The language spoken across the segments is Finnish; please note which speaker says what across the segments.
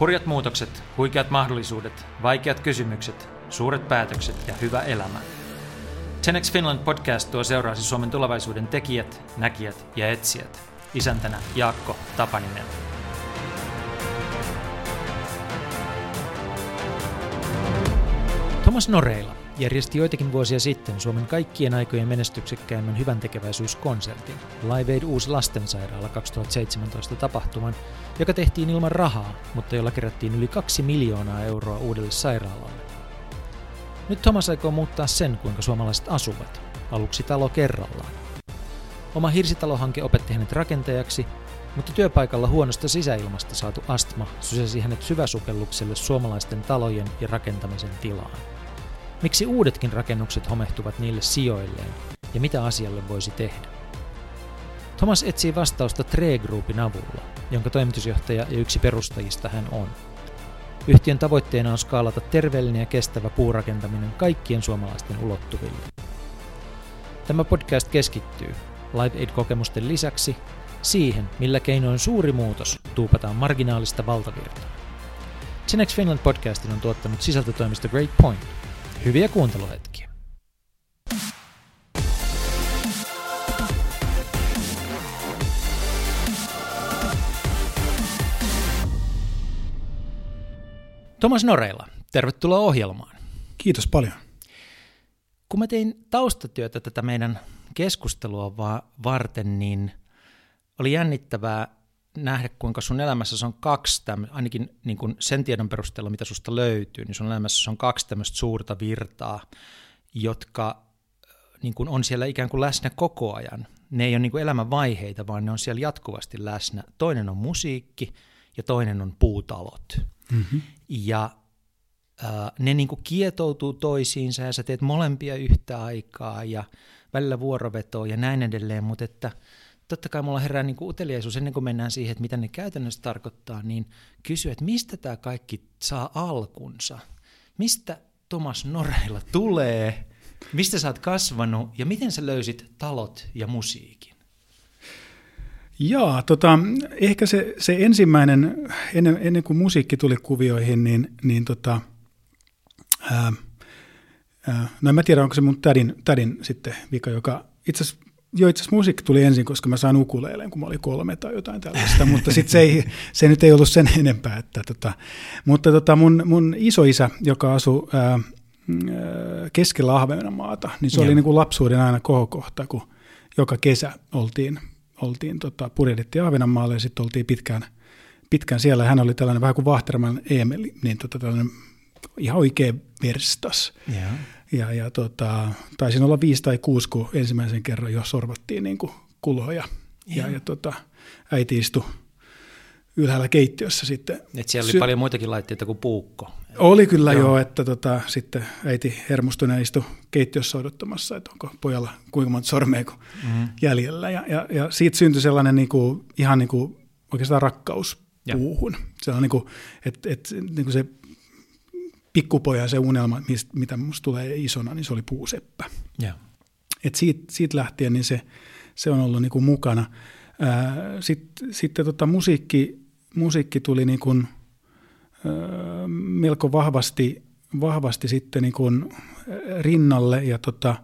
Speaker 1: Hurjat muutokset, huikeat mahdollisuudet, vaikeat kysymykset, suuret päätökset ja hyvä elämä. Tenex Finland podcast tuo seuraasi Suomen tulevaisuuden tekijät, näkijät ja etsijät. Isäntänä Jaakko Tapaninen. Thomas Noreila järjesti joitakin vuosia sitten Suomen kaikkien aikojen menestyksekkäimmän hyvän tekeväisyyskonsertin Live Aid Uusi lastensairaala 2017 tapahtuman, joka tehtiin ilman rahaa, mutta jolla kerättiin yli kaksi miljoonaa euroa uudelle sairaalalle. Nyt Thomas aikoo muuttaa sen, kuinka suomalaiset asuvat, aluksi talo kerrallaan. Oma hirsitalohanke opetti hänet rakentajaksi, mutta työpaikalla huonosta sisäilmasta saatu astma sysäsi hänet syväsukellukselle suomalaisten talojen ja rakentamisen tilaan. Miksi uudetkin rakennukset homehtuvat niille sijoilleen ja mitä asialle voisi tehdä? Thomas etsii vastausta Tre Groupin avulla, jonka toimitusjohtaja ja yksi perustajista hän on. Yhtiön tavoitteena on skaalata terveellinen ja kestävä puurakentaminen kaikkien suomalaisten ulottuville. Tämä podcast keskittyy Live Aid-kokemusten lisäksi siihen, millä keinoin suuri muutos tuupataan marginaalista valtavirtaa. Genex Finland podcastin on tuottanut sisältötoimisto Great Point – Hyviä kuunteluhetkiä. Thomas Noreilla, tervetuloa ohjelmaan.
Speaker 2: Kiitos paljon.
Speaker 1: Kun mä tein taustatyötä tätä meidän keskustelua varten, niin oli jännittävää nähdä, kuinka sun elämässä on kaksi, täm, ainakin niin kuin sen tiedon perusteella, mitä susta löytyy, niin sun elämässä on kaksi tämmöistä suurta virtaa, jotka äh, niin kuin on siellä ikään kuin läsnä koko ajan. Ne ei ole niin kuin elämän vaiheita, vaan ne on siellä jatkuvasti läsnä. Toinen on musiikki ja toinen on puutalot. Mm-hmm. Ja äh, ne niin kuin kietoutuu toisiinsa ja sä teet molempia yhtä aikaa ja välillä vuorovetoa ja näin edelleen, mutta että – totta kai mulla herää niin uteliaisuus ennen kuin mennään siihen, että mitä ne käytännössä tarkoittaa, niin kysyä, että mistä tämä kaikki saa alkunsa? Mistä Thomas Noreilla tulee? Mistä sä oot kasvanut ja miten sä löysit talot ja musiikin?
Speaker 2: Joo, tota, ehkä se, se ensimmäinen, ennen, ennen kuin musiikki tuli kuvioihin, niin, niin tota, ää, ää, no en mä tiedä, onko se mun tädin, tädin sitten vika, joka itse asiassa Joo, itse asiassa musiikki tuli ensin, koska mä sain ukuleilen, kun mä olin kolme tai jotain tällaista, mutta sitten se, ei, se nyt ei ollut sen enempää. Että tota, mutta tota mun, mun isoisä, joka asui ää, keskellä Ahvenanmaata, niin se Joo. oli niin kuin lapsuuden aina kohokohta, kun joka kesä oltiin, oltiin tota, purjehdittiin Ahvenanmaalle ja sitten oltiin pitkään, pitkään siellä. Hän oli tällainen vähän kuin Vahterman Emel, niin tota, tällainen ihan oikea verstas. Yeah. Ja, ja tota, taisin olla viisi tai kuusi, kun ensimmäisen kerran jo sorvattiin niin kuin kuloja. Ja, ja, ja tota, äiti istui ylhäällä keittiössä sitten.
Speaker 1: Et siellä oli Sy- paljon muitakin laitteita kuin puukko.
Speaker 2: Oli kyllä joo, jo että tota, sitten äiti hermostuna istui keittiössä odottamassa, että onko pojalla kuinka monta sormea kuin mm-hmm. jäljellä. Ja, ja, ja siitä syntyi sellainen niin kuin, ihan niin kuin, oikeastaan rakkaus puuhun. Se on niin kuin, että, että niin kuin se pikkupoja se unelma, mistä, mitä musta tulee isona, niin se oli puuseppä. Yeah. Et siitä, siitä lähtien niin se, se on ollut niin kuin mukana. Sitten sit tota musiikki, musiikki tuli niin kuin, ää, melko vahvasti, vahvasti sitten niin kuin rinnalle ja tota,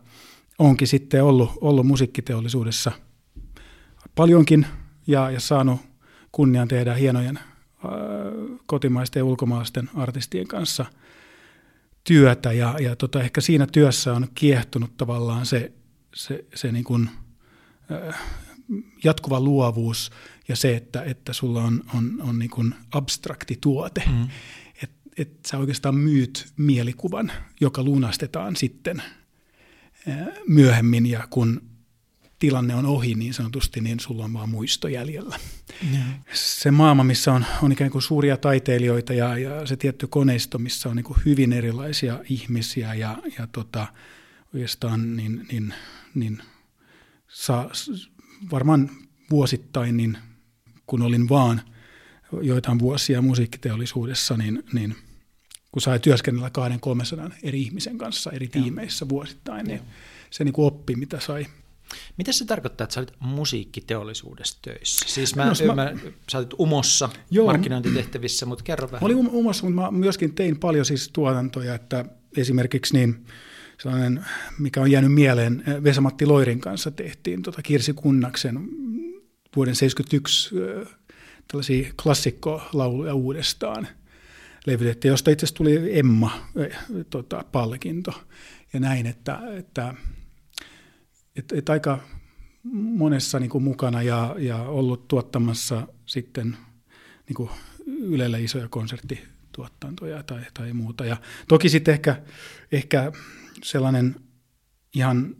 Speaker 2: onkin sitten ollut, ollut musiikkiteollisuudessa paljonkin ja, ja saanut kunnian tehdä hienojen ää, kotimaisten ja ulkomaalaisten artistien kanssa – työtä ja, ja tota, ehkä siinä työssä on kiehtonut tavallaan se, se, se niin kuin, äh, jatkuva luovuus ja se, että, että sulla on, on, on niin kuin abstrakti tuote. Mm. Että et sä oikeastaan myyt mielikuvan, joka lunastetaan sitten äh, myöhemmin ja kun tilanne on ohi niin sanotusti, niin sulla on vaan muisto jäljellä. Ja. Se maailma, missä on, on ikään kuin suuria taiteilijoita ja, ja se tietty koneisto, missä on niin kuin hyvin erilaisia ihmisiä ja, ja tota, oikeastaan niin, niin, niin saa, varmaan vuosittain, niin kun olin vaan joitain vuosia musiikkiteollisuudessa, niin, niin kun sai työskennellä 200-300 eri ihmisen kanssa eri tiimeissä vuosittain, niin se niin kuin oppi, mitä sai
Speaker 1: Mitä se tarkoittaa, että sä olit musiikkiteollisuudessa töissä? Siis mä, no, mä, sä olit Umossa joo, markkinointitehtävissä, mutta kerro vähän.
Speaker 2: Mä olin Umossa, mutta mä myöskin tein paljon siis tuotantoja, että esimerkiksi niin sellainen, mikä on jäänyt mieleen, Vesamatti Loirin kanssa tehtiin tota Kirsi Kunnaksen vuoden 1971 tällaisia klassikkolauluja uudestaan levytettiin, josta itse asiassa tuli Emma tota, palkinto ja näin, että, että, että, että aika monessa niin kuin mukana ja, ja ollut tuottamassa sitten niin kuin Ylelle isoja konserttituotantoja tai, tai muuta. Ja toki sitten ehkä, ehkä sellainen ihan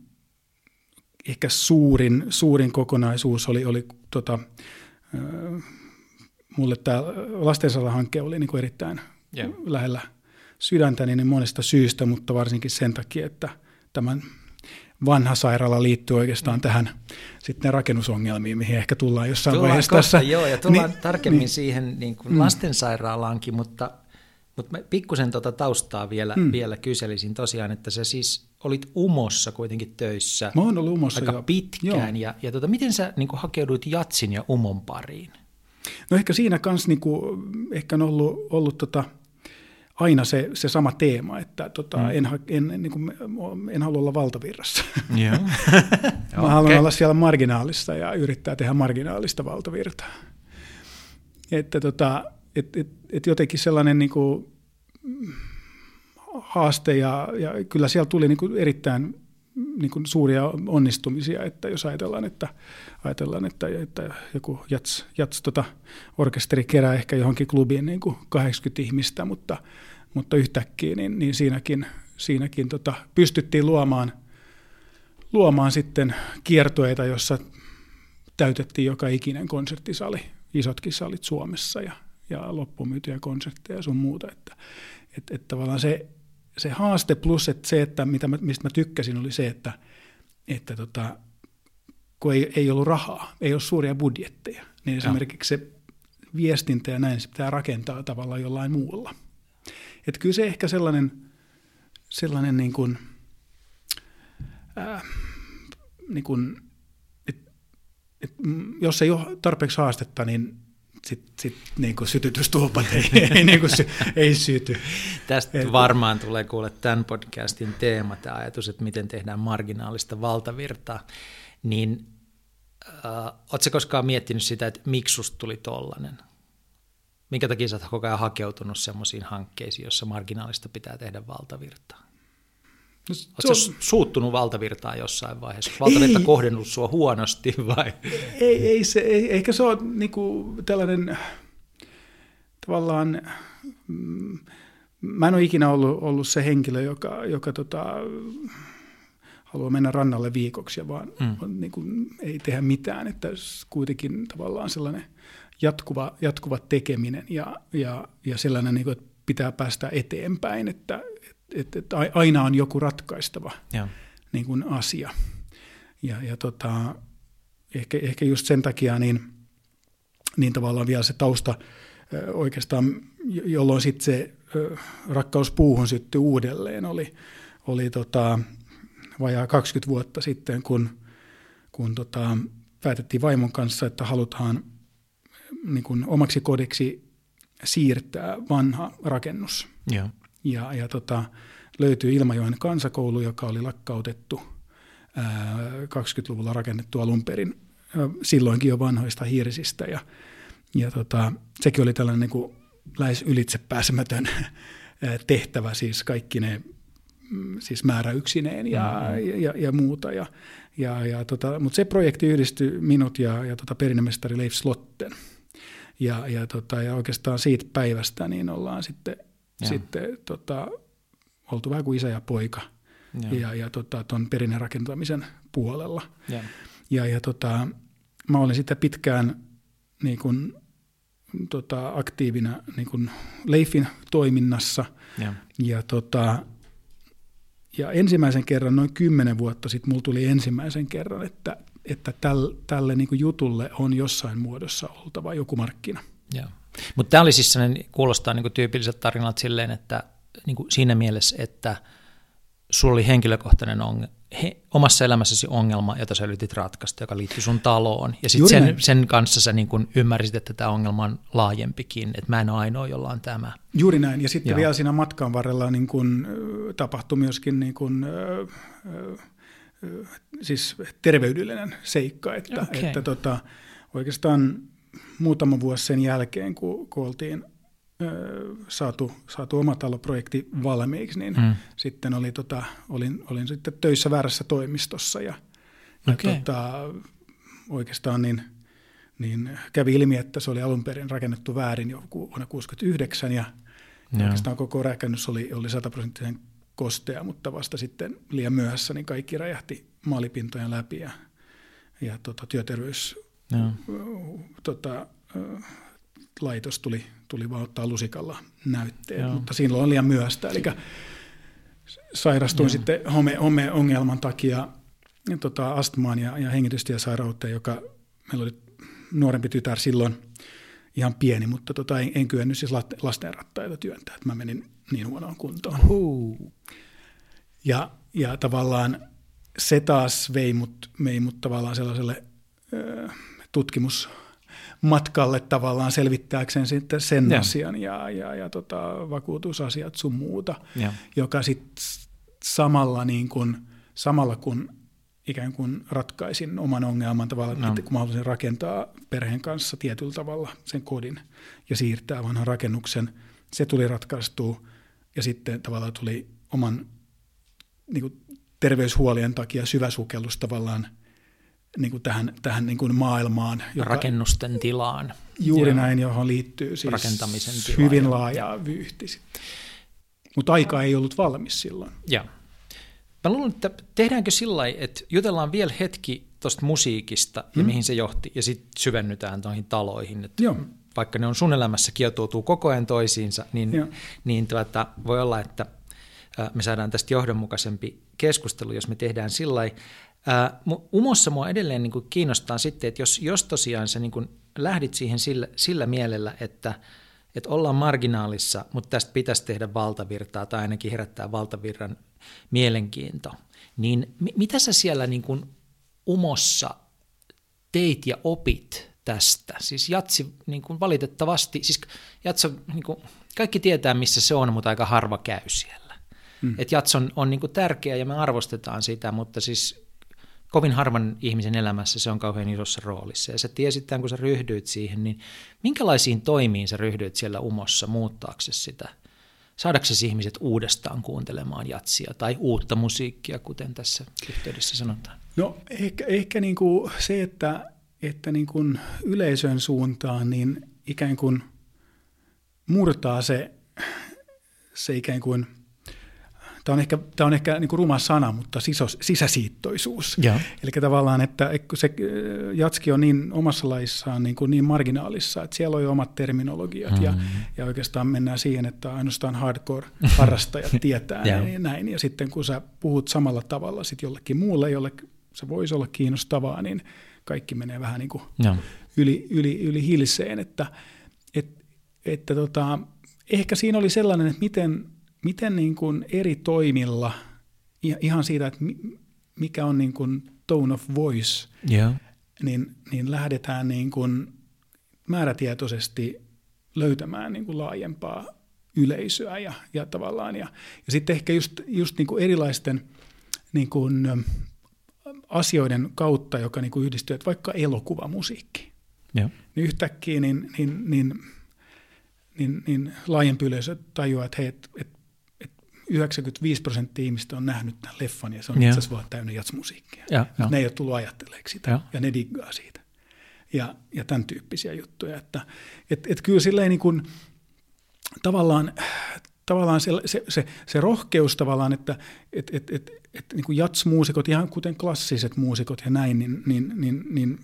Speaker 2: ehkä suurin, suurin kokonaisuus oli, oli tota, mulle tämä lastensala-hanke oli niin kuin erittäin yeah. lähellä sydäntäni niin monesta syystä, mutta varsinkin sen takia, että tämän vanha sairaala liittyy oikeastaan tähän sitten rakennusongelmiin, mihin ehkä tullaan jossain tullaan vaiheessa
Speaker 1: kohta, tässä. Joo, ja tullaan niin, tarkemmin niin, siihen niin kuin mm. lastensairaalaankin, mutta, mutta mä pikkusen tuota taustaa vielä, mm. vielä kyselisin tosiaan, että sä siis olit Umossa kuitenkin töissä
Speaker 2: mä oon ollut Umossa
Speaker 1: aika jo. pitkään, joo. ja, ja tota, miten sä niin kuin hakeuduit Jatsin ja Umon pariin?
Speaker 2: No ehkä siinä kanssa niin kuin, ehkä on ollut, ollut tota, aina se, se sama teema, että tota, mm. en, en, niin kuin, en halua olla valtavirrassa. Yeah. Mä okay. haluan olla siellä marginaalissa ja yrittää tehdä marginaalista valtavirtaa. Että tota, et, et, et jotenkin sellainen niin kuin, haaste ja, ja kyllä siellä tuli niin kuin erittäin niin kuin suuria onnistumisia, että jos ajatellaan, että, ajatellaan, että, että joku jats, jats tota, orkesteri kerää ehkä johonkin klubiin niin kuin 80 ihmistä, mutta, mutta yhtäkkiä niin, niin siinäkin, siinäkin tota, pystyttiin luomaan, luomaan sitten kiertoeita, jossa täytettiin joka ikinen konserttisali, isotkin salit Suomessa ja, ja loppumyytyjä konsertteja ja sun muuta, että, että, että tavallaan se se haaste plus että se, että mitä mä, mistä mä tykkäsin, oli se, että, että tota, kun ei, ei ollut rahaa, ei ole suuria budjetteja, niin esimerkiksi se viestintä ja näin se pitää rakentaa tavallaan jollain muulla. Että kyllä se ehkä sellainen, sellainen niin kuin, äh, niin kuin, et, et, jos ei ole tarpeeksi haastetta, niin sitten sit, niin sytytystulpat ei, ei, niin kuin sy, ei syty.
Speaker 1: Tästä Et, varmaan tulee kuulla tämän podcastin teema, tämä ajatus, että miten tehdään marginaalista valtavirtaa. Niin äh, oletko koskaan miettinyt sitä, että miksi susta tuli tollainen? Minkä takia sä oot koko ajan hakeutunut sellaisiin hankkeisiin, jossa marginaalista pitää tehdä valtavirtaa? No, Oletko on... suuttunut valtavirtaan jossain vaiheessa? Valtavirta ei, kohdennut sua huonosti vai?
Speaker 2: Ei, ei se, ei, eikä se ole niinku tällainen tavallaan, mm, mä en ole ikinä ollut, ollut se henkilö, joka, joka tota, haluaa mennä rannalle viikoksi ja vaan mm. niin kuin, ei tehdä mitään, että kuitenkin tavallaan sellainen jatkuva, jatkuva tekeminen ja, ja, ja sellainen, niin kuin, että pitää päästä eteenpäin, että, että, että aina on joku ratkaistava ja. niin kuin asia. Ja, ja tota, ehkä, ehkä just sen takia niin, niin tavallaan vielä se tausta oikeastaan, jolloin sitten se rakkaus puuhun syttyi uudelleen, oli, oli tota, vajaa 20 vuotta sitten, kun, kun tota, päätettiin vaimon kanssa, että halutaan niin kuin omaksi kodiksi siirtää vanha rakennus. Ja ja, ja tota, löytyy Ilmajoen kansakoulu, joka oli lakkautettu ää, 20-luvulla rakennettu alun perin, ää, silloinkin jo vanhoista hirsistä. Ja, ja tota, sekin oli tällainen niin kuin lähes ylitsepääsemätön tehtävä, siis kaikki ne mm, siis määräyksineen ja, mm-hmm. ja, ja muuta. Ja, ja, ja tota, Mutta se projekti yhdistyi minut ja, ja tota perinnemestari Leif Slotten. Ja, ja, tota, ja oikeastaan siitä päivästä niin ollaan sitten ja. sitten tota, oltu vähän kuin isä ja poika. Ja, ja, ja tota, tuon perinnerakentamisen puolella. Ja, ja, ja tota, mä olin sitten pitkään niin kuin, tota, aktiivina niin kuin Leifin toiminnassa. Ja, ja, tota, ja ensimmäisen kerran, noin kymmenen vuotta sitten, mulla tuli ensimmäisen kerran, että, että tälle, tälle niin kuin jutulle on jossain muodossa oltava joku markkina.
Speaker 1: Joo. Mutta tämä oli siis sellainen, kuulostaa niin tyypilliset tarinat silleen, että niin kuin siinä mielessä, että sulla oli henkilökohtainen, on, he, omassa elämässäsi ongelma, jota sä yritit ratkaista, joka liittyy sun taloon. Ja sitten sen, sen kanssa sä niin kun ymmärsit, että tämä ongelma on laajempikin, että mä en ole ainoa, jolla on tämä.
Speaker 2: Juuri näin. Ja sitten Joo. vielä siinä matkan varrella niin kun, tapahtui myöskin niin kun, äh, äh, siis terveydellinen seikka, että, okay. että tota, oikeastaan muutama vuosi sen jälkeen, kun, kun oltiin saatu, saatu omataloprojekti valmiiksi, niin mm. sitten oli, tota, olin, olin sitten töissä väärässä toimistossa ja, ja okay. tota, oikeastaan niin, niin kävi ilmi, että se oli alun perin rakennettu väärin jo vuonna 1969 ja ja oikeastaan koko rakennus oli, oli sataprosenttisen kostea, mutta vasta sitten liian myöhässä niin kaikki räjähti maalipintojen läpi ja, ja tota, työterveys ja. Tota, laitos tuli, tuli vaan ottaa lusikalla näytteet, Joo. mutta siinä on liian myöstä. Eli sairastuin Joo. sitten home, home-ongelman takia ja, tota, astmaan ja, ja hengitystiesairauteen, joka meillä oli nuorempi tytär silloin ihan pieni, mutta tota, en, en kyennyt siis lastenrattaita työntää, että mä menin niin huonoon kuntoon. Uh. Ja, ja tavallaan se taas vei mut, vei mut tavallaan sellaiselle ö, tutkimus matkalle tavallaan selvittääkseen sitten sen ja. asian ja, ja, ja tota, vakuutusasiat sun muuta, ja. joka sitten samalla, niin kun, samalla kun ikään kuin ratkaisin oman ongelman tavalla, no. kun mä halusin rakentaa perheen kanssa tietyllä tavalla sen kodin ja siirtää vanhan rakennuksen, se tuli ratkaistua ja sitten tavallaan tuli oman niin kuin terveyshuolien takia syvä sukellus tavallaan – niin kuin tähän, tähän niin kuin maailmaan.
Speaker 1: Joka, Rakennusten tilaan.
Speaker 2: Juuri ja näin, johon liittyy siis rakentamisen hyvin laaja vyyhti. Mutta aika ei ollut valmis silloin.
Speaker 1: Ja. Mä luulen, että tehdäänkö sillä lailla, että jutellaan vielä hetki tuosta musiikista ja hmm. mihin se johti, ja sitten syvennytään noihin taloihin. Että Joo. Vaikka ne on sun elämässä kietoutuu koko ajan toisiinsa, niin, niin tuota, voi olla, että me saadaan tästä johdonmukaisempi keskustelu, jos me tehdään sillä lailla, Umossa mua edelleen niin kuin kiinnostaa sitten, että jos, jos tosiaan sä niin kuin lähdit siihen sillä, sillä mielellä, että, että ollaan marginaalissa, mutta tästä pitäisi tehdä valtavirtaa tai ainakin herättää valtavirran mielenkiinto, niin mitä sä siellä niin kuin Umossa teit ja opit tästä? Siis Jatsi niin kuin valitettavasti, siis Jatsa, niin kuin, kaikki tietää missä se on, mutta aika harva käy siellä. Mm. Et Jats on, on niin kuin tärkeä ja me arvostetaan sitä, mutta siis kovin harvan ihmisen elämässä se on kauhean isossa roolissa. Ja sä tiesit tämän, kun sä ryhdyit siihen, niin minkälaisiin toimiin sä ryhdyit siellä umossa muuttaaksesi sitä? Saadaksesi ihmiset uudestaan kuuntelemaan jatsia tai uutta musiikkia, kuten tässä yhteydessä sanotaan?
Speaker 2: No ehkä, ehkä niin kuin se, että, että niin kuin yleisön suuntaan niin ikään kuin murtaa se, se ikään kuin – Tämä on ehkä, tämä on ehkä niin kuin ruma sana, mutta sisos, sisäsiittoisuus. Ja. Eli tavallaan, että se äh, jatski on niin omassa laissaan niin, kuin niin marginaalissa, että siellä on jo omat terminologiat mm-hmm. ja, ja oikeastaan mennään siihen, että ainoastaan hardcore-harrastajat tietää ja. Niin näin. Ja sitten kun sä puhut samalla tavalla sit jollekin muulle, jolle se voisi olla kiinnostavaa, niin kaikki menee vähän niin kuin yli, yli, yli hilseen. Että, et, että tota, ehkä siinä oli sellainen, että miten miten niin kuin eri toimilla, ihan siitä, että mikä on niin kuin tone of voice, yeah. niin, niin lähdetään niin kuin määrätietoisesti löytämään niin kuin laajempaa yleisöä ja, ja tavallaan. Ja, ja sitten ehkä just, just niin kuin erilaisten niin kuin, asioiden kautta, joka niin kuin yhdistyy, että vaikka elokuvamusiikki. Yeah. Niin yhtäkkiä niin, niin, niin, niin, niin laajempi yleisö tajuaa, että hei, et, et 95 prosenttia ihmistä on nähnyt tämän leffan ja se on itse asiassa vaan täynnä jatsmusiikkia. Ja, ja. Ne ei ole tullut ajatteleeksi sitä ja. ja ne diggaa siitä. Ja, ja tämän tyyppisiä juttuja. Että et, et kyllä silleen niin kuin, tavallaan, tavallaan se, se, se, se rohkeus tavallaan, että et, et, et, et, niin kuin jatsmuusikot, ihan kuten klassiset muusikot ja näin, niin, niin, niin, niin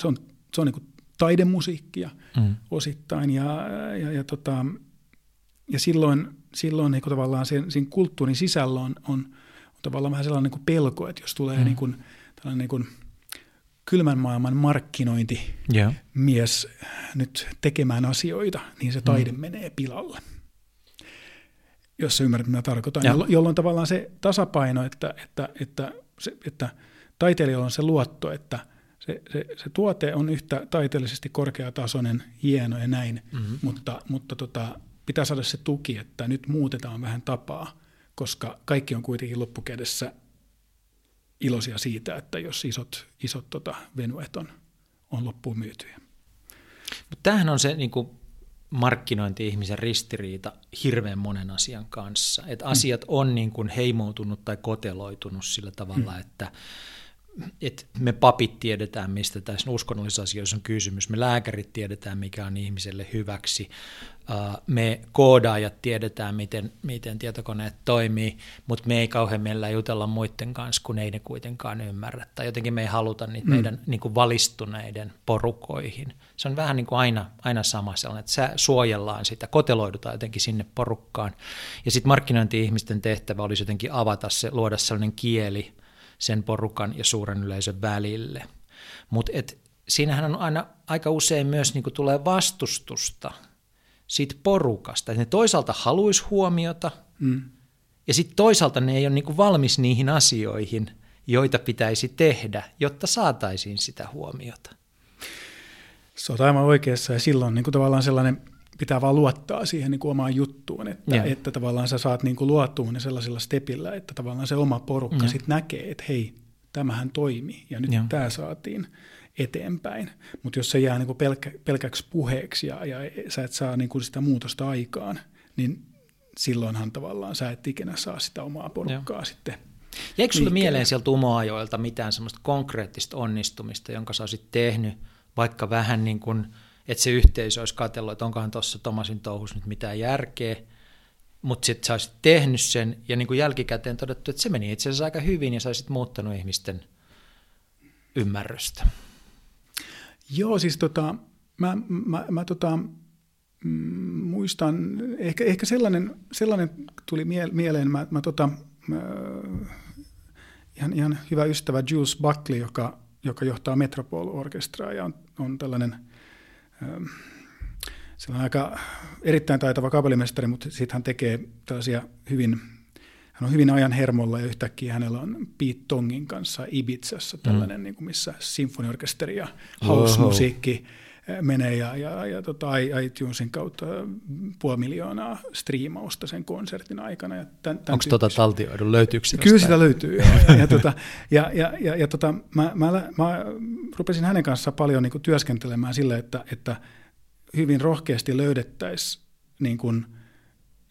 Speaker 2: se on, se on niin kuin taidemusiikkia mm. osittain ja, ja, ja, tota, ja silloin silloin niin kuin tavallaan sen, sen kulttuurin sisällä on, on, on tavallaan vähän sellainen niin kuin pelko, että jos tulee mm. niin kuin, tällainen niin kuin kylmän maailman markkinointi yeah. mies nyt tekemään asioita, niin se taide mm. menee pilalle. Jos sä ymmärrät, mitä tarkoitan. Yeah. Jolloin tavallaan se tasapaino, että, että, että se, että taiteilijalla on se luotto, että se, se, se tuote on yhtä taiteellisesti korkeatasoinen, hieno ja näin, mm-hmm. mutta, mutta tota, pitää saada se tuki, että nyt muutetaan vähän tapaa, koska kaikki on kuitenkin loppukädessä iloisia siitä, että jos isot, isot tota, venuet on, on loppuun myytyjä.
Speaker 1: Mutta tämähän on se niin kuin markkinointi-ihmisen ristiriita hirveän monen asian kanssa. Että mm. asiat on niin kuin heimoutunut tai koteloitunut sillä tavalla, mm. että että me papit tiedetään, mistä tässä uskonnollisissa asioissa on kysymys, me lääkärit tiedetään, mikä on ihmiselle hyväksi, me koodaajat tiedetään, miten, miten tietokoneet toimii, mutta me ei kauhean meillä jutella muiden kanssa, kun ei ne kuitenkaan ymmärrä, tai jotenkin me ei haluta niitä mm. meidän niin kuin valistuneiden porukoihin. Se on vähän niin kuin aina, aina sama sellainen, että suojellaan sitä, koteloidutaan jotenkin sinne porukkaan, ja sitten markkinointi-ihmisten tehtävä olisi jotenkin avata se, luoda sellainen kieli, sen porukan ja suuren yleisön välille. Mutta siinähän on aina aika usein myös niin tulee vastustusta siitä porukasta. Ne toisaalta haluaisi huomiota, mm. ja sitten toisaalta ne ei ole niin valmis niihin asioihin, joita pitäisi tehdä, jotta saataisiin sitä huomiota.
Speaker 2: Se on aivan oikeassa, ja silloin niin kuin tavallaan sellainen – pitää vaan luottaa siihen niin kuin omaan juttuun, että, yeah. että tavallaan sä saat niin kuin luottua ne sellaisella stepillä, että tavallaan se oma porukka yeah. sitten näkee, että hei, tämähän toimii ja nyt yeah. tämä saatiin eteenpäin. Mutta jos se jää niin kuin pelkä, pelkäksi puheeksi ja, ja sä et saa niin kuin sitä muutosta aikaan, niin silloinhan tavallaan sä et ikinä saa sitä omaa porukkaa yeah. sitten
Speaker 1: Jäikö sinulle mieleen sieltä umoajoilta mitään semmoista konkreettista onnistumista, jonka sä olisit tehnyt vaikka vähän niin kuin – että se yhteisö olisi katsellut, että onkohan tuossa Tomasin touhus nyt mitään järkeä, mutta sitten sä olisit tehnyt sen ja niin kuin jälkikäteen todettu, että se meni itse asiassa aika hyvin ja sä olisit muuttanut ihmisten ymmärrystä.
Speaker 2: Joo, siis tota, mä, mä, mä tota, mm, muistan, ehkä, ehkä sellainen, sellainen tuli mieleen, mä, mä, tota, mä, ihan, ihan hyvä ystävä Jules Buckley, joka, joka johtaa Metropol-orkestraa ja on, on tällainen – se on aika erittäin taitava kabelimestari, mutta sitten hän tekee tällaisia hyvin, hän on hyvin ajan hermolla ja yhtäkkiä hänellä on Pete Tongin kanssa Ibizassa tällainen, mm. niin kuin missä sinfoniorkesteri ja house-musiikki menee ja, ja, ja tota, iTunesin kautta puoli miljoonaa striimausta sen konsertin aikana. Ja
Speaker 1: tämän, tämän Onko tuota taltioidu? Löytyykö sitä?
Speaker 2: Kyllä sitä löytyy. ja, ja, tota, ja, ja, ja, ja tota, mä, mä, mä, rupesin hänen kanssa paljon niin kuin, työskentelemään sille, että, että hyvin rohkeasti löydettäisiin niin kuin,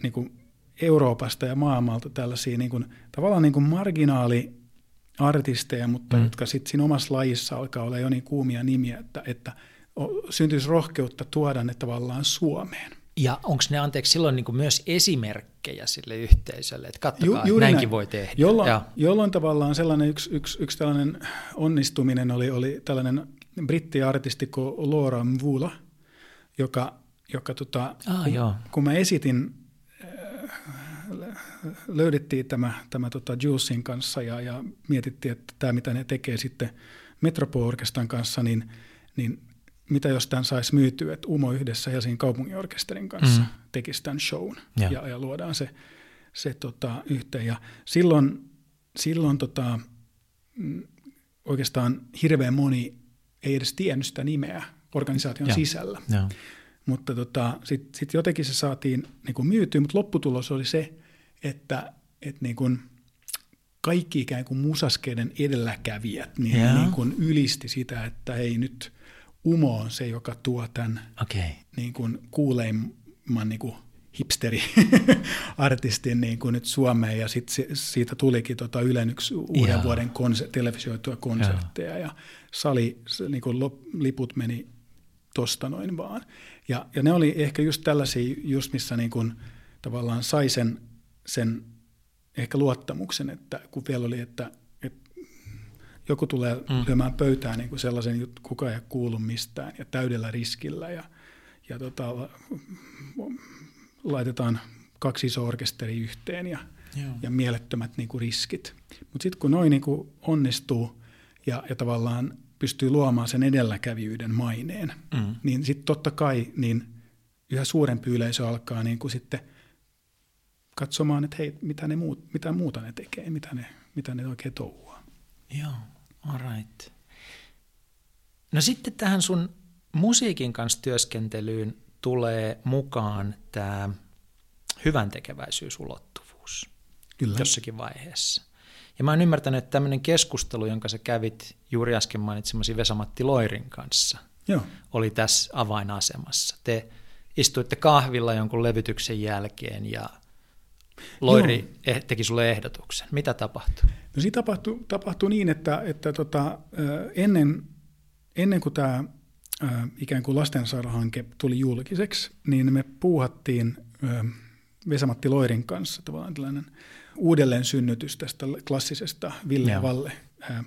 Speaker 2: niin kuin Euroopasta ja maailmalta tällaisia niin kuin, tavallaan niin kuin marginaali artisteja, mutta mm. jotka sitten siinä omassa lajissa alkaa olla jo niin kuumia nimiä, että, että – syntyisi rohkeutta tuoda ne tavallaan Suomeen.
Speaker 1: Ja onko ne anteeksi silloin niin kuin myös esimerkkejä sille yhteisölle, että katsokaa, Ju, näinkin näin. voi tehdä.
Speaker 2: Jolloin, ja. jolloin tavallaan sellainen yksi, yksi, yksi tällainen onnistuminen oli, oli tällainen brittiartisti kuin Laura Mvula, joka, joka tota, ah, kun, joo. kun mä esitin, löydettiin tämä, tämä tota Julesin kanssa ja, ja mietittiin, että tämä mitä ne tekee sitten Metropol-orkestan kanssa, niin, niin mitä jos tämän saisi myytyä, että Umo yhdessä Helsingin kaupunginorkesterin kanssa mm. tekisi tämän shown ja, ja, ja luodaan se, se tota, yhteen. Ja silloin, silloin tota, mm, oikeastaan hirveän moni ei edes tiennyt sitä nimeä organisaation ja. sisällä. Ja. Mutta tota, sitten sit jotenkin se saatiin niin kuin myytyä, mutta lopputulos oli se, että, että niin kuin kaikki ikään kuin musaskeiden edelläkävijät niin, niin kuin ylisti sitä, että ei nyt – Umo on se, joka tuo tämän okay. niin kuin kuuleimman niin kuin hipsteri-artistin niin kuin nyt Suomeen, ja sitten siitä tulikin tota Ylen yksi uuden Jaa. vuoden konser- televisioitua konsertteja, Jaa. ja sali, niin kuin liput meni tosta noin vaan. Ja, ja ne oli ehkä just tällaisia, just missä niin kuin tavallaan sai sen, sen ehkä luottamuksen, että kun vielä oli, että joku tulee mm. lyömään pöytään niin kuin sellaisen, kuka ei kuulu mistään ja täydellä riskillä ja, ja tota, laitetaan kaksi isoa orkesteria yhteen ja, ja mielettömät niin kuin riskit. Mutta sitten kun noin niin kuin onnistuu ja, ja tavallaan pystyy luomaan sen edelläkävijyyden maineen, mm. niin sitten totta kai niin yhä suurempi yleisö alkaa niin kuin sitten katsomaan, että hei, mitä, ne muut, mitä muuta ne tekee, mitä ne, mitä ne oikein touhuu.
Speaker 1: Joo, all right. No sitten tähän sun musiikin kanssa työskentelyyn tulee mukaan tämä hyvän tekeväisyysulottuvuus
Speaker 2: Kyllä.
Speaker 1: jossakin vaiheessa. Ja mä oon ymmärtänyt, että tämmöinen keskustelu, jonka sä kävit juuri äsken mainitsemasi Vesamatti Loirin kanssa,
Speaker 2: Joo.
Speaker 1: oli tässä avainasemassa. Te istuitte kahvilla jonkun levytyksen jälkeen ja Loiri Joo. teki sulle ehdotuksen. Mitä tapahtui?
Speaker 2: No siinä tapahtui, tapahtui niin, että, että tota, ennen, ennen kuin tämä ikään kuin lastensairahanke tuli julkiseksi, niin me puuhattiin Vesamatti Loirin kanssa tavallaan tällainen uudelleen synnytys tästä klassisesta Ville ja. Valle ää,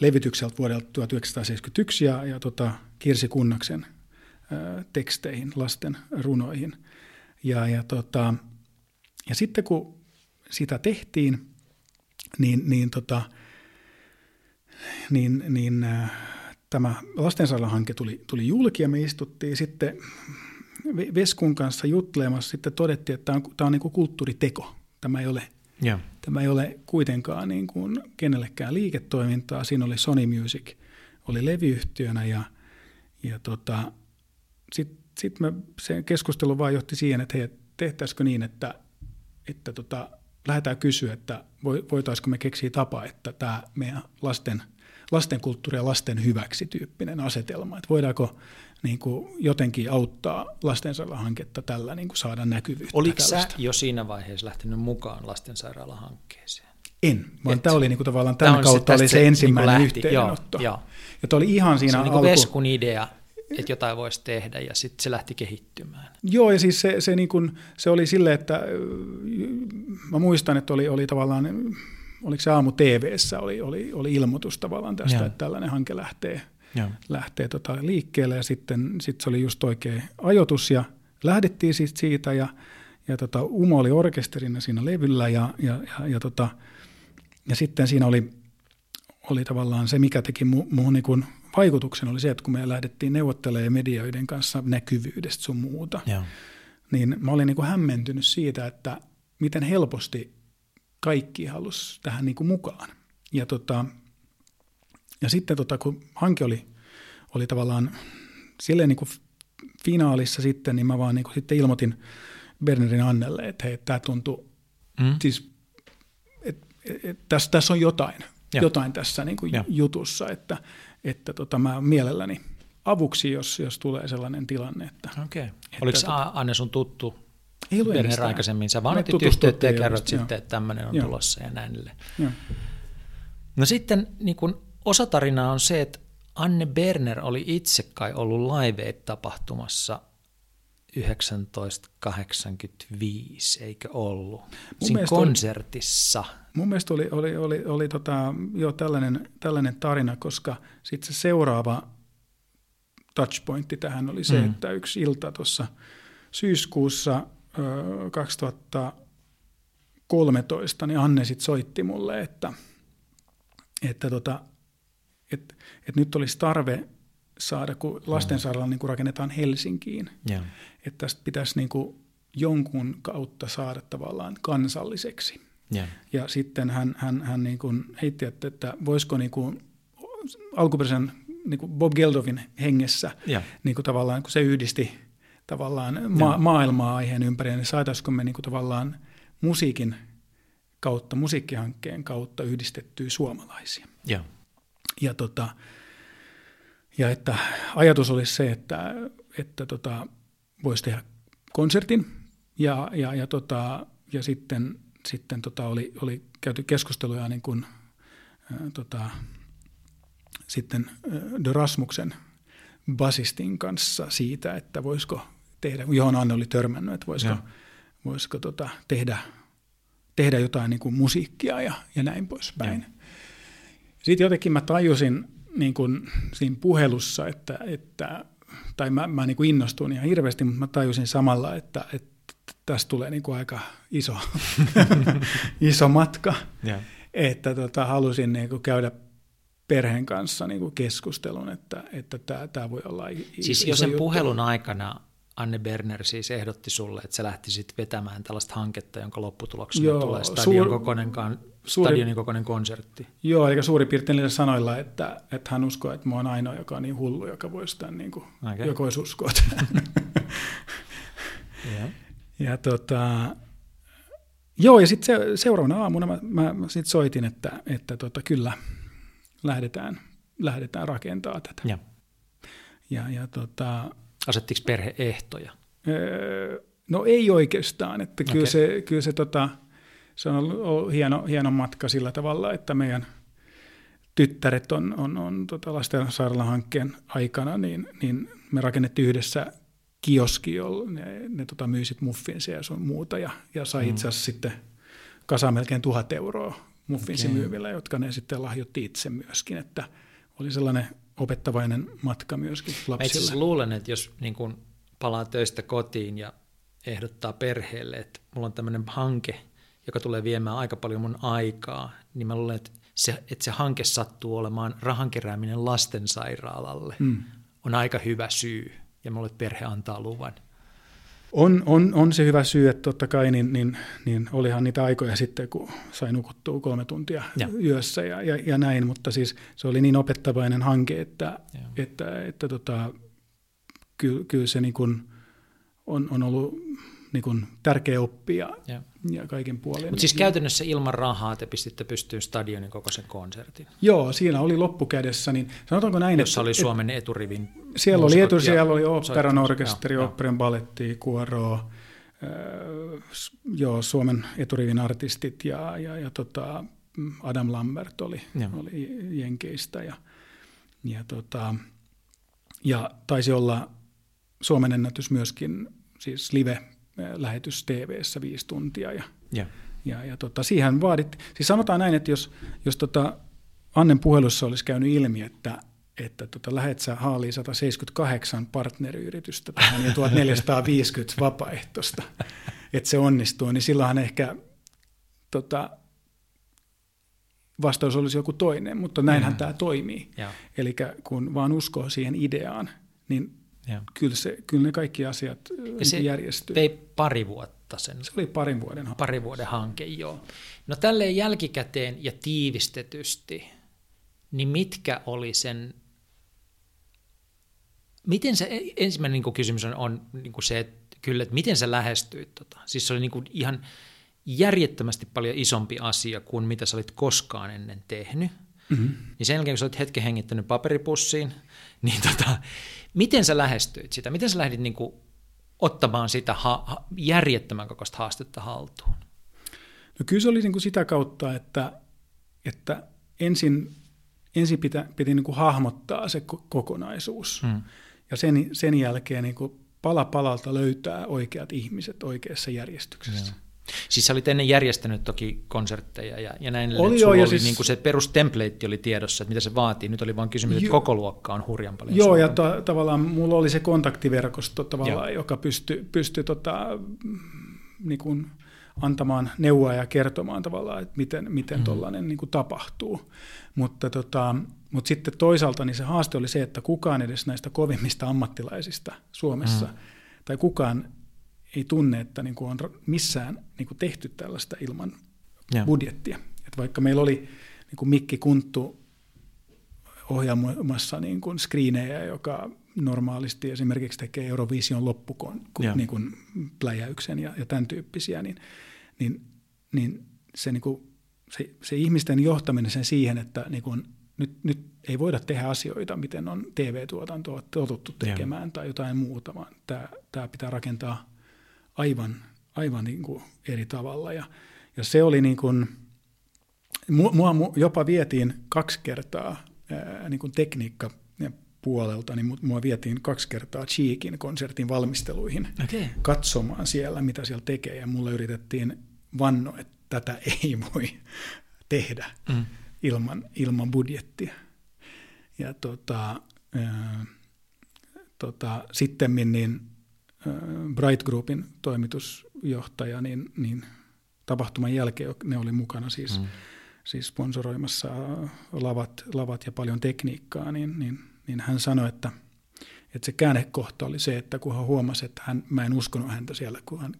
Speaker 2: levitykseltä vuodelta 1971 ja, ja tota, Kirsi Kunnaksen ää, teksteihin, lasten runoihin. Ja, ja, tota, ja sitten kun sitä tehtiin, niin, niin, tota, niin, niin ää, tämä lastensairaalahanke tuli, tuli julki ja me istuttiin sitten Veskun kanssa juttelemassa sitten todettiin, että tämä on, tämä on niin kuin kulttuuriteko. Tämä ei ole, yeah. tämä ei ole kuitenkaan niin kuin kenellekään liiketoimintaa. Siinä oli Sony Music, oli levyyhtiönä ja, ja tota, sitten sit me, se keskustelu vaan johti siihen, että hei, tehtäisikö niin, että, että tota, lähdetään kysyä, että voitaisiinko me keksiä tapa, että tämä meidän lasten, lasten kulttuuri ja lasten hyväksi tyyppinen asetelma, että voidaanko niin kuin jotenkin auttaa lastensairaalahanketta tällä niin kuin saada näkyvyyttä.
Speaker 1: Oliko sä jo siinä vaiheessa lähtenyt mukaan lastensairaalahankkeeseen?
Speaker 2: En, vaan Et, tämä oli niin kuin tavallaan tämän kautta se, oli se ensimmäinen niin yhteydenotto. Joo, Ja oli ihan siinä
Speaker 1: se
Speaker 2: on
Speaker 1: niin kuin Veskun idea, että jotain voisi tehdä ja sitten se lähti kehittymään.
Speaker 2: Joo ja siis se, se, niin kuin, se oli sille, että mä muistan, että oli, oli tavallaan, oliko se aamu TVssä oli, oli, oli ilmoitus tavallaan tästä, Joo. että tällainen hanke lähtee – Joo. lähtee tota liikkeelle ja sitten sit se oli just oikea ajoitus ja lähdettiin siis siitä ja, ja tota, Umo oli orkesterina siinä levyllä ja, ja, ja, ja, tota, ja sitten siinä oli, oli tavallaan se, mikä teki mu, muuhun niin vaikutuksen, oli se, että kun me lähdettiin neuvottelemaan medioiden kanssa näkyvyydestä sun muuta, Joo. niin mä olin niin kuin hämmentynyt siitä, että miten helposti kaikki halusi tähän niin kuin mukaan. Ja tota, ja sitten tota, kun hanke oli, oli tavallaan silleen niin kuin finaalissa sitten, niin mä vaan niin kuin sitten ilmoitin Bernerin Annelle, että hei, tämä tuntuu, mm. siis, että et, et, tässä, tässä on jotain, ja. jotain tässä niin kuin jutussa, että, että tota, mä mielelläni avuksi, jos, jos tulee sellainen tilanne. Että,
Speaker 1: okay. että, Oliko tota, Anne sun tuttu ei Berner aikaisemmin? Sä vaan otit yhteyttä ja kerrot sitten, että tämmöinen on Joo. tulossa ja näin. Joo. No sitten niin kun Osa tarinaa on se, että Anne Berner oli itse kai ollut Live tapahtumassa 1985, eikö ollut? Mun Siinä konsertissa.
Speaker 2: Oli, mun mielestä oli, oli, oli, oli tota, jo tällainen, tällainen tarina, koska sitten se seuraava touchpointti tähän oli se, mm. että yksi ilta tuossa syyskuussa ö, 2013, niin Anne sitten soitti mulle, että, että tota, että et nyt olisi tarve saada, kun lastensairaala niin kuin rakennetaan Helsinkiin, yeah. että tästä pitäisi niin kuin jonkun kautta saada tavallaan kansalliseksi. Yeah. Ja sitten hän, hän, hän niin kuin heitti, että, että voisiko niin kuin alkuperäisen niin kuin Bob Geldofin hengessä yeah. niin kuin tavallaan, kun se yhdisti tavallaan ma- maailmaa aiheen ympärille, niin saataisiko me niin kuin tavallaan musiikin kautta, musiikkihankkeen kautta yhdistettyä suomalaisia. Yeah. Ja, tota, ja että ajatus olisi se, että, että tota, voisi tehdä konsertin ja, ja, ja, tota, ja sitten, sitten tota oli, oli käyty keskusteluja niin kuin, ää, tota, sitten De Rasmuksen basistin kanssa siitä, että voisiko tehdä, johon Anne oli törmännyt, että voisiko, voisiko tota, tehdä, tehdä jotain niin kuin musiikkia ja, ja näin poispäin. Ja. Sitten jotenkin mä tajusin niin kuin siinä puhelussa, että, että tai mä, mä niin kuin innostuin ihan hirveästi, mutta mä tajusin samalla, että, että tästä tulee niin kuin aika iso, iso matka. Yeah. Että tota, halusin niin kuin käydä perheen kanssa niin kuin keskustelun, että, että tämä, tämä voi olla iso
Speaker 1: Siis jo sen juttu. puhelun aikana Anne Berner siis ehdotti sulle, että sä lähtisit vetämään tällaista hanketta, jonka lopputuloksena Joo, tulee stadion suur... suuri, stadionin kokoinen konsertti.
Speaker 2: Joo, eli suurin piirtein niillä sanoilla, että, että hän uskoo, että mä oon ainoa, joka on niin hullu, joka voisi tämän, niin kuin, okay. joka voisi uskoa. yeah. Ja tota, joo, ja sitten se, seuraavana aamuna mä, mä, mä sit soitin, että, että tota, kyllä lähdetään, lähdetään rakentaa tätä.
Speaker 1: Ja,
Speaker 2: ja, ja tota,
Speaker 1: Asettiko perhe ehtoja?
Speaker 2: Öö, no ei oikeastaan, että kyllä okay. se, kyllä se, tota, se on ollut hieno, hieno matka sillä tavalla, että meidän tyttäret on, on, on tota lastensairaalahankkeen aikana, niin, niin me rakennettiin yhdessä kioski, jolla ne, ne tota, myy sit muffinsia ja sun muuta, ja, ja sai mm. itse asiassa sitten kasaan melkein tuhat euroa muffinsimyyvillä, okay. jotka ne sitten lahjoitti itse myöskin, että oli sellainen opettavainen matka myöskin lapsille.
Speaker 1: Mä luulen, että jos niin kun palaa töistä kotiin ja ehdottaa perheelle, että mulla on tämmöinen hanke, joka tulee viemään aika paljon mun aikaa, niin mä luulen, että se, että se hanke sattuu olemaan rahan kerääminen lastensairaalalle, mm. on aika hyvä syy. Ja mulle perhe antaa luvan.
Speaker 2: On, on, on se hyvä syy, että totta kai niin, niin, niin olihan niitä aikoja sitten, kun sai nukuttua kolme tuntia ja. yössä ja, ja, ja näin, mutta siis se oli niin opettavainen hanke, että, että, että, että tota, kyllä, kyllä se niin kuin on, on ollut niin kuin tärkeä oppia ja, ja kaiken puolin.
Speaker 1: Mutta siis käytännössä ilman rahaa te pistitte pystyyn stadionin kokoisen konsertin.
Speaker 2: Joo, siinä oli loppukädessä, niin sanotaanko näin,
Speaker 1: Jossa että, oli Suomen eturivin
Speaker 2: Siellä oli etu, siellä oli operan orkesteri, operan baletti, kuoro, äh, joo, Suomen eturivin artistit ja, ja, ja tota, Adam Lambert oli, oli Jenkeistä ja, ja, tota, ja taisi olla Suomen ennätys myöskin siis live lähetys TV-ssä viisi tuntia. Ja,
Speaker 1: ja.
Speaker 2: ja, ja tota, siihen vaadit, siis sanotaan näin, että jos, jos tota Annen puhelussa olisi käynyt ilmi, että, että tota, lähet sä haaliin 178 partneriyritystä tähän ja 1450 vapaaehtoista, että se onnistuu, niin silloinhan ehkä tota, vastaus olisi joku toinen, mutta näinhän mm. tämä toimii. Eli kun vaan uskoo siihen ideaan, niin Kyllä, se, kyllä ne kaikki asiat ja se järjestyy.
Speaker 1: Vei pari vuotta sen.
Speaker 2: Se oli parin vuoden
Speaker 1: hanke. Pari vuoden hanke, joo. No tälleen jälkikäteen ja tiivistetysti, niin mitkä oli sen, miten se, ensimmäinen niin kysymys on, on niin se, että kyllä, että miten sä lähestyit tota. Siis se oli niin kuin ihan järjettömästi paljon isompi asia kuin mitä sä olit koskaan ennen tehnyt. Mm-hmm. Niin sen jälkeen, kun sä olit hetken hengittänyt paperipussiin, niin tota, Miten sä lähestyit sitä? Miten sä lähdit niin kuin ottamaan sitä ha- ha- järjettömän kokoista haastetta haltuun?
Speaker 2: No kyllä se oli niin kuin sitä kautta, että, että ensin, ensin pitä, piti niin kuin hahmottaa se kokonaisuus. Hmm. Ja sen, sen jälkeen niin kuin pala palalta löytää oikeat ihmiset oikeassa järjestyksessä. Hmm.
Speaker 1: Siis sä olit ennen järjestänyt toki konsertteja ja, ja näin, oli jo, ja oli siis... niin kuin se perustemplate oli tiedossa, että mitä se vaatii. Nyt oli vain kysymys, että koko luokka on hurjan paljon
Speaker 2: Joo, suurempi. ja ta- tavallaan mulla oli se kontaktiverkosto tavallaan, Joo. joka pystyi pysty tota, niin kuin antamaan neuvoa ja kertomaan tavallaan, että miten, miten mm. tuollainen niin tapahtuu. Mutta, tota, mutta sitten toisaalta niin se haaste oli se, että kukaan edes näistä kovimmista ammattilaisista Suomessa, mm. tai kukaan ei tunne, että niin kuin on missään niin kuin tehty tällaista ilman ja. budjettia. Et vaikka meillä oli niin kuin Mikki Kunttu ohjaamassa niin kuin screenejä, joka normaalisti esimerkiksi tekee Eurovision loppukon niin kuin pläjäyksen ja, ja tämän tyyppisiä, niin, niin, niin, se, niin kuin, se, se ihmisten johtaminen sen siihen, että niin kuin, nyt, nyt ei voida tehdä asioita, miten on TV-tuotantoa totuttu tekemään ja. tai jotain muuta, vaan tämä, tämä pitää rakentaa aivan, aivan niin kuin eri tavalla. Ja, ja se oli niin kuin, mua jopa vietiin kaksi kertaa ää, niin kuin tekniikka puolelta, niin mua vietiin kaksi kertaa Cheekin konsertin valmisteluihin okay. katsomaan siellä, mitä siellä tekee, ja mulle yritettiin vannoa, että tätä ei voi tehdä mm. ilman, ilman budjettia. Ja tota, ää, tota, sitten niin Bright Groupin toimitusjohtaja, niin, niin tapahtuman jälkeen ne oli mukana siis, mm. siis sponsoroimassa lavat, lavat ja paljon tekniikkaa, niin, niin, niin hän sanoi, että, että se käännekohta oli se, että kun hän huomasi, että hän, mä en uskonut häntä siellä, kun hän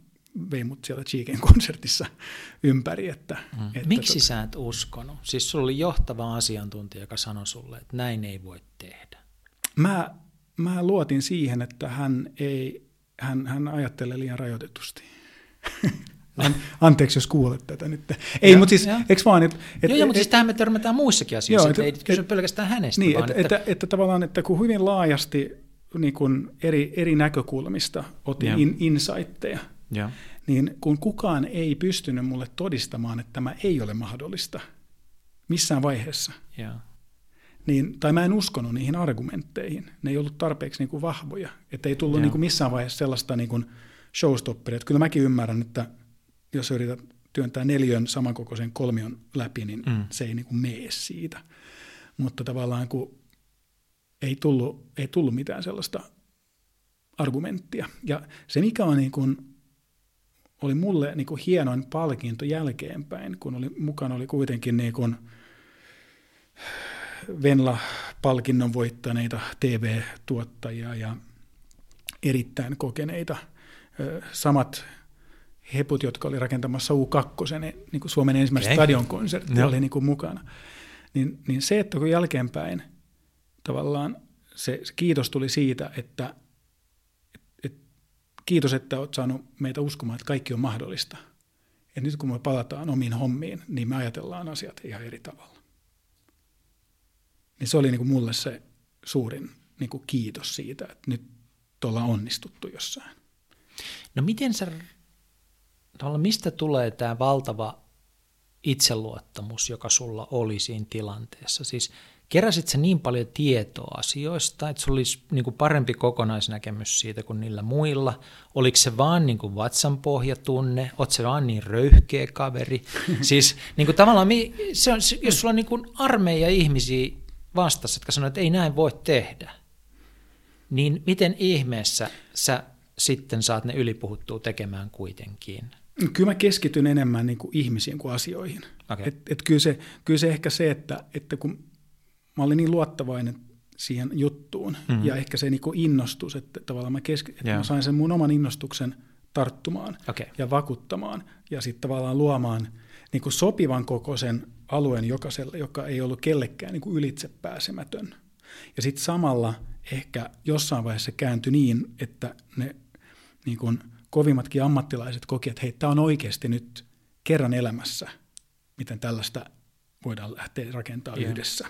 Speaker 2: vei mut siellä Cheeken konsertissa ympäri. Että,
Speaker 1: Mm.
Speaker 2: että
Speaker 1: Miksi
Speaker 2: tota,
Speaker 1: sä et uskonut? Siis sulla oli johtava asiantuntija, joka sanoi sulle, että näin ei voi tehdä.
Speaker 2: mä, mä luotin siihen, että hän, ei, hän, hän ajattelee liian rajoitetusti. An, anteeksi, jos kuulet tätä nyt. Ei,
Speaker 1: Joo,
Speaker 2: mutta siis, eikö vaan, että... Et,
Speaker 1: joo, joo, mutta
Speaker 2: et-
Speaker 1: siis tähän me törmätään muissakin asioissa,
Speaker 2: Joo,
Speaker 1: että
Speaker 2: et-
Speaker 1: ei kysy
Speaker 2: et-
Speaker 1: pelkästään hänestä,
Speaker 2: Niin,
Speaker 1: vaan
Speaker 2: että, että, että, että tavallaan, että kun hyvin laajasti niin kun eri, eri näkökulmista otin
Speaker 1: Joo.
Speaker 2: in, insightteja,
Speaker 1: Joo.
Speaker 2: niin kun kukaan ei pystynyt mulle todistamaan, että tämä ei ole mahdollista missään vaiheessa,
Speaker 1: Joo.
Speaker 2: Niin, tai mä en uskonut niihin argumentteihin. Ne ei ollut tarpeeksi niin kuin vahvoja. Että ei tullut
Speaker 1: Joo.
Speaker 2: niin kuin missään vaiheessa sellaista niin kuin showstopperia. Että kyllä mäkin ymmärrän, että jos yrität työntää neljön samankokoisen kolmion läpi, niin
Speaker 1: Mm.
Speaker 2: mm. se ei niin kuin mene siitä. Mutta tavallaan kun ei tullut, ei tullut mitään sellaista argumenttia. Ja se, mikä on niin kuin, oli mulle niin kuin hienoin palkinto jälkeenpäin, kun oli, mukana oli kuitenkin niin kuin Venla-palkinnon voittaneita TV-tuottajia ja erittäin kokeneita. Samat heput, jotka oli rakentamassa U2, niin kuin Suomen ensimmäistä
Speaker 1: Okei.
Speaker 2: stadionkonserttia
Speaker 1: Joo.
Speaker 2: oli niin kuin mukana. Niin, niin se, että kun jälkeenpäin tavallaan se, se kiitos tuli siitä, että et, et, kiitos, että olet saanut meitä uskomaan, että kaikki on mahdollista. Ja nyt kun me palataan omiin hommiin, niin me ajatellaan asiat ihan eri tavalla. Niin se oli niin kuin mulle se suurin niin kuin kiitos siitä, että nyt ollaan onnistuttu jossain.
Speaker 1: No miten sä, mistä tulee tämä valtava itseluottamus, joka sulla oli siinä tilanteessa? Siis keräsit sä niin paljon tietoa asioista, että sulla olisi niin kuin parempi kokonaisnäkemys siitä kuin niillä muilla? Oliko se vaan niin kuin vatsanpohjatunne? Oot se vaan niin röyhkeä kaveri? siis niin kuin tavallaan, se on, jos sulla on niin kuin armeija ihmisiä vastassa, jotka sanoo, että ei näin voi tehdä, niin miten ihmeessä sä sitten saat ne ylipuhuttua tekemään kuitenkin?
Speaker 2: Kyllä mä keskityn enemmän niin kuin ihmisiin kuin asioihin.
Speaker 1: Okei.
Speaker 2: Et, et kyllä, se, kyllä se ehkä se, että, että kun mä olin niin luottavainen siihen juttuun
Speaker 1: Mhm.
Speaker 2: mm-hmm. ja ehkä se niin kuin innostus, että tavallaan mä, keski, että
Speaker 1: Joo.
Speaker 2: mä sain sen mun oman innostuksen tarttumaan
Speaker 1: Okei.
Speaker 2: ja vakuuttamaan ja sitten tavallaan luomaan niin kuin sopivan kokoisen alueen jokaiselle, joka ei ollut kellekään niin kuin ylitse pääsemätön. Ja sitten samalla ehkä jossain vaiheessa kääntyi niin, että ne niin kuin kovimmatkin ammattilaiset koki, että hei, tämä on oikeasti nyt kerran elämässä, miten tällaista voidaan lähteä rakentamaan
Speaker 1: Joo.
Speaker 2: yhdessä.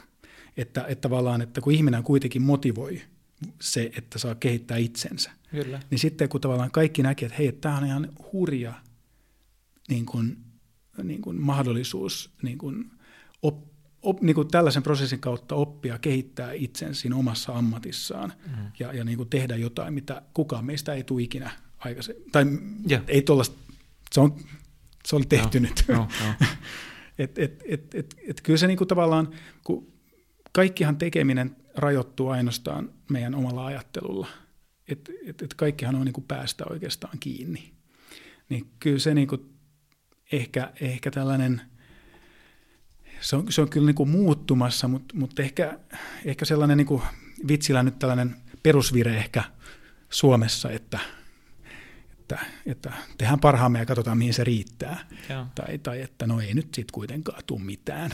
Speaker 2: Että, että tavallaan, että kun ihminen kuitenkin motivoi se, että saa kehittää itsensä,
Speaker 1: Kyllä.
Speaker 2: niin sitten kun tavallaan kaikki näki, että hei, tämä on ihan hurja niin kuin, niin kuin mahdollisuus niin kuin op, op, niin kuin tällaisen prosessin kautta oppia kehittää itsensä siinä omassa ammatissaan
Speaker 1: Mm.
Speaker 2: ja, ja niin kuin tehdä jotain, mitä kukaan meistä ei tule ikinä aikaisemmin. Tai
Speaker 1: Joo.
Speaker 2: ei tuollaista, se, on, se oli tehty
Speaker 1: Joo,
Speaker 2: nyt.
Speaker 1: joo, joo.
Speaker 2: et, et, et, et, et kyllä se niin kuin tavallaan, kun kaikkihan tekeminen rajoittuu ainoastaan meidän omalla ajattelulla. Et, et, et kaikkihan on niin kuin päästä oikeastaan kiinni. Niin kyllä se niin kuin ehkä, ehkä tällainen, se on, se on kyllä niin kuin muuttumassa, mutta, mutta ehkä, ehkä sellainen niin kuin vitsillä nyt tällainen perusvire ehkä Suomessa, että, että, että tehdään parhaamme ja katsotaan mihin se riittää
Speaker 1: Joo.
Speaker 2: tai, tai että no ei nyt sitten kuitenkaan tule mitään,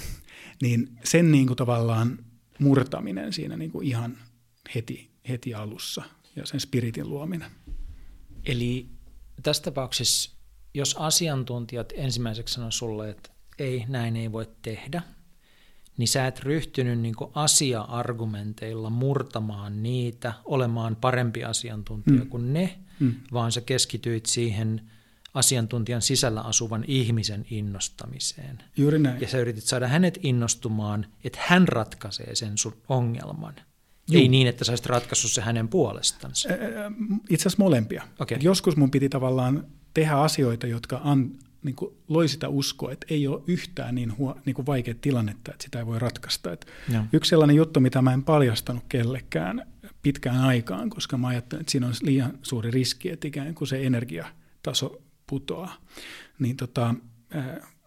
Speaker 2: niin sen niin kuin tavallaan murtaminen siinä niin kuin ihan heti, heti alussa ja sen spiritin luominen.
Speaker 1: Eli tässä tapauksessa, jos asiantuntijat ensimmäiseksi sanoo sulle, että ei, näin ei voi tehdä, niin sä et ryhtynyt niin asia-argumenteilla murtamaan niitä, olemaan parempi asiantuntija mm. kuin ne,
Speaker 2: Mm.
Speaker 1: vaan sä keskityit siihen asiantuntijan sisällä asuvan ihmisen innostamiseen.
Speaker 2: Juuri näin.
Speaker 1: Ja sä yritit saada hänet innostumaan, että hän ratkaisee sen sun ongelman.
Speaker 2: Juu.
Speaker 1: Ei niin, että sä olisit ratkaissut se hänen puolestansa.
Speaker 2: Itse asiassa molempia. Et Joskus mun piti tavallaan tehdä asioita, jotka an, niin kuin loi sitä uskoa, että ei ole yhtään niin, huo, niin kuin vaikea tilannetta, että sitä ei voi ratkaista. Et
Speaker 1: Joo.
Speaker 2: yksi sellainen juttu, mitä mä en paljastanut kellekään pitkään aikaan, koska mä ajattelin, että siinä on liian suuri riski, että ikään kuin se energiataso putoaa. Niin tota,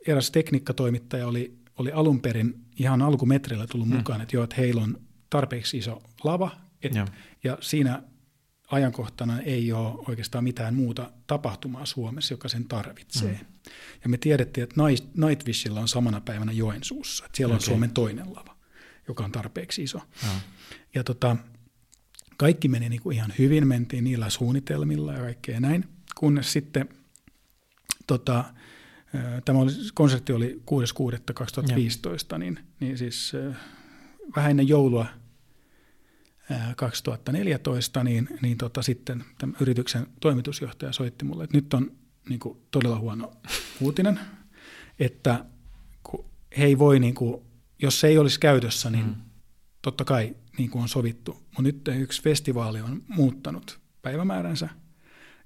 Speaker 2: eräs tekniikkatoimittaja oli, oli alun perin ihan alkumetrillä tullut
Speaker 1: Hmm.
Speaker 2: mukaan, että joo, että heillä on tarpeeksi iso lava, et, ja siinä ajankohtana ei ole oikeastaan mitään muuta tapahtumaa Suomessa, joka sen tarvitsee. Mm. Ja me tiedettiin, että Nightwishilla on samana päivänä Joensuussa. Että siellä okay. on Suomen toinen lava, joka on tarpeeksi iso. Mm. Ja tota, kaikki meni niin kuin ihan hyvin, mentiin niillä suunnitelmilla ja kaikkea näin, kunnes sitten tota, tämä oli, konsertti oli 6.6.2015, niin, niin siis vähän ennen joulua 2014, niin, niin tota, sitten tämän yrityksen toimitusjohtaja soitti mulle, että nyt on niin kuin, todella huono uutinen, että kun he ei voi, niin kuin, jos se ei olisi käytössä, niin mm. totta kai niin kuin on sovittu, mutta nyt yksi festivaali on muuttanut päivämääränsä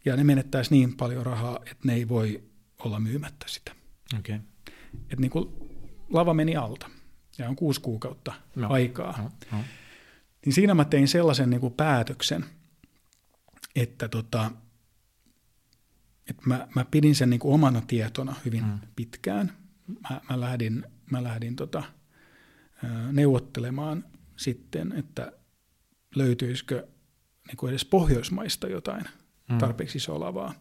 Speaker 2: ja ne menettäisi niin paljon rahaa, että ne ei voi olla myymättä sitä.
Speaker 1: Okay.
Speaker 2: Että niin kuin lava meni alta ja on kuusi kuukautta no. aikaa. No. No. Niin siinä mä tein sellaisen niin kuin päätöksen, että, tota, että mä, mä pidin sen niin kuin omana tietona hyvin mm. pitkään. Mä, mä lähdin, mä lähdin tota, neuvottelemaan sitten, että löytyisikö niin kuin edes Pohjoismaista jotain mm. tarpeeksi isoa lavaa.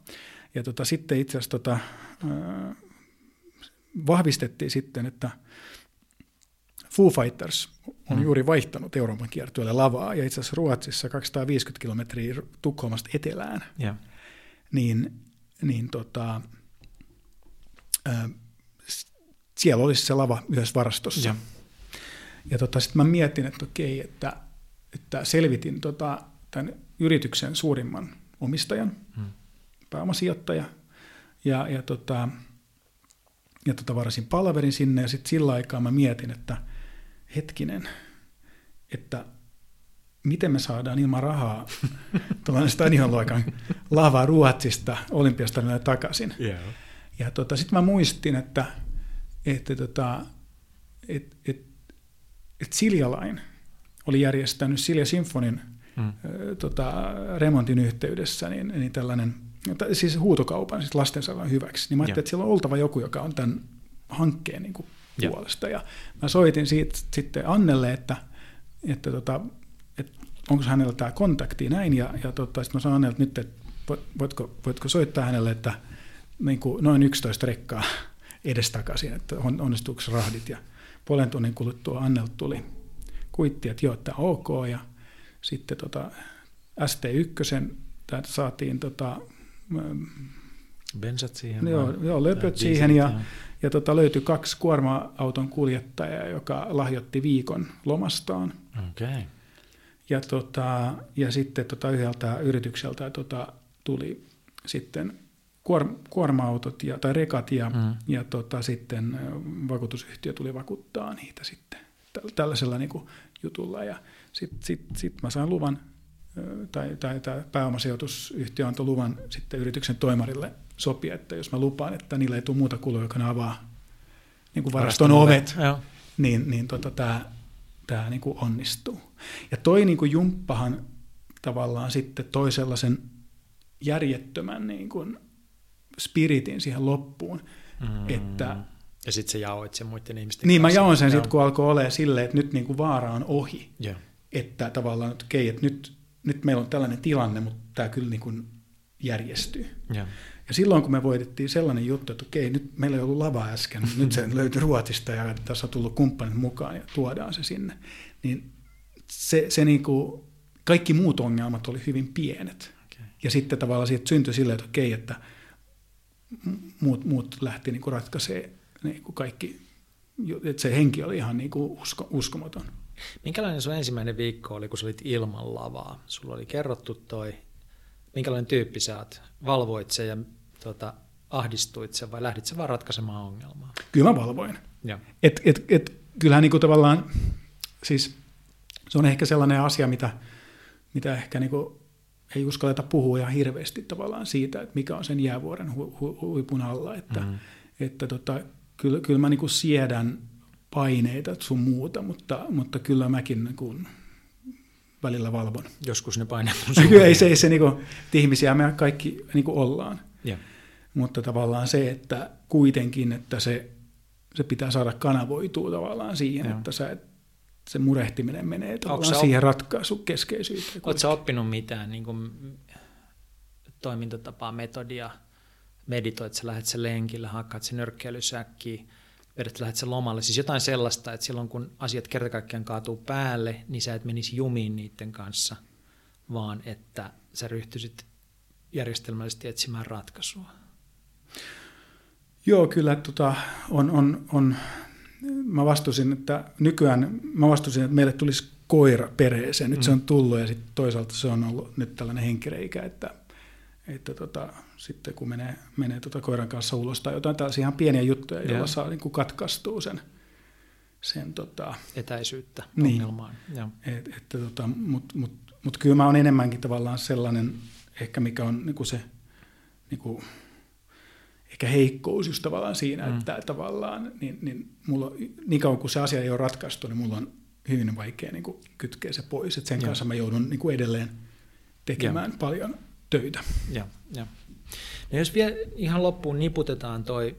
Speaker 2: Ja tota, sitten itse asiassa tota, vahvistettiin sitten, että Foo Fighters on mm. juuri vaihtanut Euroopan kiertueelle lavaa, ja itse asiassa Ruotsissa 250 kilometriä Tukholmasta etelään,
Speaker 1: yeah.
Speaker 2: niin, niin tota, äh, siellä olisi se lava myös varastossa. Yeah. Ja tota, sitten mä mietin, että okei, että, että selvitin tota, tämän yrityksen suurimman omistajan, mm. pääomasijoittaja, ja, ja, tota, ja tota, varasin palaverin sinne, ja sitten sillä aikaa mä mietin, että – hetkinen, että miten me saadaan ilman rahaa tuollainen stadionluokan lava Ruotsista olympiastadionille takaisin.
Speaker 1: Yeah.
Speaker 2: Ja tota, sitten mä muistin, että, että tota, et, et, et Siljalain oli järjestänyt Silja Symfonin mm. tota, remontin yhteydessä niin, niin tällainen, siis huutokaupan siis lastensairaalan hyväksi. Niin mä ajattelin, yeah. että siellä on oltava joku, joka on tämän hankkeen niin kuin puolesta. Ja mä soitin siitä sitten Annelle, että, että, tota, että onko hänellä tämä kontakti näin, ja, ja tota, sitten mä sanoin Annelle, että nyt, että voitko, voitko soittaa hänelle, että niin kuin noin 11 rekkaa edestakaisin, että on, onnistuuko rahdit, ja puolen tunnin kuluttua Annelta tuli kuitti, että joo, että ok, ja sitten tota, ST1, täältä saatiin tota,
Speaker 1: Bensat siihen?
Speaker 2: Joo, joo löpöt siihen ja, ja tota, löytyi kaksi kuorma-auton kuljettajaa, joka lahjoitti viikon lomastaan.
Speaker 1: Okay.
Speaker 2: Ja, tota, ja sitten tota, yhdeltä yritykseltä tota, tuli sitten kuor, kuorma-autot ja, tai rekat ja, mm. ja tota, sitten vakuutusyhtiö tuli vakuuttaa niitä sitten tällaisella niin kuin, jutulla. Ja sitten sit, sit mä sain luvan, tai, tai, tai pääomasijoitusyhtiö antoi luvan sitten yrityksen toimarille sopia, että jos mä lupaan, että niillä ei tule muuta kuluja, joka ne avaa niin kuin varaston ovet, Joo. niin, niin tota, tämä tää niin kuin onnistuu. Ja toi niin kuin jumppahan tavallaan sitten toi sellaisen järjettömän niin kuin spiritin siihen loppuun, mm. että
Speaker 1: ja sitten se jaoit sen muiden ihmisten
Speaker 2: Niin, kanssa. mä jaoin sen sitten, kun alkoi olemaan silleen, että nyt niin kuin vaara on ohi. Yeah. Että tavallaan, että okei, että nyt, nyt meillä on tällainen tilanne, mutta tämä kyllä niin kuin järjestyy.
Speaker 1: Yeah.
Speaker 2: Ja silloin kun me voitettiin sellainen juttu, että okei, nyt meillä ei ollut lava äsken, nyt se löytyi Ruotsista ja tässä on tullut kumppanit mukaan ja tuodaan se sinne, niin se, se niin kuin, kaikki muut ongelmat oli hyvin pienet. Okay. Ja sitten tavallaan siitä syntyi silleen, että okei, että muut, muut lähti niin ratkaisemaan niin kuin kaikki, että se henki oli ihan niin kuin usko, uskomaton.
Speaker 1: Minkälainen sun ensimmäinen viikko oli, kun sä olit ilman lavaa? Sulla oli kerrottu toi, minkälainen tyyppi sä oot? Valvoit se ja tota, ahdistuit sen vai lähdit se vaan ratkaisemaan ongelmaa?
Speaker 2: Kyllä mä valvoin. Et, et, et, kyllähän niin kuin tavallaan, siis se on ehkä sellainen asia, mitä, mitä ehkä niin kuin ei uskalleta puhua ihan hirveästi tavallaan siitä, että mikä on sen jäävuoren hu, hu, huipun alla. Että, mm-hmm. että tota, kyllä, kyllä mä niin kuin siedän paineita sun muuta, mutta, mutta kyllä mäkin niin kuin välillä valvon.
Speaker 1: Joskus ne paineet
Speaker 2: on Kyllä ei se, ei se niin kuin, ihmisiä me kaikki niin kuin ollaan.
Speaker 1: Yeah.
Speaker 2: Mutta tavallaan se, että kuitenkin, että se, se pitää saada kanavoitua tavallaan siihen, Joo. että sä et, se murehtiminen menee tavallaan siihen ratkaisukeskeisyyteen.
Speaker 1: Oletko oppinut mitään niin kuin toimintatapaa, metodia, meditoit, sä lähdet sen lenkillä, hakkaat sen nyrkkeilysäkkiin, vedät lähdet sen lomalle. Siis jotain sellaista, että silloin kun asiat kertakaikkiaan kaatuu päälle, niin sä et menisi jumiin niiden kanssa, vaan että sä ryhtyisit järjestelmällisesti etsimään ratkaisua.
Speaker 2: Joo, kyllä tota, on, on, on, mä vastusin, että nykyään mä vastusin, että meille tulisi koira pereeseen. Nyt mm. se on tullut ja sitten toisaalta se on ollut nyt tällainen henkireikä, että, että tota, sitten kun menee, menee tota koiran kanssa ulos tai jotain tällaisia ihan pieniä juttuja, joilla saa niin kuin katkaistua sen, sen tota,
Speaker 1: etäisyyttä
Speaker 2: niin, ongelmaan. Et, että tota, Mutta mut, mut kyllä mä oon enemmänkin tavallaan sellainen, ehkä mikä on niin kuin se niin kuin, ehkä heikkous just tavallaan siinä, mm. että tavallaan niin, niin, mulla, niin kauan kuin se asia ei ole ratkaistu, niin mulla on hyvin vaikea niin kuin kytkeä se pois. Että sen ja. kanssa mä joudun niin kuin edelleen tekemään ja. paljon töitä.
Speaker 1: Ja, ja. No jos vielä ihan loppuun niputetaan toi,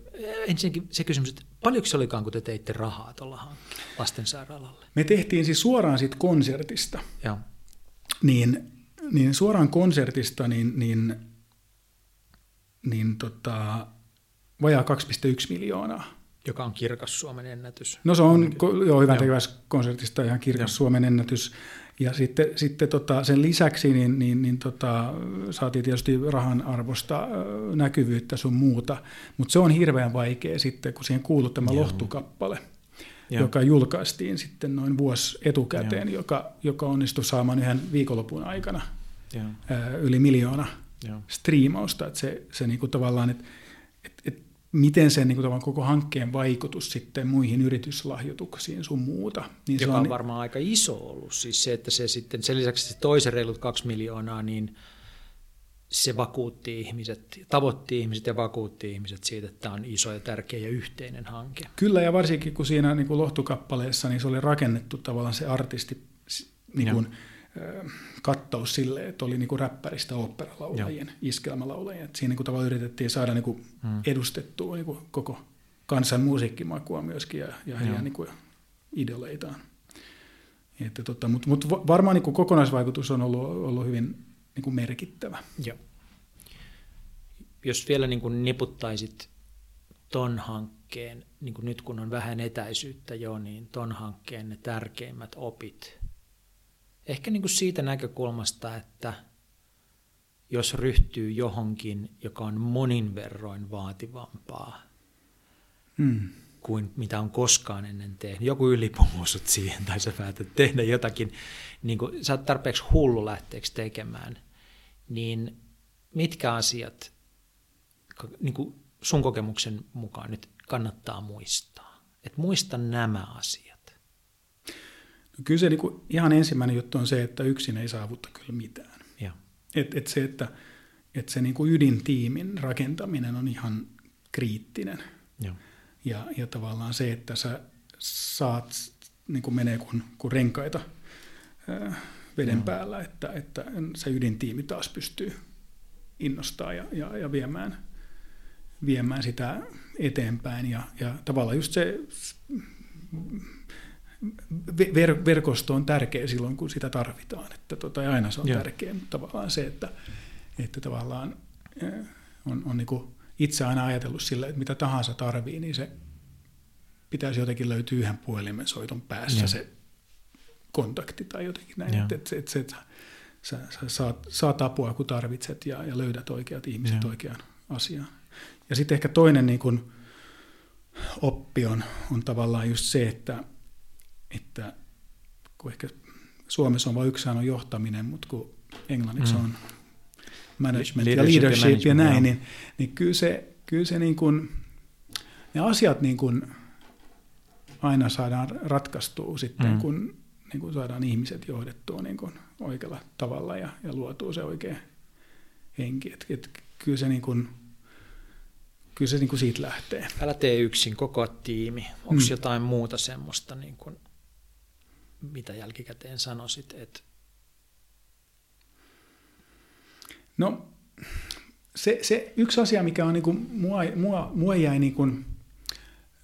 Speaker 1: ensinnäkin se kysymys, että paljonko se olikaan, kun te teitte rahaa tuolla lastensairaalalle?
Speaker 2: Me tehtiin siis suoraan siitä konsertista.
Speaker 1: Ja.
Speaker 2: Niin, niin suoraan konsertista, niin, niin, niin tota, vajaa 2,1 miljoonaa.
Speaker 1: Joka on kirkas Suomen ennätys.
Speaker 2: No se on jo hyvän tekevässä konsertista ihan kirkas Joo. Suomen ennätys. Ja sitten, sitten tota, sen lisäksi niin, niin, niin tota, saatiin tietysti rahan arvosta näkyvyyttä sun muuta, mutta se on hirveän vaikea sitten, kun siihen kuuluu tämä Joo. lohtukappale, Joo. joka julkaistiin sitten noin vuosi etukäteen, joka, joka onnistui saamaan yhden viikonlopun aikana Joo. yli miljoona Joo. striimausta. Että se, se niinku tavallaan, että et, et miten sen niin kuin, koko hankkeen vaikutus sitten muihin yrityslahjoituksiin sun muuta.
Speaker 1: Niin Joka se on, on varmaan aika iso ollut. Siis se, että se sitten, sen lisäksi se toisen reilut kaksi miljoonaa, niin se vakuutti ihmiset, tavoitti ihmiset ja vakuutti ihmiset siitä, että tämä on iso ja tärkeä ja yhteinen hanke.
Speaker 2: Kyllä, ja varsinkin kun siinä niin kuin lohtukappaleessa, niin se oli rakennettu tavallaan se artisti niin kuin, kattaus sille, että oli niinku räppäristä oopperalaulajien, iskelmälaulajien. Et siinä niinku tavallaan yritettiin saada niinku hmm. edustettua niinku koko kansan musiikkimakua myöskin ja, ja heidän niinku idoleitaan. Että tota, Mutta mut varmaan niinku kokonaisvaikutus on ollut, ollut hyvin niinku merkittävä.
Speaker 1: Joo. Jos vielä niinku niputtaisit ton hankkeen, niin nyt kun on vähän etäisyyttä jo, niin ton hankkeen ne tärkeimmät opit – Ehkä niin kuin siitä näkökulmasta, että jos ryhtyy johonkin, joka on monin verroin vaativampaa hmm. kuin mitä on koskaan ennen tehnyt, joku ylipumusut siihen tai sä päätät tehdä jotakin, niin kuin sä oot tarpeeksi hullu lähteeksi tekemään, niin mitkä asiat niin kuin sun kokemuksen mukaan nyt kannattaa muistaa? että muista nämä asiat.
Speaker 2: Kyllä se niin kuin ihan ensimmäinen juttu on se, että yksin ei saavutta kyllä mitään. Et, et se, että et se niin kuin ydintiimin rakentaminen on ihan kriittinen.
Speaker 1: Ja,
Speaker 2: ja, ja tavallaan se, että sä saat, niin kuin menee kuin, kuin renkaita ää, veden ja. päällä, että, että se ydintiimi taas pystyy innostaa ja, ja, ja viemään, viemään sitä eteenpäin. Ja, ja tavallaan just se ver, verkosto on tärkeä silloin, kun sitä tarvitaan. Että tota, ja aina se on Joo. tärkeä, mutta tavallaan se, että, että tavallaan eh, on, on niin itse aina ajatellut sillä, että mitä tahansa tarvii, niin se pitäisi jotenkin löytyä yhden puhelimen soiton päässä Joo. se kontakti tai jotenkin näin. Että, että, että, se, että sä, sä saat, saat apua, kun tarvitset ja, ja löydät oikeat ihmiset Joo. oikeaan asiaan. Ja sitten ehkä toinen niin kun, oppi on, on tavallaan just se, että että kun ehkä Suomessa on vain yksi on johtaminen, mutta kun englanniksi mm. on management leadership ja leadership ja, ja näin, niin, niin kyllä se, kyllä se niin kuin, ne asiat niin kuin aina saadaan ratkaistua sitten, mm. kun niin kuin saadaan ihmiset johdettua niin kuin oikealla tavalla ja, ja luotuu se oikea henki. Et, et kyllä se, niin kuin, kyllä se niin kuin siitä lähtee.
Speaker 1: Älä tee yksin, koko tiimi. Onko mm. jotain muuta semmoista niin kuin mitä jälkikäteen sanoisit? Että...
Speaker 2: No se, se yksi asia, mikä on niin kuin, mua, mua, mua jäi niin kuin,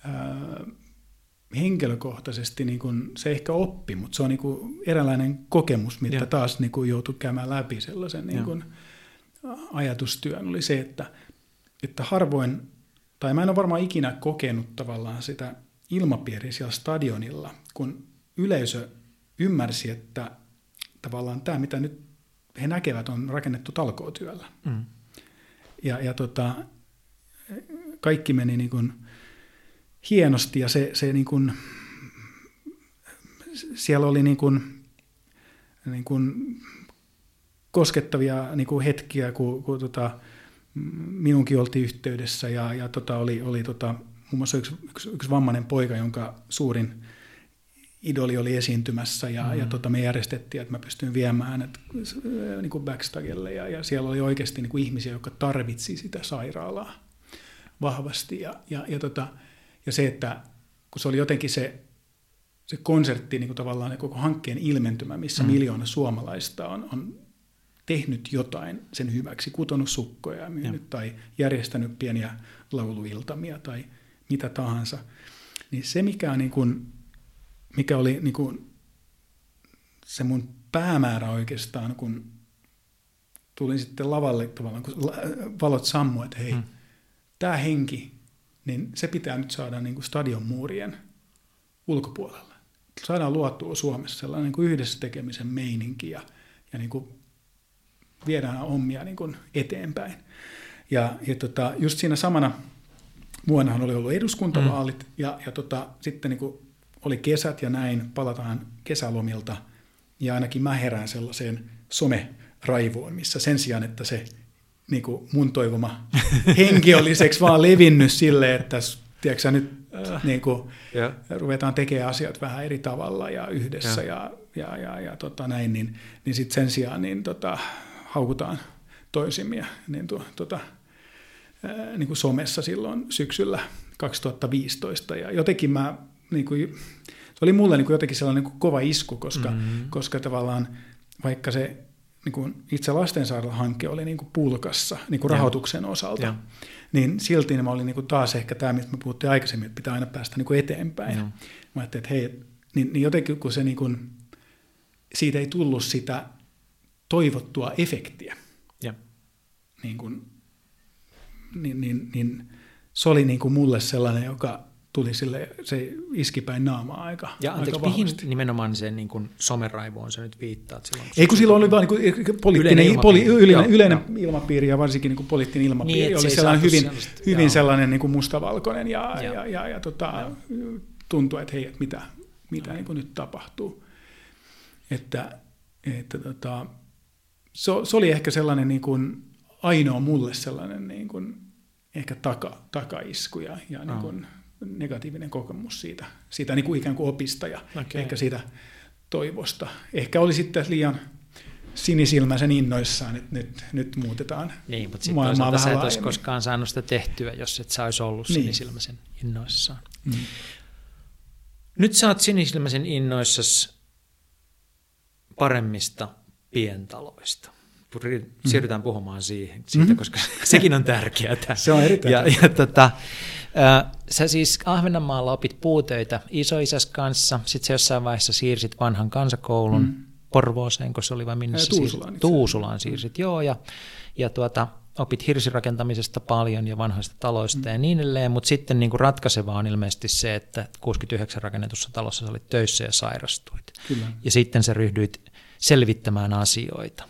Speaker 2: ää, henkilökohtaisesti niin kuin, se ehkä oppi, mutta se on niin kuin eräänlainen kokemus, mitä ja. taas niin kuin joutui käymään läpi sellaisen niin kuin ajatustyön, oli se, että, että harvoin, tai mä en ole varmaan ikinä kokenut tavallaan sitä ilmapiiriä siellä stadionilla, kun yleisö ymmärsi, että tavallaan tämä, mitä nyt he näkevät, on rakennettu talkootyöllä. Mm. Ja, ja tota, kaikki meni niin kuin hienosti ja se, se niin kuin, siellä oli niin kuin, niin kuin koskettavia niin kuin hetkiä, kun, kun tota, minunkin oltiin yhteydessä ja, ja tota, oli, oli tota, muun muassa yksi, yksi, yksi vammainen poika, jonka suurin idoli oli esiintymässä ja, mm. ja tota, me järjestettiin, että mä pystyin viemään hänet niin kuin backstagelle ja, ja siellä oli oikeasti niin kuin ihmisiä, jotka tarvitsi sitä sairaalaa vahvasti ja, ja, ja, tota, ja se, että kun se oli jotenkin se, se konsertti niin kuin tavallaan koko hankkeen ilmentymä, missä mm. miljoona suomalaista on, on tehnyt jotain sen hyväksi, kutonut sukkoja ja myynyt ja. tai järjestänyt pieniä lauluiltamia tai mitä tahansa, niin se mikä, on niin kuin, mikä oli niin kuin se mun päämäärä oikeastaan, kun tulin sitten lavalle tavallaan, kun valot sammuivat, että hei, hmm. tämä henki, niin se pitää nyt saada niin kuin stadion muurien ulkopuolella. Saadaan luotua Suomessa sellainen niin kuin yhdessä tekemisen meininki ja, ja niin kuin viedään hommia niin kuin eteenpäin. Ja, ja tota, just siinä samana vuonnahan oli ollut eduskuntavaalit mm. ja, ja tota, sitten niin kuin oli kesät ja näin, palataan kesälomilta ja ainakin mä herään sellaiseen some-raivoon, missä sen sijaan, että se niin kuin mun toivoma henki oliseksi vaan levinnyt sille, että tiedätkö, nyt äh, niin kuin, yeah. ruvetaan tekemään asiat vähän eri tavalla ja yhdessä yeah. ja, ja, ja, ja tota näin, niin, niin sitten sen sijaan niin tota, haukutaan toisimia niin, tu, tota, ää, niin kuin somessa silloin syksyllä 2015 ja jotenkin mä niin kuin, se oli mulle niin kuin jotenkin sellainen niin kuin kova isku, koska, mm-hmm. koska tavallaan vaikka se niin kuin itse lastensairaala-hanke oli niin kuin pulkassa niin kuin rahoituksen ja. osalta, ja. niin silti mä olin niin kuin taas ehkä tämä, mistä me puhuttiin aikaisemmin, että pitää aina päästä niin kuin eteenpäin. Ja. Mä ajattelin, että hei, niin, niin jotenkin kun se niin kuin, siitä ei tullut sitä toivottua efektiä, ja. Niin, kuin, niin, niin, niin se oli niin kuin mulle sellainen, joka tuli sille, se iski päin naamaa aika
Speaker 1: Ja anteeksi,
Speaker 2: aika
Speaker 1: mihin nimenomaan sen niin kuin someraivoon sä nyt viittaat silloin?
Speaker 2: Ei kun silloin oli vain niin poliittinen, yleinen ilmapiiri, poli, yleinen, yleinen ilmapiiri ja varsinkin niin kuin poliittinen ilmapiiri niin, oli se sellainen hyvin, sellaista, hyvin joo. sellainen niin kuin mustavalkoinen ja, ja, ja, ja, ja tota, tuntui, että hei, että mitä, mitä niin kuin nyt tapahtuu. Että, että tota, se, se oli ehkä sellainen niin kuin ainoa mulle sellainen niin kuin ehkä taka, takaisku ja, ja niin kuin negatiivinen kokemus siitä, siitä niin kuin ikään kuin opista ja okay. ehkä siitä toivosta. Ehkä oli sitten liian sinisilmäisen innoissaan, että nyt, nyt muutetaan
Speaker 1: Niin, mutta sitten toisaalta sä et olisi koskaan saanut sitä tehtyä, jos et sä olisi ollut niin. sinisilmäisen innoissaan. Mm. Nyt sä oot sinisilmäisen innoissas paremmista pientaloista. Siirrytään mm. puhumaan siihen, siitä, mm. koska sekin on tärkeää.
Speaker 2: Se on erittäin
Speaker 1: ja, ja, tota, Sä siis Ahvenanmaalla opit puutöitä isoisäs kanssa, sitten sä jossain vaiheessa siirsit vanhan kansakoulun mm. Porvooseen, kun se oli vai minne
Speaker 2: Tuusulaan,
Speaker 1: siirsit? Tuusulaan siirsit, joo, ja, ja tuota, opit hirsirakentamisesta paljon ja vanhoista taloista mm. ja niin edelleen, mutta sitten niin kuin ratkaisevaa on ilmeisesti se, että 69 rakennetussa talossa sä olit töissä ja sairastuit.
Speaker 2: Kyllä.
Speaker 1: Ja sitten sä ryhdyit selvittämään asioita.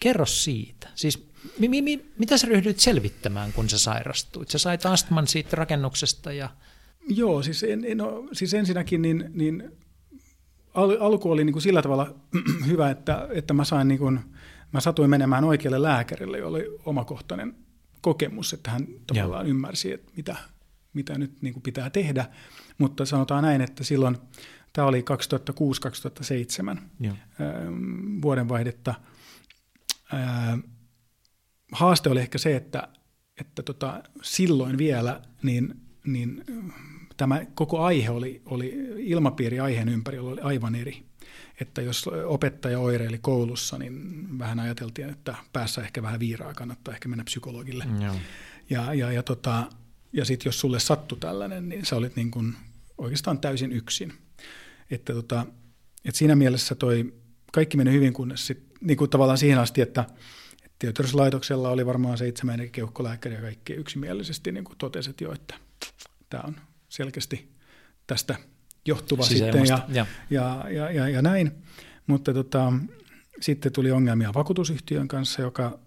Speaker 1: Kerro siitä. Siis mi, mi, mi, mitä sä ryhdyit selvittämään, kun sä sairastuit? Sä sait astman siitä rakennuksesta ja...
Speaker 2: Joo, siis, en, no, siis ensinnäkin niin, niin al, alku oli niin kuin sillä tavalla hyvä, että, että mä sain niin kuin, mä satuin menemään oikealle lääkärille, jolla oli omakohtainen kokemus, että hän tavallaan Joo. ymmärsi, että mitä, mitä nyt niin kuin pitää tehdä. Mutta sanotaan näin, että silloin, tämä oli 2006-2007 Joo. vuodenvaihdetta, haaste oli ehkä se, että, että tota, silloin vielä niin, niin tämä koko aihe oli, oli ilmapiiri aiheen ympärillä oli aivan eri. Että jos opettaja oireili koulussa, niin vähän ajateltiin, että päässä ehkä vähän viiraa, kannattaa ehkä mennä psykologille.
Speaker 1: Mm,
Speaker 2: ja ja, ja, tota, ja sitten jos sulle sattui tällainen, niin sä olit niin kuin oikeastaan täysin yksin. Että, tota, että siinä mielessä toi kaikki meni hyvin, kunnes sit, niin kuin tavallaan siihen asti, että Työterveyslaitoksella oli varmaan seitsemän eri keuhkolääkäriä ja kaikki yksimielisesti niin kuin totesivat jo, että tämä on selkeästi tästä johtuva sitten ja, ja. Ja, ja, ja, ja näin. Mutta tota, sitten tuli ongelmia vakuutusyhtiön kanssa, joka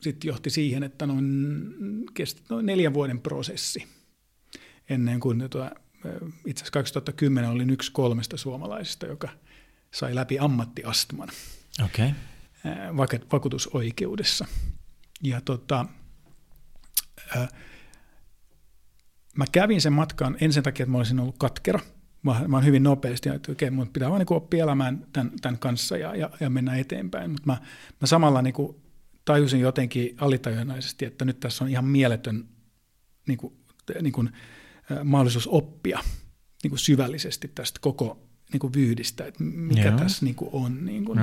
Speaker 2: sitten johti siihen, että noin, kesti noin neljän vuoden prosessi ennen kuin tuota, itse asiassa 2010 olin yksi kolmesta suomalaisista, joka sai läpi ammattiastman
Speaker 1: okay.
Speaker 2: Vakuutusoikeudessa. Ja tota, mä kävin sen matkan en sen takia, että mä olisin ollut katkera, mä, mä oon hyvin nopeasti, että okei, mun pitää vaan niin oppia elämään tämän, tämän kanssa ja, ja, ja mennä eteenpäin. Mutta mä, mä samalla niin kuin tajusin jotenkin alitajunaisesti, että nyt tässä on ihan mieletön niin kuin, niin kuin, mahdollisuus oppia niin kuin syvällisesti tästä koko niin kuin vyydistä, että mikä Joo. tässä niin kuin on niin kuin,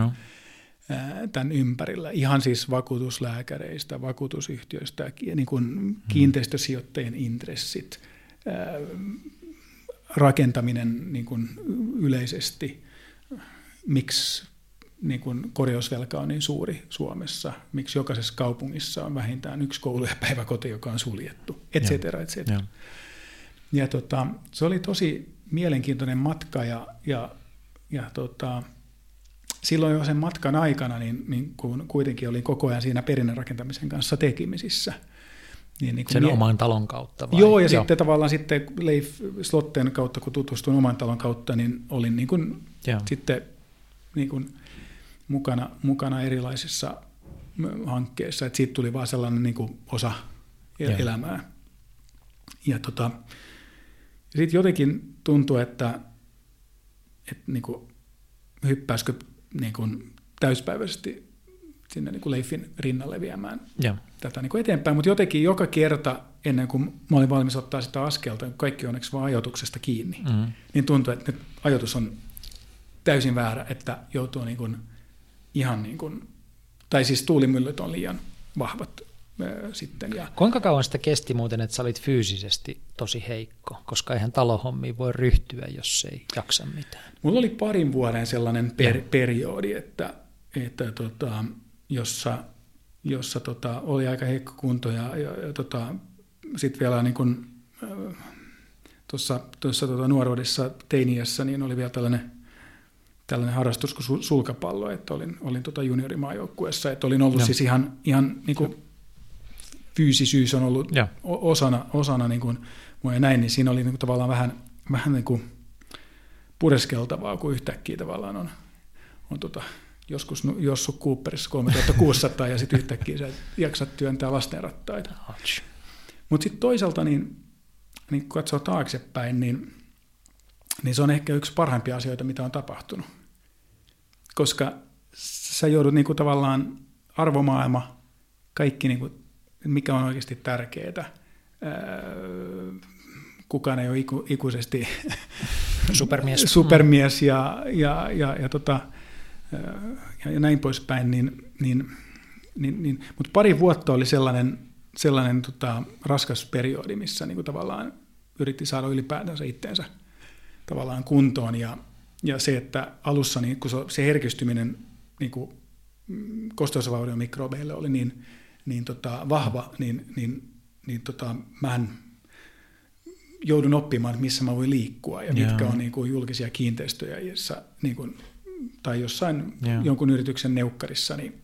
Speaker 2: tämän ympärillä. Ihan siis vakuutuslääkäreistä, vakuutusyhtiöistä, niin kuin kiinteistösijoittajien intressit, rakentaminen niin kuin yleisesti, miksi niin kuin korjausvelka on niin suuri Suomessa, miksi jokaisessa kaupungissa on vähintään yksi koulu ja päiväkoti, joka on suljettu, et cetera, et cetera. Ja, ja tota, se oli tosi mielenkiintoinen matka ja, ja, ja tota, silloin jo sen matkan aikana, niin, niin kun kuitenkin oli koko ajan siinä perinnerakentamisen kanssa tekemisissä –
Speaker 1: niin, niin Sen mie- oman talon kautta vai?
Speaker 2: Joo, ja Joo. sitten tavallaan sitten Leif Slotten kautta, kun tutustuin oman talon kautta, niin olin niin kuin sitten niin kuin mukana, mukana erilaisissa hankkeissa, että siitä tuli vaan sellainen niin kuin osa Joo. elämää. Ja tota, sitten jotenkin tuntui, että, että niin kuin, hyppäisikö niin kuin täyspäiväisesti sinne niin kuin Leifin rinnalle viemään ja. tätä niin kuin eteenpäin. Mutta jotenkin joka kerta ennen kuin mä olin valmis ottaa sitä askelta, kaikki onneksi vaan ajoituksesta kiinni, mm-hmm. niin tuntui, että nyt ajoitus on täysin väärä, että joutuu niin kuin ihan niin kuin, tai siis tuulimyllyt on liian vahvat sitten. Ja...
Speaker 1: Kuinka kauan sitä kesti muuten, että sä olit fyysisesti tosi heikko, koska eihän talohommiin voi ryhtyä, jos ei jaksa mitään?
Speaker 2: Mulla oli parin vuoden sellainen per, periodi, että, että tota, jossa, jossa tota, oli aika heikko kunto ja, ja, ja tota, sitten vielä niin kun, äh, tuossa, tuossa tota nuoruudessa teiniässä niin oli vielä tällainen, tällainen harrastus kuin sulkapallo, että olin, olin tota juniorimaajoukkueessa, että olin ollut ja. siis ihan, ihan niin kuin fyysisyys on ollut ja. osana, osana niin kuin, ja näin, niin siinä oli niin kuin tavallaan vähän, vähän niin kuin pureskeltavaa, kun yhtäkkiä tavallaan on, on tota, joskus Jossu Cooperissa 3600 ja sitten yhtäkkiä sä jaksat työntää lastenrattaita. Mutta sitten toisaalta, niin, niin kun katsoo taaksepäin, niin, niin se on ehkä yksi parhaimpia asioita, mitä on tapahtunut. Koska sä joudut niin kuin tavallaan arvomaailma, kaikki, niin kuin, mikä on oikeasti tärkeää. kukaan ei ole iku, ikuisesti
Speaker 1: supermies,
Speaker 2: supermies ja, ja, ja, ja tota, ja, ja näin poispäin, niin, niin, niin, niin, mutta pari vuotta oli sellainen, sellainen tota, raskas periodi, missä niin kuin tavallaan yritti saada ylipäätänsä itteensä tavallaan kuntoon. Ja, ja se, että alussa niin kun se herkistyminen niin kuin mm, mikrobeille oli niin, niin tota, vahva, niin, niin, niin tota, mä joudun oppimaan, missä mä voin liikkua ja mitkä on niin kuin julkisia kiinteistöjä, joissa niin kuin tai jossain Joo. jonkun yrityksen neukkarissa, niin,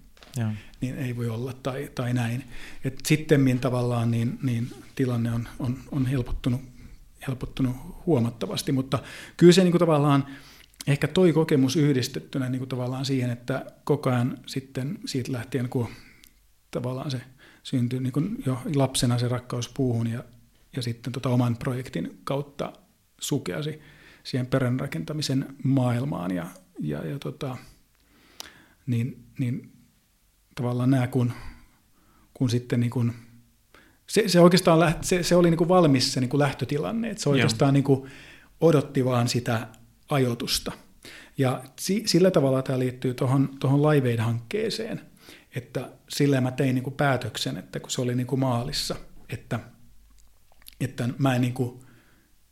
Speaker 2: niin ei voi olla tai, tai näin. Et sittemmin tavallaan niin, niin tilanne on, on, on helpottunut, helpottunut huomattavasti, mutta kyllä se niin kuin tavallaan ehkä toi kokemus yhdistettynä niin kuin tavallaan siihen, että koko ajan sitten siitä lähtien, kun tavallaan se syntyi niin kuin jo lapsena se rakkaus puuhun ja, ja sitten tota oman projektin kautta sukeasi siihen peränrakentamisen maailmaan. Ja ja, ja tota, niin, niin tavallaan nämä, kun, kun sitten niin kun, se, se oikeastaan läht, se, se oli niin kuin valmis se niin kuin lähtötilanne, että se oikeastaan niin kuin odotti vaan sitä ajoitusta. Ja si, sillä tavalla tämä liittyy tuohon tohon Live Aid-hankkeeseen, että sillä mä tein niin kuin päätöksen, että kun se oli niin kuin maalissa, että, että mä en niin kuin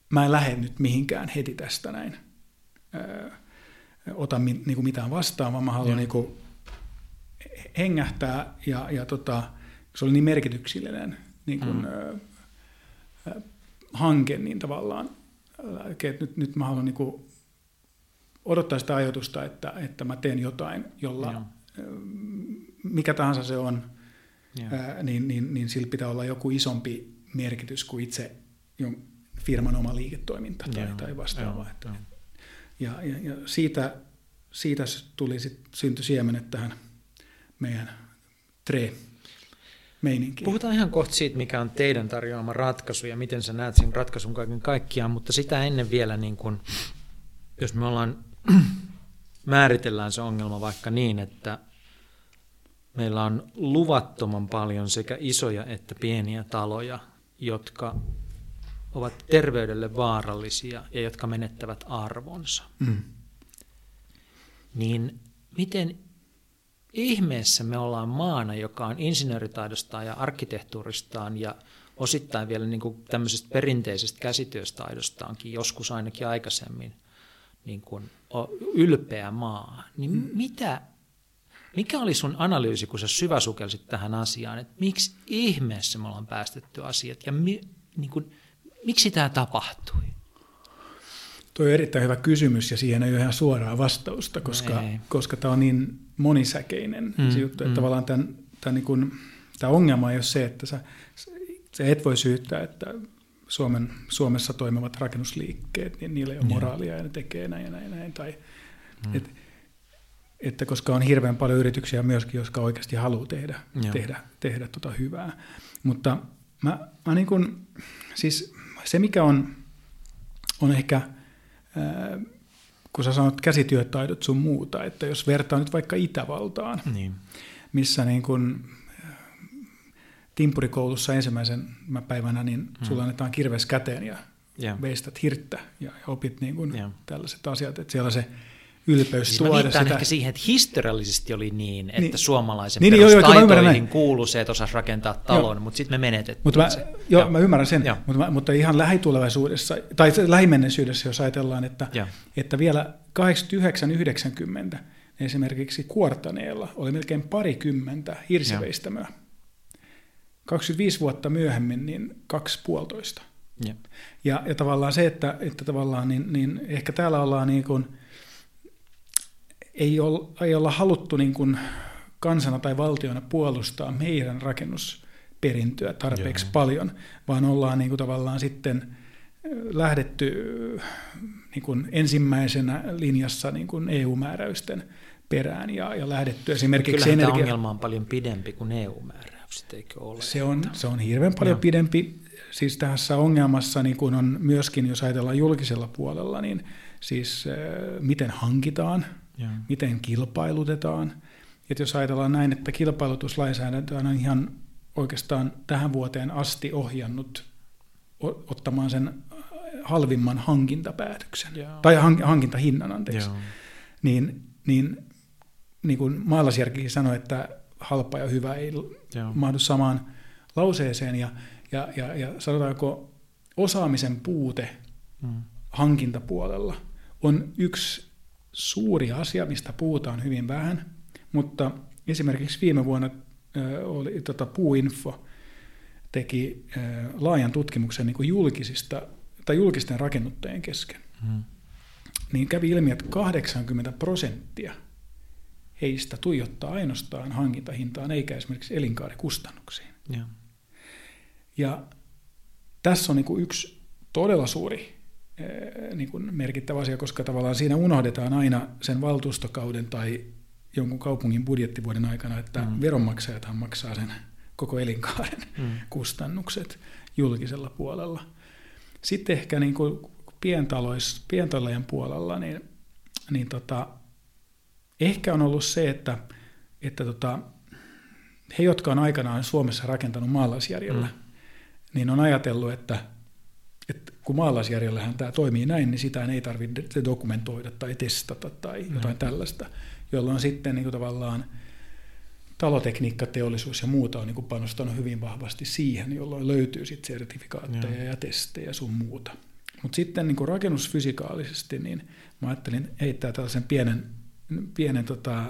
Speaker 2: mä en lähde nyt mihinkään heti tästä näin. Öö, ota mi, niin kuin mitään vastaan, vaan mä haluan niin kuin hengähtää ja, ja tota, se oli niin merkityksellinen niin kuin, mm. ö, hanke, niin tavallaan, että nyt, nyt mä haluan niin kuin odottaa sitä ajatusta, että, että mä teen jotain, jolla Joo. Mikä tahansa se on, ää, niin, niin, niin sillä pitää olla joku isompi merkitys kuin itse firman oma liiketoiminta tai, tai vastaava. Että, ja, ja, ja siitä, siitä tuli sit, syntyi siemenet tähän meidän tre meininkiin.
Speaker 1: Puhutaan ihan kohta siitä, mikä on teidän tarjoama ratkaisu ja miten sä näet sen ratkaisun kaiken kaikkiaan, mutta sitä ennen vielä, niin kun, jos me ollaan, määritellään se ongelma vaikka niin, että meillä on luvattoman paljon sekä isoja että pieniä taloja, jotka ovat terveydelle vaarallisia ja jotka menettävät arvonsa. Mm. Niin miten ihmeessä me ollaan maana, joka on insinööritaidostaan ja arkkitehtuuristaan ja osittain vielä niin kuin tämmöisestä perinteisestä käsityöstaidostaankin, joskus ainakin aikaisemmin, niin kuin ylpeä maa. Niin mm. mitä, mikä oli sun analyysi, kun sä syväsukelsit tähän asiaan, että miksi ihmeessä me ollaan päästetty asiat ja mi, niin kuin, miksi tämä tapahtui?
Speaker 2: Tuo on erittäin hyvä kysymys ja siihen ei ole ihan suoraa vastausta, koska, koska tämä on niin monisäkeinen mm, se juttu, että mm. tavallaan tämän, tämän, niin kuin, tämä ongelma ei ole se, että sä, sä et voi syyttää, että Suomen, Suomessa toimivat rakennusliikkeet, niin niillä ei ole moraalia ja ne tekee näin ja näin, näin tai, mm. et, että koska on hirveän paljon yrityksiä myöskin, jotka oikeasti haluaa tehdä, tehdä, tehdä tota hyvää. Mutta mä, mä niin kuin, siis se mikä on, on ehkä kun sä sanot käsityötaidot sun muuta, että jos vertaa nyt vaikka Itävaltaan, niin. missä niin kun timpurikoulussa ensimmäisen päivänä, niin hmm. sulla annetaan kirves käteen ja yeah. veistät hirttä ja opit niin kun yeah. tällaiset asiat, että siellä se ylpeys siis tuoda
Speaker 1: sitä. ehkä siihen, että historiallisesti oli niin, että niin, suomalaisen niin, perustaitoihin niin, kuului se, että osasi rakentaa talon, joo. mutta sitten me menetettiin
Speaker 2: mutta mä, se. Joo, joo, mä ymmärrän sen, mutta, mä, mutta ihan lähitulevaisuudessa, tai lähimenneisyydessä, jos ajatellaan, että, että vielä 89-90 esimerkiksi Kuortaneella oli melkein parikymmentä hirsiveistämöä. 25 vuotta myöhemmin niin kaksi puolitoista. Ja. Ja, ja tavallaan se, että, että tavallaan niin, niin ehkä täällä ollaan niin kuin – ei olla, ei olla haluttu niin kuin kansana tai valtiona puolustaa meidän rakennusperintöä tarpeeksi Joo. paljon, vaan ollaan niin kuin tavallaan sitten lähdetty niin kuin ensimmäisenä linjassa niin kuin EU-määräysten perään ja, ja lähdetty esimerkiksi
Speaker 1: Kyllähän energia... tämä ongelma on paljon pidempi kuin EU-määräykset, eikö ole?
Speaker 2: Se on, se on hirveän paljon Joo. pidempi. Siis tässä ongelmassa niin kuin on myöskin, jos ajatellaan julkisella puolella, niin siis äh, miten hankitaan – ja. miten kilpailutetaan. Et jos ajatellaan näin, että kilpailutuslainsäädäntö on ihan oikeastaan tähän vuoteen asti ohjannut ottamaan sen halvimman hankintapäätöksen, Joo. tai hankintahinnan, anteeksi, Joo. niin, niin, niin kuin maalaisjärkikin sanoi, että halpa ja hyvä ei Joo. mahdu samaan lauseeseen, ja, ja, ja, ja sanotaanko osaamisen puute mm. hankintapuolella on yksi suuri asia, mistä puhutaan hyvin vähän, mutta esimerkiksi viime vuonna oli, tota, Puuinfo teki laajan tutkimuksen niin kuin julkisista tai julkisten rakennuttajien kesken. Hmm. Niin kävi ilmi, että 80 prosenttia heistä tuijottaa ainoastaan hankintahintaan eikä esimerkiksi elinkaarikustannuksiin. Ja, ja tässä on niin kuin yksi todella suuri niin kuin merkittävä asia, koska tavallaan siinä unohdetaan aina sen valtuustokauden tai jonkun kaupungin budjettivuoden aikana, että mm. veronmaksajathan maksaa sen koko elinkaaren mm. kustannukset julkisella puolella. Sitten ehkä niin kuin pientalois, pientalojen puolella, niin, niin tota, ehkä on ollut se, että, että tota, he, jotka on aikanaan Suomessa rakentanut maalaisjärjellä, mm. niin on ajatellut, että että kun maalaisjärjellähän tämä toimii näin, niin sitä ei tarvitse dokumentoida tai testata tai jotain mm. tällaista, jolloin sitten niin kuin tavallaan talotekniikka, teollisuus ja muuta on niin kuin panostanut hyvin vahvasti siihen, jolloin löytyy sitten sertifikaatteja ja. ja testejä sun muuta. Mutta sitten niin kuin rakennusfysikaalisesti, niin mä ajattelin heittää tällaisen pienen, pienen tota,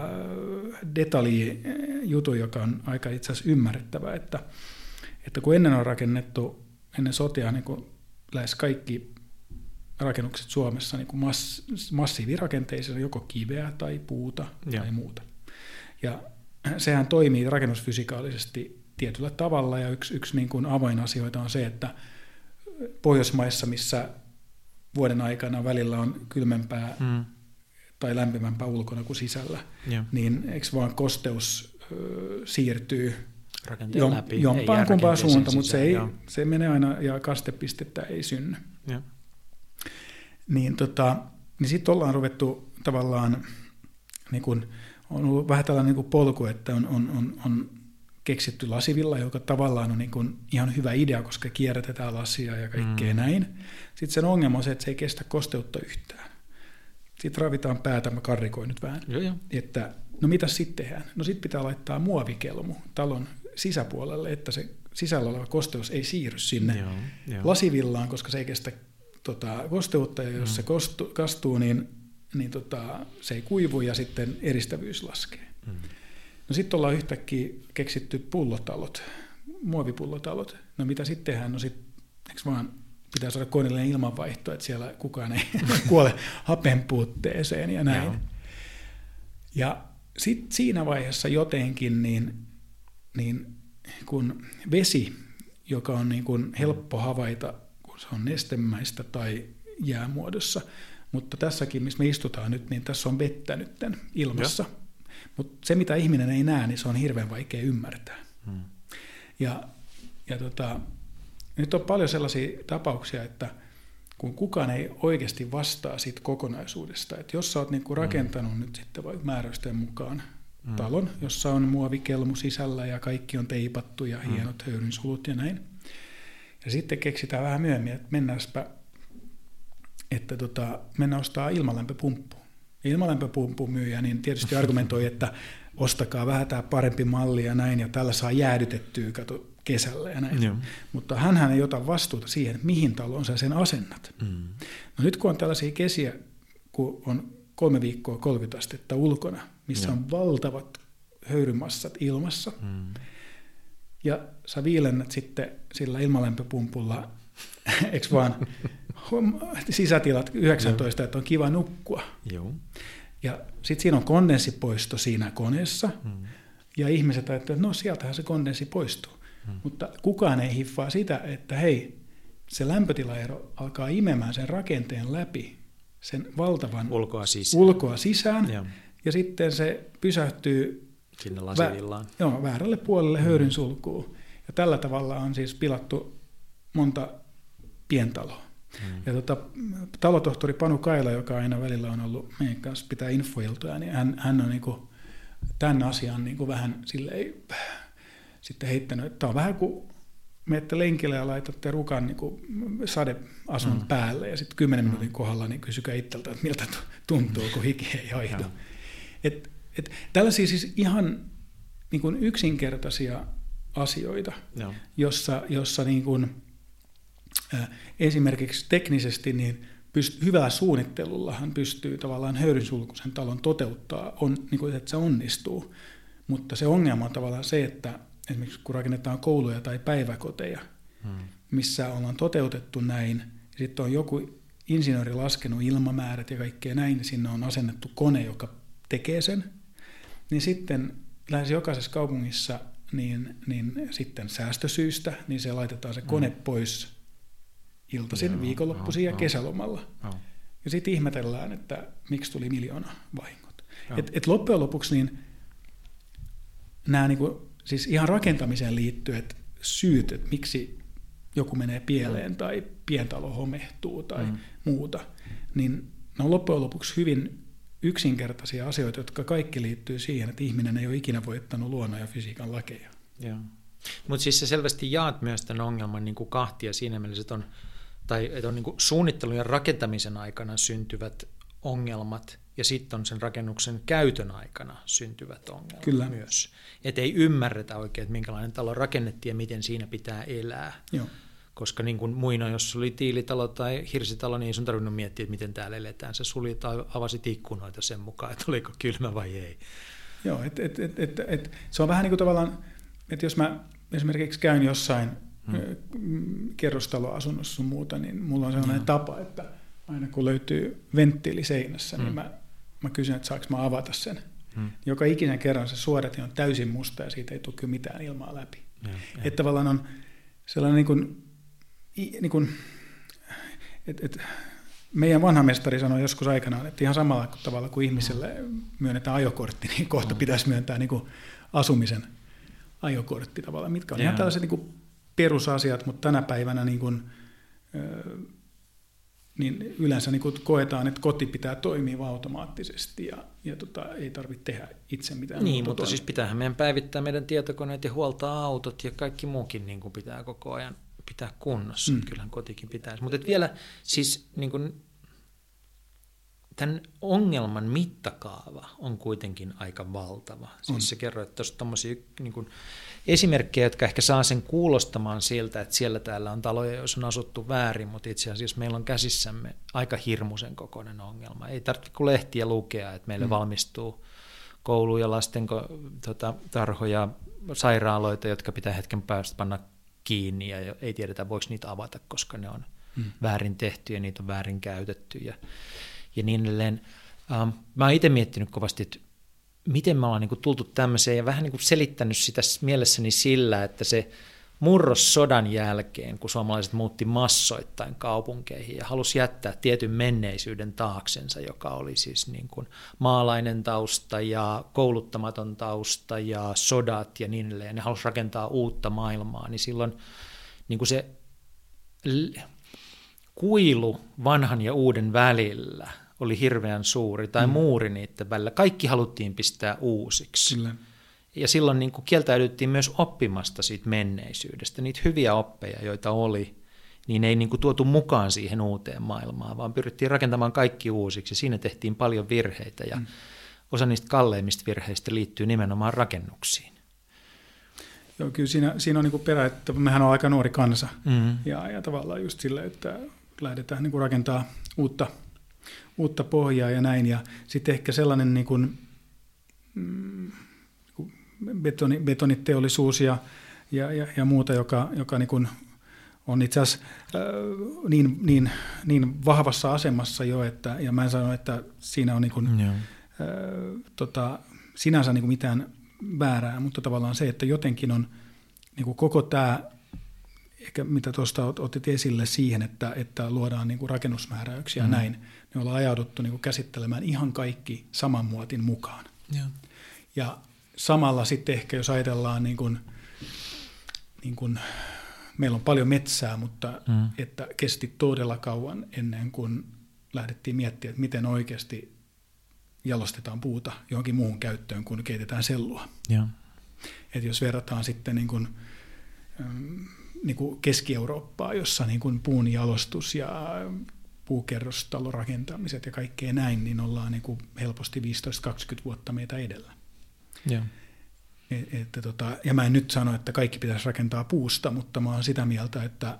Speaker 2: detaljijutun, joka on aika itse asiassa ymmärrettävä, että, että kun ennen on rakennettu, ennen sotia niin kuin lähes kaikki rakennukset Suomessa niin kuin mass, massiivirakenteisilla, joko kiveä tai puuta ja. tai muuta. Ja sehän toimii rakennusfysikaalisesti tietyllä tavalla, ja yksi, yksi niin kuin avainasioita on se, että Pohjoismaissa, missä vuoden aikana välillä on kylmempää mm. tai lämpimämpää ulkona kuin sisällä, ja. niin eikö vaan kosteus ö, siirtyy jom, läpi. jompaan kumpaan suuntaan, mutta se, ei, se menee aina ja kastepistettä ei synny. Ja. Niin, tota, niin sitten ollaan ruvettu tavallaan, niin kun, on ollut vähän tällainen niin polku, että on, on, on, on keksitty lasivilla, joka tavallaan on niin kuin ihan hyvä idea, koska kierrätetään lasia ja kaikkea mm. näin. Sitten sen ongelma on se, että se ei kestä kosteutta yhtään. Sitten ravitaan päätä, mä karrikoin nyt vähän, joo, joo. että no mitä sitten tehdään? No sitten pitää laittaa muovikelmu talon sisäpuolelle, että se sisällä oleva kosteus ei siirry sinne joo, joo. lasivillaan, koska se ei kestä tota, kosteutta, ja jos mm. se kostu, kastuu, niin, niin tota, se ei kuivu ja sitten eristävyys laskee. Mm. No sitten ollaan yhtäkkiä keksitty pullotalot, muovipullotalot. No mitä sitten tehdään? No sitten, eikö vaan pitää saada koneellinen ilmanvaihto, että siellä kukaan ei kuole hapen puutteeseen ja näin. Joo. Ja sitten siinä vaiheessa jotenkin, niin, niin kun vesi, joka on niin kun helppo havaita, kun se on nestemäistä tai jäämuodossa, mutta tässäkin, missä me istutaan nyt, niin tässä on vettä nyt ilmassa. Mutta se, mitä ihminen ei näe, niin se on hirveän vaikea ymmärtää. Hmm. Ja, ja tota, nyt on paljon sellaisia tapauksia, että kun kukaan ei oikeasti vastaa siitä kokonaisuudesta, että jos sä oot niinku rakentanut hmm. nyt sitten vaikka määräysten mukaan hmm. talon, jossa on muovikelmu sisällä ja kaikki on teipattu ja hmm. hienot höyrynsulut ja näin, ja sitten keksitään vähän myöhemmin, että mennäänpä, että tota, mennään ostaa ilmalämpöpumppu ilmalämpöpumpun myyjä, niin tietysti argumentoi, että ostakaa vähän tämä parempi malli ja näin, ja tällä saa jäädytettyä kato, kesällä ja näin. Joo. Mutta hän ei ota vastuuta siihen, että mihin taloon sä sen asennat. Mm. No nyt kun on tällaisia kesiä, kun on kolme viikkoa 30 astetta ulkona, missä on valtavat höyrymassat ilmassa, mm. ja sä viilennät sitten sillä ilmalämpöpumpulla, eikö vaan, sisätilat 19, Joo. että on kiva nukkua. Joo. Ja sitten siinä on kondenssipoisto siinä koneessa, hmm. ja ihmiset ajattelevat, että no sieltähän se kondenssi poistuu. Hmm. Mutta kukaan ei hiffaa sitä, että hei, se lämpötilaero alkaa imemään sen rakenteen läpi, sen valtavan
Speaker 1: ulkoa sisään,
Speaker 2: ulkoa sisään ja. Ja sitten se pysähtyy
Speaker 1: sinne. Vä,
Speaker 2: joo, väärälle puolelle hmm. höyryn sulkuun. Ja tällä tavalla on siis pilattu monta pientaloa. Mm. Ja tota, talotohtori Panu Kaila, joka aina välillä on ollut meidän kanssa pitää infoiltoja, niin hän, hän on niin kuin, tämän asian niin kuin vähän silleen, sitten heittänyt, että tämä on vähän kuin menette lenkille ja laitatte rukan niin kuin sadeasun mm. päälle ja sitten kymmenen mm. minuutin kohdalla niin kysykää itseltä, että miltä tuntuu, kun hiki ei hoidu. Et, et, tällaisia siis ihan niin kuin yksinkertaisia asioita, Joo. jossa, jossa niin kuin, esimerkiksi teknisesti niin pyst- hyvällä suunnittelullahan pystyy tavallaan höyrynsulkuisen talon toteuttaa, on, niin kuin, että se onnistuu. Mutta se ongelma on tavallaan se, että esimerkiksi kun rakennetaan kouluja tai päiväkoteja, hmm. missä ollaan toteutettu näin, sitten on joku insinööri laskenut ilmamäärät ja kaikkea näin, niin sinne on asennettu kone, joka tekee sen, niin sitten lähes jokaisessa kaupungissa niin, niin sitten säästösyystä, niin se laitetaan se kone hmm. pois iltaisin, joo, viikonloppuisin joo, ja kesälomalla. Joo. Ja sitten ihmetellään, että miksi tuli miljoona vahingot. Et, et loppujen lopuksi niin nämä niinku, siis ihan rakentamiseen liittyvät syyt, että miksi joku menee pieleen mm. tai pientalo homehtuu tai mm. muuta, niin ne on loppujen lopuksi hyvin yksinkertaisia asioita, jotka kaikki liittyy siihen, että ihminen ei ole ikinä voittanut luonnon ja fysiikan lakeja.
Speaker 1: Mutta siis se selvästi jaat myös tämän ongelman niin kuin kahtia siinä mielessä, että on tai että on niin kuin suunnittelun ja rakentamisen aikana syntyvät ongelmat ja sitten on sen rakennuksen käytön aikana syntyvät ongelmat Kyllä. myös. Että ei ymmärretä oikein, että minkälainen talo rakennettiin ja miten siinä pitää elää. Joo. Koska niin kuin muina, jos oli tiilitalo tai hirsitalo, niin ei sun tarvinnut miettiä, että miten täällä eletään. Sä sulit avasit ikkunoita sen mukaan, että oliko kylmä vai ei.
Speaker 2: Joo, et, et, et, et, et, se on vähän niin kuin tavallaan, että jos mä esimerkiksi käyn jossain hmm. kerrostaloasunnossa sun muuta, niin mulla on sellainen Joo. tapa, että aina kun löytyy venttiili seinässä, niin hmm. niin mä, mä kysyn, että saanko mä avata sen. Hmm. Joka ikinen kerran se suodatin on täysin musta ja siitä ei tule kyllä mitään ilmaa läpi. Ja, että tavallaan on sellainen niin kuin, niin kuin, että, että meidän vanha mestari sanoi joskus aikanaan, että ihan samalla tavalla kuin ihmiselle myönnetään ajokortti, niin kohta mm. pitäisi myöntää niin kuin asumisen ajokortti tavallaan, mitkä on ihan tällaiset niin kuin perusasiat, mutta tänä päivänä niin kuin, niin yleensä niin kuin koetaan, että koti pitää toimia automaattisesti ja, ja tota, ei tarvitse tehdä itse mitään.
Speaker 1: Niin, mutta siis pitäähän meidän päivittää meidän tietokoneet ja huoltaa autot ja kaikki muukin niin kuin pitää koko ajan pitää kunnossa. Mm. Kyllähän kotikin pitäisi. Mutta vielä siis niin kuin, tämän ongelman mittakaava on kuitenkin aika valtava. Siis on. se kerroit, että tuossa tämmöisiä niin esimerkkejä, jotka ehkä saa sen kuulostamaan siltä, että siellä täällä on taloja, joissa on asuttu väärin, mutta itse asiassa meillä on käsissämme aika hirmuisen kokoinen ongelma. Ei tarvitse kuin lehtiä lukea, että meille mm. valmistuu kouluja, lasten tota, tarhoja, sairaaloita, jotka pitää hetken päästä panna kiinni ja ei tiedetä, voiko niitä avata, koska ne on mm. väärin tehty ja niitä on väärin käytetty ja, ja niin edelleen. Um, mä oon itse miettinyt kovasti, että miten me ollaan niin kuin tultu tämmöiseen ja vähän niin kuin selittänyt sitä mielessäni sillä, että se murros sodan jälkeen, kun suomalaiset muutti massoittain kaupunkeihin ja halusi jättää tietyn menneisyyden taaksensa, joka oli siis niin kuin maalainen tausta ja kouluttamaton tausta ja sodat ja niin edelleen, ne halusi rakentaa uutta maailmaa, niin silloin niin kuin se kuilu vanhan ja uuden välillä – oli hirveän suuri, tai mm. muuri niiden välillä. Kaikki haluttiin pistää uusiksi. Kyllä. Ja silloin niin kuin kieltäydyttiin myös oppimasta siitä menneisyydestä. Niitä hyviä oppeja, joita oli, niin ei niin kuin tuotu mukaan siihen uuteen maailmaan, vaan pyrittiin rakentamaan kaikki uusiksi. Siinä tehtiin paljon virheitä, ja mm. osa niistä kalleimmista virheistä liittyy nimenomaan rakennuksiin.
Speaker 2: Joo, kyllä siinä, siinä on niin kuin perä, että mehän on aika nuori kansa, mm. ja, ja tavallaan just sille, että lähdetään niin kuin rakentaa uutta uutta pohjaa ja näin. Ja sitten ehkä sellainen niin kuin, mm, betoni, betoniteollisuus ja, ja, ja, ja muuta, joka, joka niin kuin on itse asiassa äh, niin, niin, niin vahvassa asemassa jo, että, ja mä en sano, että siinä on niin kuin, äh, tota, sinänsä niin kuin mitään väärää, mutta tavallaan se, että jotenkin on niin kuin koko tämä ehkä mitä tuosta otit esille siihen, että, että luodaan niin kuin rakennusmääräyksiä mm. näin, niin ollaan ajauduttu niin kuin käsittelemään ihan kaikki saman muotin mukaan. Ja, ja samalla sitten ehkä, jos ajatellaan, niin kuin, niin kuin, meillä on paljon metsää, mutta mm. että kesti todella kauan ennen kuin lähdettiin miettimään, että miten oikeasti jalostetaan puuta johonkin muuhun käyttöön, kun keitetään sellua. Ja. Et jos verrataan sitten niin kuin, niin kuin Keski-Eurooppaa, jossa niin kuin puun jalostus ja puukerrostalorakentamiset ja kaikkea näin, niin ollaan niin kuin helposti 15-20 vuotta meitä edellä. Ja. Et, että tota, ja mä en nyt sano, että kaikki pitäisi rakentaa puusta, mutta mä oon sitä mieltä, että,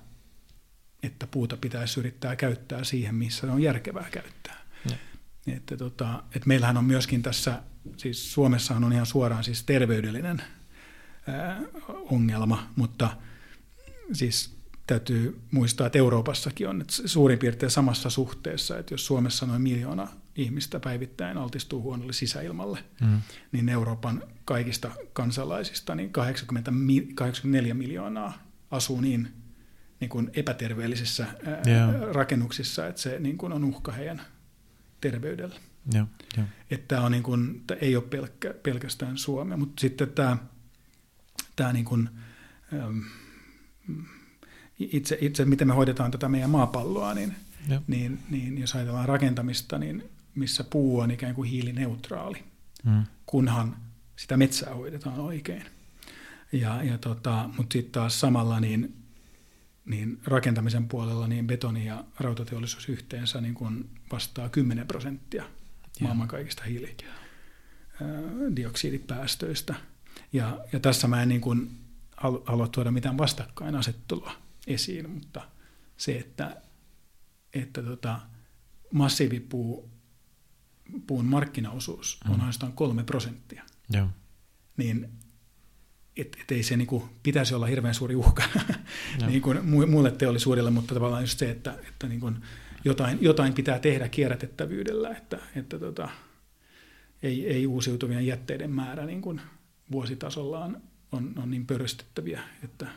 Speaker 2: että puuta pitäisi yrittää käyttää siihen, missä on järkevää käyttää. Ja. Että tota, että meillähän on myöskin tässä, siis Suomessahan on ihan suoraan siis terveydellinen ää, ongelma, mutta – siis täytyy muistaa, että Euroopassakin on että suurin piirtein samassa suhteessa, että jos Suomessa noin miljoona ihmistä päivittäin altistuu huonolle sisäilmalle, mm. niin Euroopan kaikista kansalaisista niin 80, 84 miljoonaa asuu niin, niin kuin epäterveellisissä yeah. rakennuksissa, että se niin kuin on uhka heidän terveydelle. Yeah, yeah. Että tämä on niin kuin, ei ole pelkkä, pelkästään Suomea, mutta sitten tämä, tämä niin kuin, itse, itse, miten me hoidetaan tätä meidän maapalloa, niin, niin, niin jos ajatellaan rakentamista, niin missä puu on ikään kuin hiilineutraali, mm. kunhan sitä metsää hoidetaan oikein. Ja, ja tota, mutta sitten taas samalla niin, niin rakentamisen puolella niin betoni ja rautateollisuus yhteensä niin kun vastaa 10 prosenttia maailman kaikista hiilidioksidipäästöistä. Ja, ja tässä mä en niin kun halua tuoda mitään vastakkainasettelua. esiin, mutta se, että, että tota, massiivipuu puun markkinaosuus on mm. ainoastaan kolme prosenttia,
Speaker 1: Joo.
Speaker 2: niin et, et ei se niin kuin, pitäisi olla hirveän suuri uhka niin kuin muille teollisuudelle, mutta tavallaan just se, että, että niin kuin jotain, jotain pitää tehdä kierrätettävyydellä, että, että tota, ei, ei uusiutuvien jätteiden määrä niin kuin vuositasolla on, on, on niin pöröstettäviä, että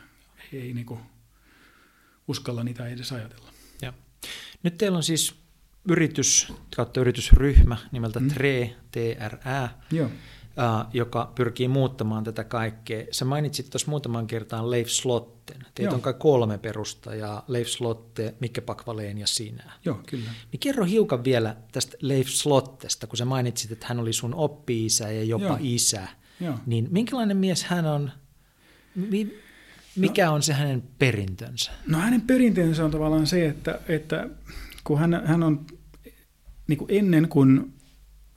Speaker 2: ei niin kuin uskalla niitä edes ajatella.
Speaker 1: Ja. Nyt teillä on siis yritys kautta yritysryhmä nimeltä mm. TRE, TRÄ,
Speaker 2: Joo.
Speaker 1: Uh, joka pyrkii muuttamaan tätä kaikkea. Sä mainitsit tuossa muutaman kertaan Leif Slotten. Teitä Joo. on kai kolme perustajaa, Leif Slotte, Mikke Pakvaleen ja sinä.
Speaker 2: Joo, kyllä.
Speaker 1: Niin kerro hiukan vielä tästä Leif Slottesta, kun sä mainitsit, että hän oli sun oppi-isä ja jopa Joo. isä. Joo. Niin minkälainen mies hän on? Mi- mikä no, on se hänen perintönsä?
Speaker 2: No hänen perintönsä on tavallaan se, että, että kun hän, hän on niin kuin ennen kuin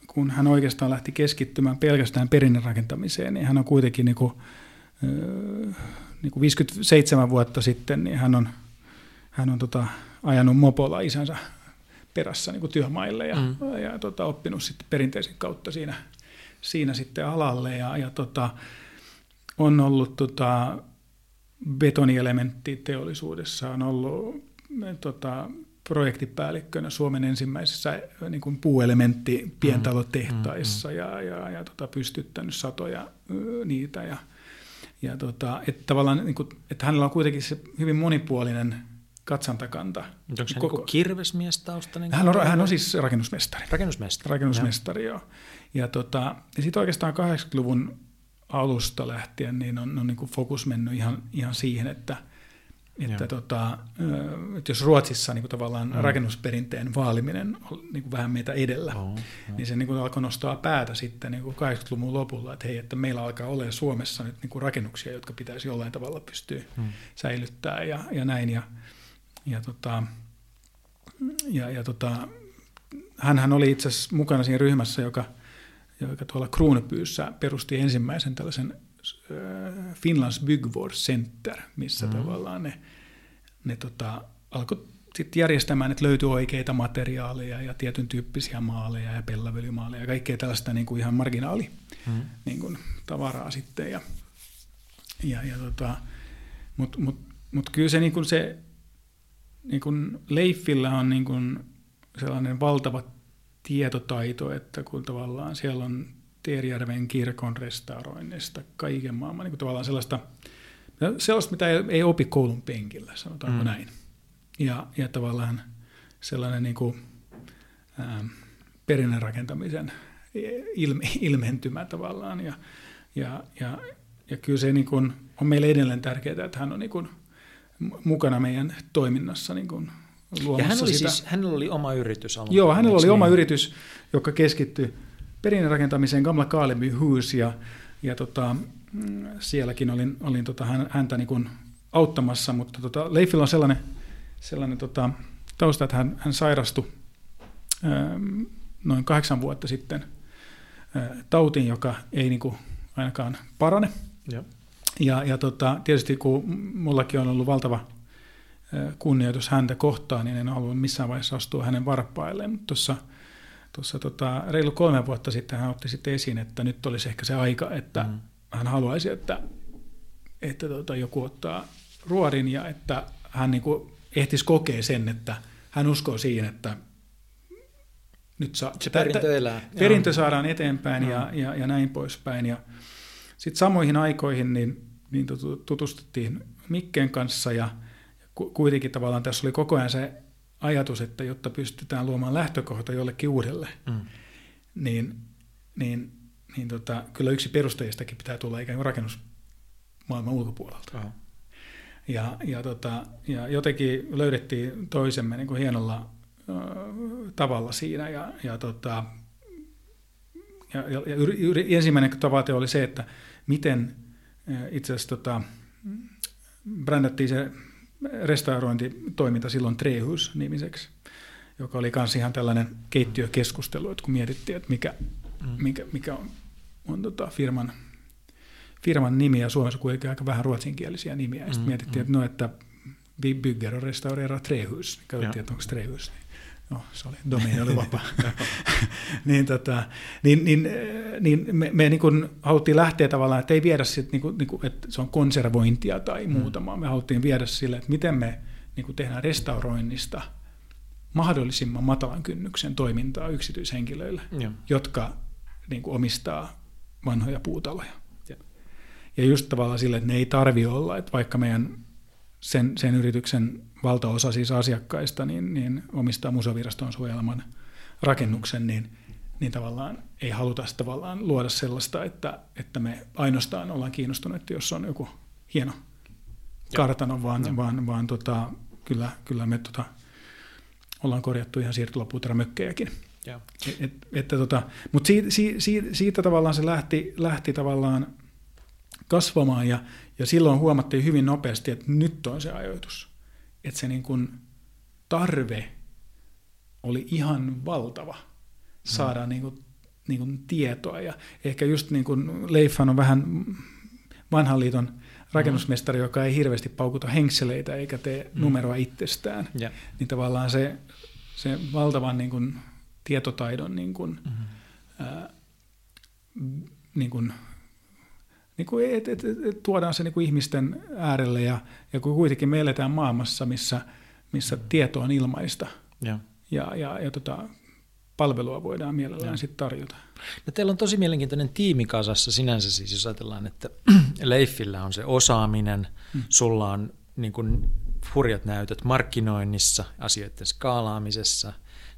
Speaker 2: kun hän oikeastaan lähti keskittymään pelkästään perinnön rakentamiseen, niin hän on kuitenkin niin kuin, niin kuin 57 vuotta sitten, niin hän on, hän on tota, ajanut mopolla isänsä perässä niin kuin työmaille ja, mm. ja tota, oppinut sitten perinteisen kautta siinä, siinä sitten alalle ja, ja tota, on ollut tota, betonielementtiteollisuudessa, on ollut tota, projektipäällikkönä Suomen ensimmäisessä äh, niin kuin puuelementti pientalotehtaissa mm, mm, ja, ja, ja tota, pystyttänyt satoja niitä. Ja, ja tota, että tavallaan, niin kuin, että hänellä on kuitenkin se hyvin monipuolinen katsantakanta.
Speaker 1: Onko hän Koko... Niin taustainen?
Speaker 2: Hän on, hän on siis rakennusmestari.
Speaker 1: Rakennusmestari.
Speaker 2: Rakennusmestari, joo. joo. Ja, tota, ja sitten oikeastaan 80-luvun alusta lähtien niin on, on niin kuin fokus mennyt ihan, ihan siihen, että – että, tota, että jos Ruotsissa niin kuin tavallaan mm. rakennusperinteen vaaliminen on niin kuin vähän meitä edellä, oh, oh. niin se niin kuin alkoi nostaa päätä sitten niin kuin 80-luvun lopulla, että hei, että meillä alkaa olla Suomessa nyt niin kuin rakennuksia, jotka pitäisi jollain tavalla pystyä mm. säilyttämään ja, ja näin. Ja, ja, tota, ja, ja tota, hänhän oli itse asiassa mukana siinä ryhmässä, joka, joka tuolla Kruunepyyssä perusti ensimmäisen tällaisen Finlands Byggvård Center, missä mm. tavallaan ne, ne tota, alkoi sitten järjestämään, että löytyi oikeita materiaaleja ja tietyn tyyppisiä maaleja ja pellavöljymaaleja ja kaikkea tällaista niin kuin ihan marginaali mm. niin kuin, tavaraa sitten. Ja, ja, ja tota, Mutta mut, mut kyllä se, niin kuin se niin kuin Leifillä on niin kuin sellainen valtava tietotaito, että kun tavallaan siellä on Teerijärven kirkon restauroinnista, kaiken maailman, niin tavallaan sellaista, sellaista, mitä ei, ei opi koulun penkillä, sanotaanko mm. näin. Ja, ja tavallaan sellainen niin kuin, ää, perinnön rakentamisen ilme, ilmentymä tavallaan. Ja, ja, ja, ja kyllä se niin kuin, on meille edelleen tärkeää, että hän on niin kuin, mukana meidän toiminnassa niin kuin,
Speaker 1: ja hän oli sitä. Siis, hänellä oli oma yritys
Speaker 2: alun Joo, hänellä oli niin? oma yritys, joka keskittyi perinnönrakentamiseen Gamla Kaaleby Hus ja, ja tota, mm, sielläkin olin, olin tota, häntä niin kuin auttamassa, mutta tota, Leifillä on sellainen, sellainen tota, tausta, että hän, hän sairastui ää, ähm, noin kahdeksan vuotta sitten ää, äh, tautiin, joka ei niin kuin ainakaan parane. Ja, ja, ja tota, tietysti kun mullakin on ollut valtava äh, kunnioitus häntä kohtaan, niin en halua missään vaiheessa astua hänen varpailleen, mutta tuossa – tuossa tota, reilu kolme vuotta sitten hän otti sitten esiin, että nyt olisi ehkä se aika, että mm. hän haluaisi, että, että tota, joku ottaa ruorin ja että hän niin kuin ehtisi kokea sen, että hän uskoo siihen, että nyt saa,
Speaker 1: se perintö elää.
Speaker 2: Perintö saadaan eteenpäin ja, ja, ja näin poispäin. Ja sitten samoihin aikoihin niin, niin tutustuttiin Mikkeen kanssa ja kuitenkin tavallaan tässä oli koko ajan se ajatus, että jotta pystytään luomaan lähtökohta jollekin uudelle, mm. niin, niin, niin tota, kyllä yksi perustajistakin pitää tulla ikään kuin rakennusmaailman ulkopuolelta. Oh. Ja, ja, tota, ja jotenkin löydettiin toisemme niin kuin hienolla tavalla siinä. Ja, ja, tota, ja, ja, ja yri, yri, ensimmäinen tavoite oli se, että miten itse asiassa tota, brändättiin se restaurointitoiminta silloin Trehus-nimiseksi, joka oli myös ihan tällainen keittiökeskustelu, että kun mietittiin, että mikä, mm. mikä, mikä on, on tota firman, firman nimi, ja Suomessa kuitenkin aika vähän ruotsinkielisiä nimiä, ja sitten mm, mietittiin, mm. että no, että vi bygger och restaurerar trähus. Ni kan ja. tiedä, onko trähus. No, se oli, domaini oli vapaa. niin, tota, niin, niin, niin me, me niin kuin haluttiin lähteä tavallaan, että ei viedä sit, niin kuin, niin kuin, että se on konservointia tai mm. muuta, mm. me haluttiin viedä sille, että miten me niin kuin tehdään restauroinnista mahdollisimman matalan kynnyksen toimintaa yksityishenkilöille, ja. jotka niin kuin omistaa vanhoja puutaloja. Ja. ja just tavallaan sille, että ne ei tarvi olla, että vaikka meidän sen, sen yrityksen valtaosa siis asiakkaista niin, niin omistaa museoviraston suojeleman rakennuksen, niin, niin tavallaan ei haluta tavallaan luoda sellaista, että, että me ainoastaan ollaan kiinnostuneet, jos on joku hieno kartano, vaan, ja. vaan, vaan tota, kyllä, kyllä me tota, ollaan korjattu ihan siirtolapuuterämökkejäkin. Et, että tota, mutta siitä, siitä, siitä tavallaan se lähti, lähti tavallaan kasvamaan ja, ja silloin huomattiin hyvin nopeasti, että nyt on se ajoitus. Että se niin kuin tarve oli ihan valtava saada mm. niin kuin, niin kuin tietoa. Ja ehkä just niin kuin Leifhan on vähän vanhan liiton rakennusmestari, mm. joka ei hirveästi paukuta henkseleitä eikä tee mm. numeroa itsestään. Yeah. Niin tavallaan se, se valtavan niin kuin, tietotaidon niin kuin, mm-hmm. ää, niin kuin, niin kuin, et, et, et, et, tuodaan se niin kuin ihmisten äärelle ja, ja kun kuitenkin me eletään maailmassa, missä, missä tieto on ilmaista ja, ja, ja, ja tota, palvelua voidaan mielellään sitten tarjota.
Speaker 1: No teillä on tosi mielenkiintoinen tiimi kasassa sinänsä siis, jos ajatellaan, että Leifillä on se osaaminen, hmm. sulla on niin kuin hurjat näytöt markkinoinnissa, asioiden skaalaamisessa,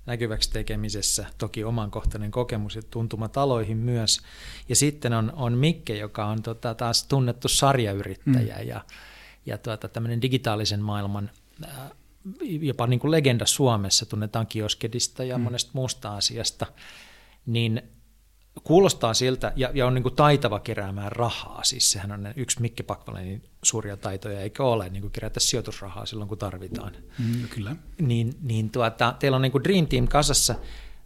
Speaker 1: näkyväksi tekemisessä, toki omankohtainen kokemus ja tuntuma taloihin myös. Ja sitten on, on Mikke, joka on tota, taas tunnettu sarjayrittäjä mm. ja, ja tuota, tämmöinen digitaalisen maailman äh, jopa niin kuin legenda Suomessa, tunnetaan kioskedista ja mm. monesta muusta asiasta, niin kuulostaa siltä, ja, ja on niin kuin taitava keräämään rahaa, siis sehän on yksi Mikki Pakvalenin suuria taitoja, eikä ole niin kuin kerätä sijoitusrahaa silloin, kun tarvitaan.
Speaker 2: Mm, kyllä.
Speaker 1: Niin, niin tuota, teillä on niin kuin Dream Team kasassa,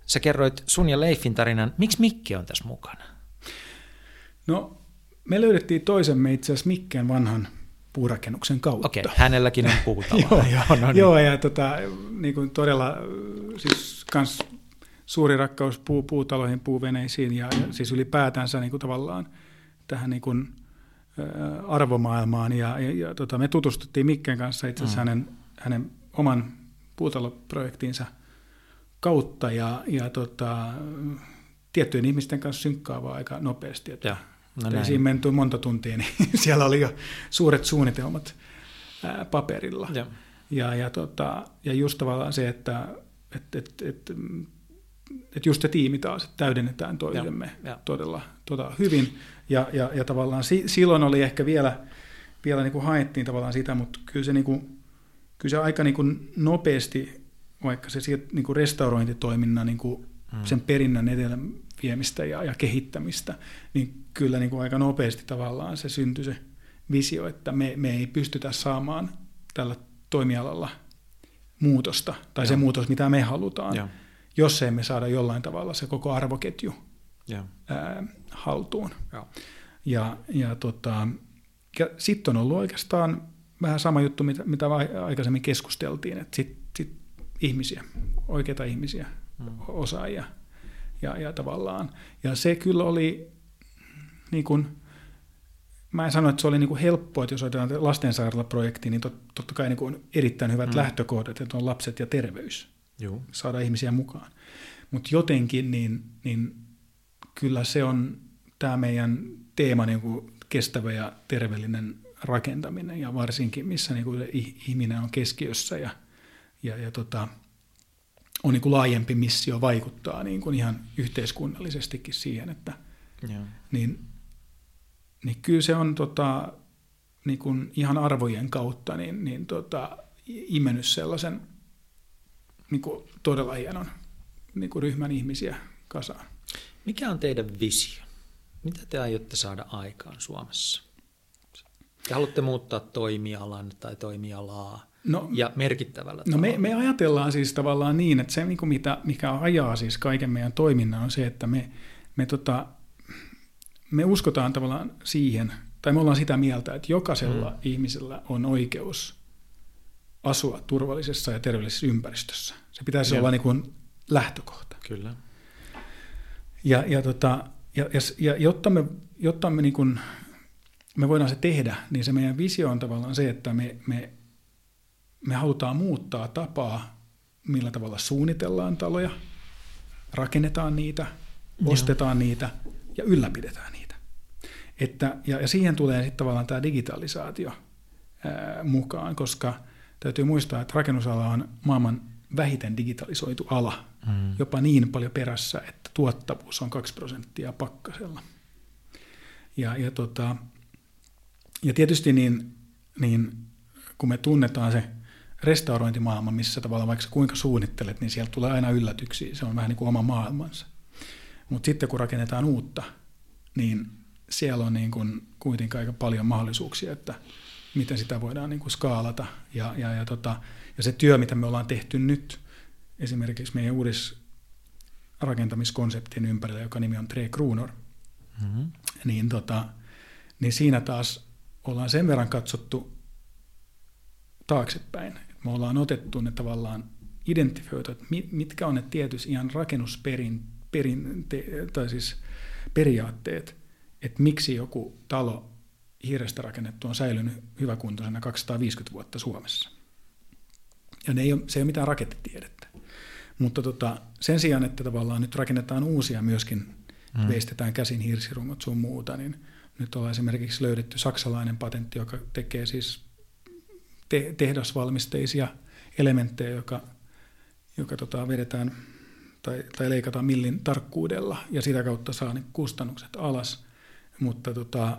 Speaker 1: sä kerroit sun ja Leifin tarinan, miksi Mikki on tässä mukana?
Speaker 2: No, me löydettiin toisemme itse asiassa Mikkeen vanhan puurakennuksen kautta.
Speaker 1: Okei, okay, hänelläkin on puutalo.
Speaker 2: joo, joo, no niin. joo, ja tota, niin kuin todella siis kans suuri rakkaus puu, puutaloihin, puuveneisiin ja, ja siis ylipäätänsä niin kuin tavallaan tähän niin kuin, ä, arvomaailmaan. Ja, ja, ja tota, me tutustuttiin Mikken kanssa itse asiassa mm. hänen, hänen oman puutaloprojektiinsa kautta ja, ja tota, tiettyjen ihmisten kanssa synkkaavaa aika nopeasti. Että no ei siinä menty monta tuntia, niin siellä oli jo suuret suunnitelmat ää, paperilla. Ja, ja, ja, tota, ja just tavallaan se, että et, et, et, että just se tiimi taas täydennetään toisemme ja, ja. todella tota, hyvin. Ja, ja, ja tavallaan si, silloin oli ehkä vielä, vielä niin kuin haettiin tavallaan sitä, mutta kyllä se, niin kuin, kyllä se aika niin kuin nopeasti, vaikka se niin kuin restaurointitoiminnan niin kuin hmm. sen perinnän edellä viemistä ja, ja kehittämistä, niin kyllä niin kuin aika nopeasti tavallaan se syntyi se visio, että me, me ei pystytä saamaan tällä toimialalla muutosta, tai ja. se muutos, mitä me halutaan. Ja jos emme saada jollain tavalla se koko arvoketju yeah. ää, haltuun. Yeah. Ja, ja, tota, ja sitten on ollut oikeastaan vähän sama juttu, mitä, mitä aikaisemmin keskusteltiin, että sitten sit ihmisiä, oikeita ihmisiä, mm. osaajia. Ja, ja tavallaan, ja se kyllä oli niin kuin, mä en sano, että se oli niin kuin helppoa, että jos ajatellaan lastensairaalaprojektiin, niin tot, totta kai niin kuin on erittäin hyvät mm. lähtökohdat, että on lapset ja terveys. Joo. saada ihmisiä mukaan. Mutta jotenkin niin, niin kyllä se on tämä meidän teema niin kuin kestävä ja terveellinen rakentaminen ja varsinkin missä niin kuin ihminen on keskiössä ja, ja, ja tota, on niin kuin laajempi missio vaikuttaa niin kuin ihan yhteiskunnallisestikin siihen, että Joo. Niin, niin kyllä se on tota, niin kuin ihan arvojen kautta niin, niin tota, imennyt sellaisen niin kuin todella hienon niin kuin ryhmän ihmisiä kasaan.
Speaker 1: Mikä on teidän visio? Mitä te aiotte saada aikaan Suomessa? Te haluatte muuttaa toimialan tai toimialaa no, ja merkittävällä
Speaker 2: no me, me ajatellaan siis tavallaan niin, että se niin kuin mitä, mikä ajaa siis kaiken meidän toiminnan on se, että me, me, tota, me uskotaan tavallaan siihen, tai me ollaan sitä mieltä, että jokaisella mm. ihmisellä on oikeus asua turvallisessa ja terveellisessä ympäristössä. Se pitäisi
Speaker 1: Joo.
Speaker 2: olla niin kuin lähtökohta.
Speaker 1: Kyllä.
Speaker 2: Ja, ja, tota, ja, ja, ja jotta me, jotta me, niin kuin, me voidaan se tehdä, niin se meidän visio on tavallaan se, että me, me, me halutaan muuttaa tapaa, millä tavalla suunnitellaan taloja, rakennetaan niitä,
Speaker 1: Joo.
Speaker 2: ostetaan niitä ja ylläpidetään niitä. Että, ja, ja siihen tulee sitten tavallaan tämä digitalisaatio ää, mukaan, koska täytyy muistaa, että rakennusala on maailman vähiten digitalisoitu ala,
Speaker 1: Mm.
Speaker 2: jopa niin paljon perässä, että tuottavuus on 2 prosenttia pakkasella. Ja, ja, tota, ja tietysti niin, niin, kun me tunnetaan se restaurointimaailma, missä tavallaan vaikka kuinka suunnittelet, niin sieltä tulee aina yllätyksiä. Se on vähän niin kuin oma maailmansa. Mutta sitten kun rakennetaan uutta, niin siellä on niin kuin kuitenkin aika paljon mahdollisuuksia, että miten sitä voidaan niin kuin skaalata. Ja, ja, ja, tota, ja se työ, mitä me ollaan tehty nyt, esimerkiksi meidän uudis rakentamiskonseptin ympärillä, joka nimi on Tre Kronor,
Speaker 1: Mm.
Speaker 2: niin, tota, niin siinä taas ollaan sen verran katsottu taaksepäin. Me ollaan otettu ne tavallaan identifioitu, että mi- mitkä on ne tietyt ihan rakennusperin, perin, te, tai siis periaatteet, että miksi joku talo hiirestä rakennettu on säilynyt hyväkuntoisena 250 vuotta Suomessa. Ja ne ei ole, se ei ole mitään rakettitiedettä. Mutta tota, sen sijaan, että tavallaan nyt rakennetaan uusia myöskin, mm. veistetään käsin hirsirungot sun muuta, niin nyt ollaan esimerkiksi löydetty saksalainen patentti, joka tekee siis te- tehdasvalmisteisia elementtejä, joka, joka tota, vedetään tai, tai leikataan millin tarkkuudella ja sitä kautta saa ne kustannukset alas. Mutta tota,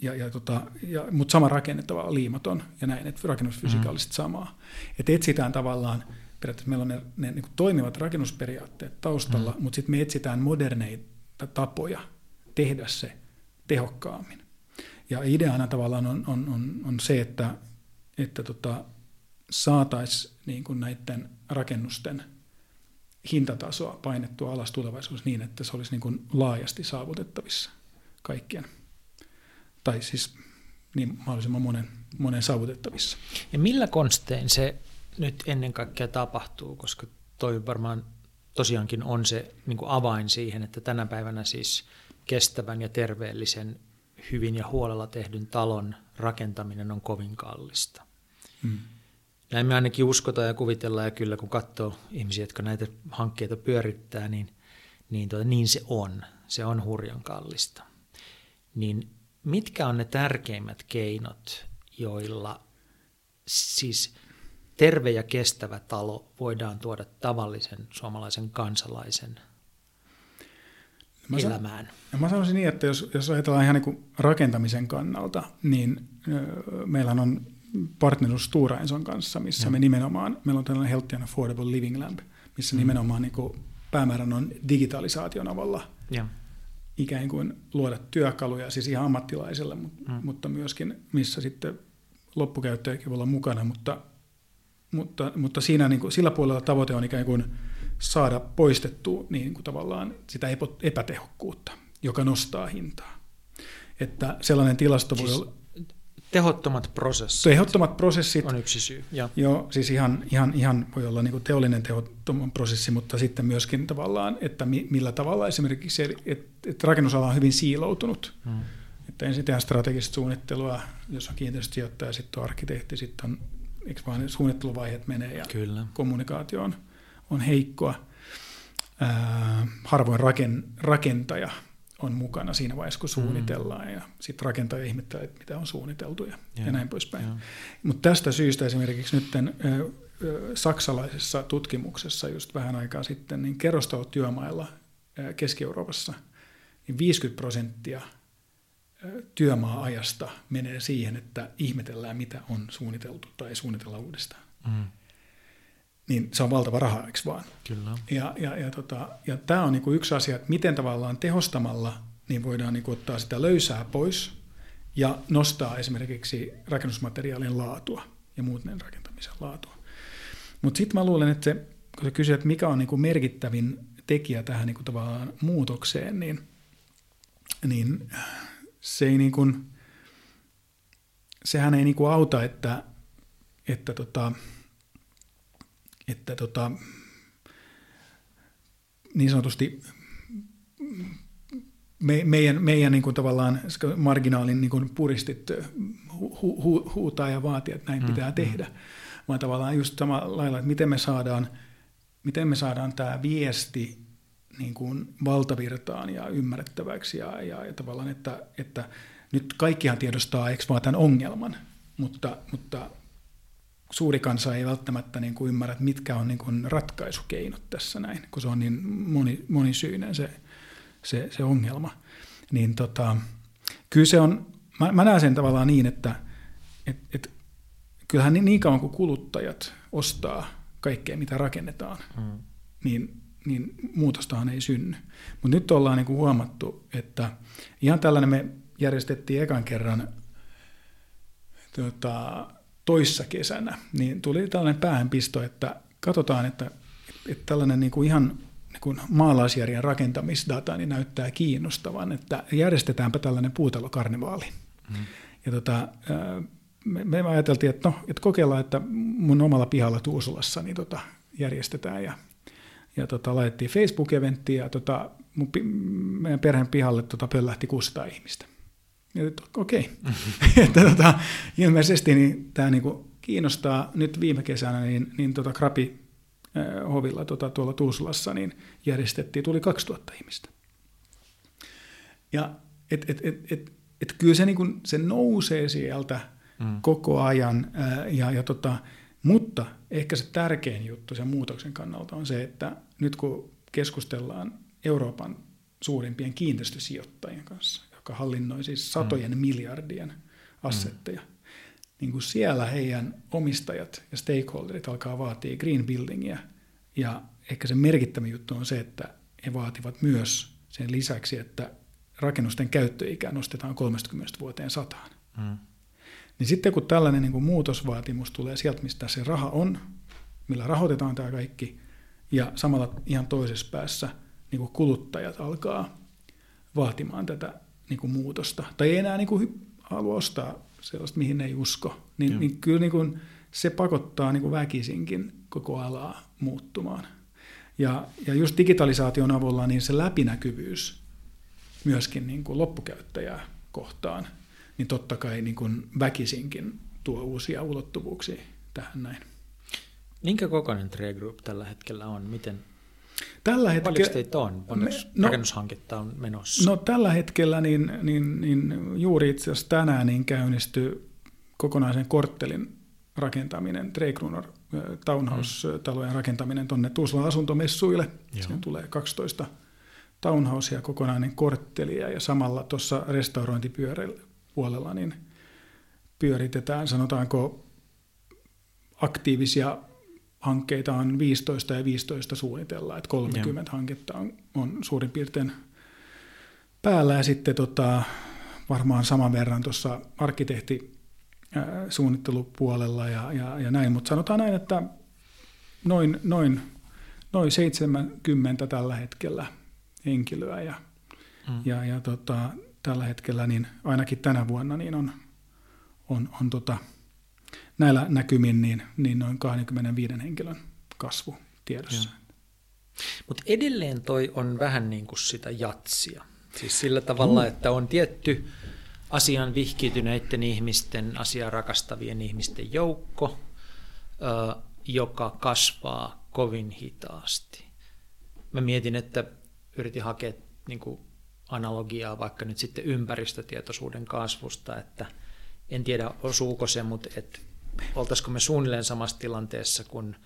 Speaker 2: ja, ja tota, ja, mutta sama rakenne tavallaan liimaton ja näin, että rakennusfysikaalisesti mm. samaa. Että etsitään tavallaan, periaatteessa meillä on ne, ne niin toimivat rakennusperiaatteet taustalla, mm. mutta sitten me etsitään moderneita tapoja tehdä se tehokkaammin. Ja ideana tavallaan on, on, on, on se, että, että tota, saataisiin niin kuin näiden rakennusten hintatasoa painettua alas tulevaisuudessa niin, että se olisi niin kuin laajasti saavutettavissa kaikkien tai siis niin mahdollisimman monen, monen saavutettavissa.
Speaker 1: Ja millä konstein se nyt ennen kaikkea tapahtuu, koska toi varmaan tosiaankin on se niin kuin avain siihen, että tänä päivänä siis kestävän ja terveellisen, hyvin ja huolella tehdyn talon rakentaminen on kovin kallista.
Speaker 2: Hmm.
Speaker 1: Näin me ainakin uskotaan ja kuvitellaan, ja kyllä kun katsoo ihmisiä, jotka näitä hankkeita pyörittää, niin, niin, tuota, niin se on. Se on hurjan kallista. Niin mitkä on ne tärkeimmät keinot, joilla siis terve ja kestävä talo voidaan tuoda tavallisen suomalaisen kansalaisen
Speaker 2: Mä
Speaker 1: elämään?
Speaker 2: Ja mä sanoisin niin, että jos, jos ajatellaan ihan niin rakentamisen kannalta, niin ö, meillä on partnerus Stora Enson kanssa, missä
Speaker 1: Joo.
Speaker 2: me nimenomaan, meillä on tällainen Healthy and Affordable Living Lab, missä
Speaker 1: Mm.
Speaker 2: nimenomaan niin kuin päämäärän on digitalisaation avulla
Speaker 1: Ja.
Speaker 2: Ikään kuin luoda työkaluja, siis ihan ammattilaiselle, mutta,
Speaker 1: Mm.
Speaker 2: mutta myöskin missä sitten loppukäyttäjäkin voi olla mukana, mutta, mutta, mutta siinä niin kuin, sillä puolella tavoite on ikään kuin saada poistettua niin kuin tavallaan sitä epätehokkuutta, joka nostaa hintaa. Että sellainen tilasto voi
Speaker 1: Siis
Speaker 2: olla,
Speaker 1: Tehottomat prosessit
Speaker 2: tehottomat prosessit,
Speaker 1: on yksi syy. Ja.
Speaker 2: Joo, siis ihan, ihan, ihan voi olla niin kuin teollinen tehottoman prosessi, mutta sitten myöskin tavallaan, että mi, millä tavalla esimerkiksi, että et rakennusala on hyvin siiloutunut.
Speaker 1: Mm.
Speaker 2: Että ensin tehdään strategista suunnittelua, jos on kiinteistösijoittaja, sitten on arkkitehti, sitten on, eikö vaan suunnitteluvaiheet menee ja
Speaker 1: Kyllä.
Speaker 2: kommunikaatio on, on heikkoa. Ää, harvoin raken, rakentaja on mukana siinä vaiheessa, kun suunnitellaan, ja sitten rakentaja ihmettelee, että mitä on suunniteltu ja, ja
Speaker 1: Joo,
Speaker 2: näin poispäin. Mutta tästä syystä esimerkiksi nyt saksalaisessa tutkimuksessa just vähän aikaa sitten, niin kerrostalotyömailla ää, Keski-Euroopassa niin 50 prosenttia työmaa-ajasta menee siihen, että ihmetellään, mitä on suunniteltu tai suunnitella uudestaan.
Speaker 1: Mm.
Speaker 2: Niin se on valtava raha, eikö vaan?
Speaker 1: Kyllä.
Speaker 2: Ja, ja, ja, tota, ja tämä on niinku yksi asia, että miten tavallaan tehostamalla niin voidaan niinku ottaa sitä löysää pois ja nostaa esimerkiksi rakennusmateriaalien laatua ja muuten rakentamisen laatua. Mutta sitten mä luulen, että se, kun sä kysyt, että mikä on niinku merkittävin tekijä tähän niinku tavallaan muutokseen, niin, niin se ei niinku, sehän ei niinku auta, että, että, tota, että tota, niin sanotusti me, meidän, meidän niin kuin tavallaan marginaalin niin kuin puristit hu, hu, huutaa ja vaatii, että näin mm, pitää mm. tehdä, vaan tavallaan just samalla lailla, että miten me saadaan, miten me saadaan tämä viesti niin kuin valtavirtaan ja ymmärrettäväksi ja, ja, ja tavallaan, että, että nyt kaikkihan tiedostaa, eikö vaan tämän ongelman, mutta, mutta suuri kansa ei välttämättä niin kuin ymmärrä, että mitkä on niin kuin ratkaisukeinot tässä näin, kun se on niin moni, monisyinen se, se, se ongelma. Niin tota, kyllä se on, mä, mä näen sen tavallaan niin, että et, et, kyllähän niin, niin kauan kuin kuluttajat ostaa kaikkea, mitä rakennetaan, hmm. niin, niin muutostahan ei synny. Mutta nyt ollaan niin kuin huomattu, että ihan tällainen me järjestettiin ekan kerran tota, toissa kesänä, niin tuli tällainen päähänpisto, että katsotaan, että, että tällainen niin kuin ihan niin kuin maalaisjärjen rakentamisdata niin näyttää kiinnostavan, että järjestetäänpä tällainen puutalokarnevaali. Mm. Ja tota, me, me ajateltiin, että, no, että kokeillaan, että mun omalla pihalla Tuusulassa niin tota, järjestetään ja, ja tota, laitettiin Facebook-eventtiä ja tota, mun, meidän perheen pihalle tota, pöllähti 600 ihmistä. Ja okei, okay. että tota, ilmeisesti niin tämä niinku kiinnostaa nyt viime kesänä, niin, niin tota Krapi äh, hovilla tota, tuolla Tuusulassa niin järjestettiin, tuli 2000 ihmistä. Ja et, et, et, et, et kyllä se, niinku, se nousee sieltä mm. koko ajan, äh, ja, ja tota, mutta ehkä se tärkein juttu sen muutoksen kannalta on se, että nyt kun keskustellaan Euroopan suurimpien kiinteistösijoittajien kanssa, joka hallinnoi siis satojen mm. miljardien assetteja. Mm. Niin kuin siellä heidän omistajat ja stakeholderit alkaa vaatia green buildingia. Ja ehkä se merkittävä juttu on se, että he vaativat myös sen lisäksi, että rakennusten käyttöikä nostetaan 30 vuoteen sataan. Mm. Niin sitten kun tällainen niin kuin muutosvaatimus tulee sieltä, mistä se raha on, millä rahoitetaan tämä kaikki, ja samalla ihan toisessa päässä niin kuin kuluttajat alkaa vaatimaan tätä niin kuin muutosta, tai ei enää niin kuin halua ostaa sellaista, mihin ei usko, niin, niin kyllä niin kuin se pakottaa niin kuin väkisinkin koko alaa muuttumaan. Ja, ja just digitalisaation avulla niin se läpinäkyvyys myöskin niin kuin loppukäyttäjää kohtaan, niin totta kai niin kuin väkisinkin tuo uusia ulottuvuuksia tähän näin.
Speaker 1: Minkä kokoinen Trade Group tällä hetkellä on? Miten
Speaker 2: Tällä hetkellä,
Speaker 1: Paljonko teitä on? Paljonko no, rakennushanketta on menossa?
Speaker 2: No tällä hetkellä niin, niin, niin juuri itse asiassa tänään niin käynnistyi kokonaisen korttelin rakentaminen, Dreikrunor townhouse-talojen rakentaminen tuonne Tuusulan asuntomessuille. Joo. Siihen tulee 12 townhousea kokonainen kortteli ja samalla tuossa restaurointipyörällä niin pyöritetään sanotaanko aktiivisia hankkeita on 15 ja 15 suunnitellaan, että 30 Joo. hanketta on, on suurin piirtein päällä ja sitten tota, varmaan saman verran tuossa arkkitehti suunnittelupuolella ja, ja, ja näin, mutta sanotaan näin, että noin, noin, noin 70 tällä hetkellä henkilöä ja, mm. ja, ja tota, tällä hetkellä niin ainakin tänä vuonna niin on, on, on tota, näillä näkymin niin, niin noin 25 henkilön kasvu tiedossa.
Speaker 1: Mutta edelleen toi on vähän niin kuin sitä jatsia. Siis sillä tavalla, mm. että on tietty asian vihkiytyneiden ihmisten, asiaa rakastavien ihmisten joukko, joka kasvaa kovin hitaasti. Mä mietin, että yritin hakea niin kuin analogiaa vaikka nyt sitten ympäristötietoisuuden kasvusta, että en tiedä osuuko se, mutta että oltaisiko me suunnilleen samassa tilanteessa kuin,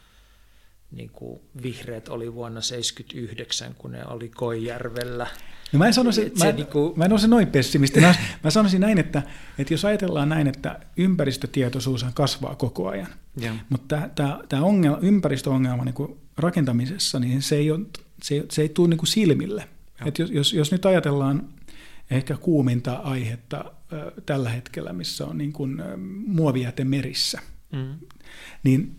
Speaker 1: niin kuin vihreät oli vuonna 1979, kun ne oli Koijärvellä.
Speaker 2: No mä en sanoisi, mä, niin kuin... mä en olisi noin pessimisti. Mä, mä sanoisin näin, että, että jos ajatellaan näin, että ympäristötietoisuus kasvaa koko ajan, ja. mutta tämä, ongelma, ympäristöongelma niin kuin rakentamisessa, niin se ei, ole, se, se ei tule niin kuin silmille. Et jos, jos, jos nyt ajatellaan ehkä kuuminta aihetta tällä hetkellä, missä on niin kuin muovijäte merissä. Mm. Niin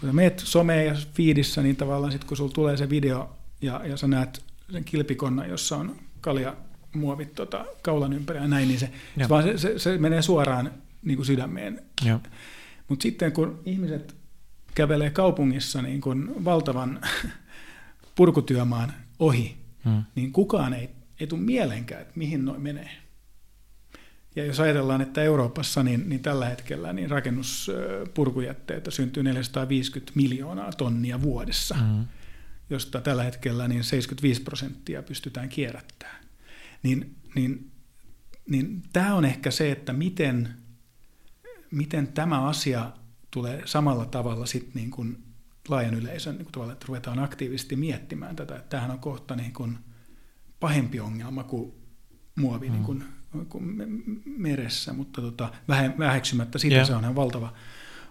Speaker 2: kun sä meet someen ja fiidissä, niin tavallaan sitten kun sulla tulee se video ja, ja sä näet sen kilpikonna, jossa on kalja muovit tota, kaulan ympäri ja näin, niin se, vaan se, se, se menee suoraan niin kuin sydämeen. Mutta sitten kun ihmiset kävelee kaupungissa niin kuin valtavan purkutyömaan ohi, hmm. niin kukaan ei, ei tule mielenkään, että mihin noin menee. Ja jos ajatellaan, että Euroopassa niin, niin tällä hetkellä niin rakennuspurkujätteitä syntyy 450 miljoonaa tonnia vuodessa, mm. josta tällä hetkellä niin 75 prosenttia pystytään kierrättämään. Niin, niin, niin tämä on ehkä se, että miten, miten tämä asia tulee samalla tavalla sit niin kuin laajan yleisön, niin kuin tavalla, että ruvetaan aktiivisesti miettimään tätä. Että tämähän on kohta niin kuin pahempi ongelma kuin muovi mm. niin kuin kuin meressä, mutta tota, väheksymättä sitä yeah. se on valtava,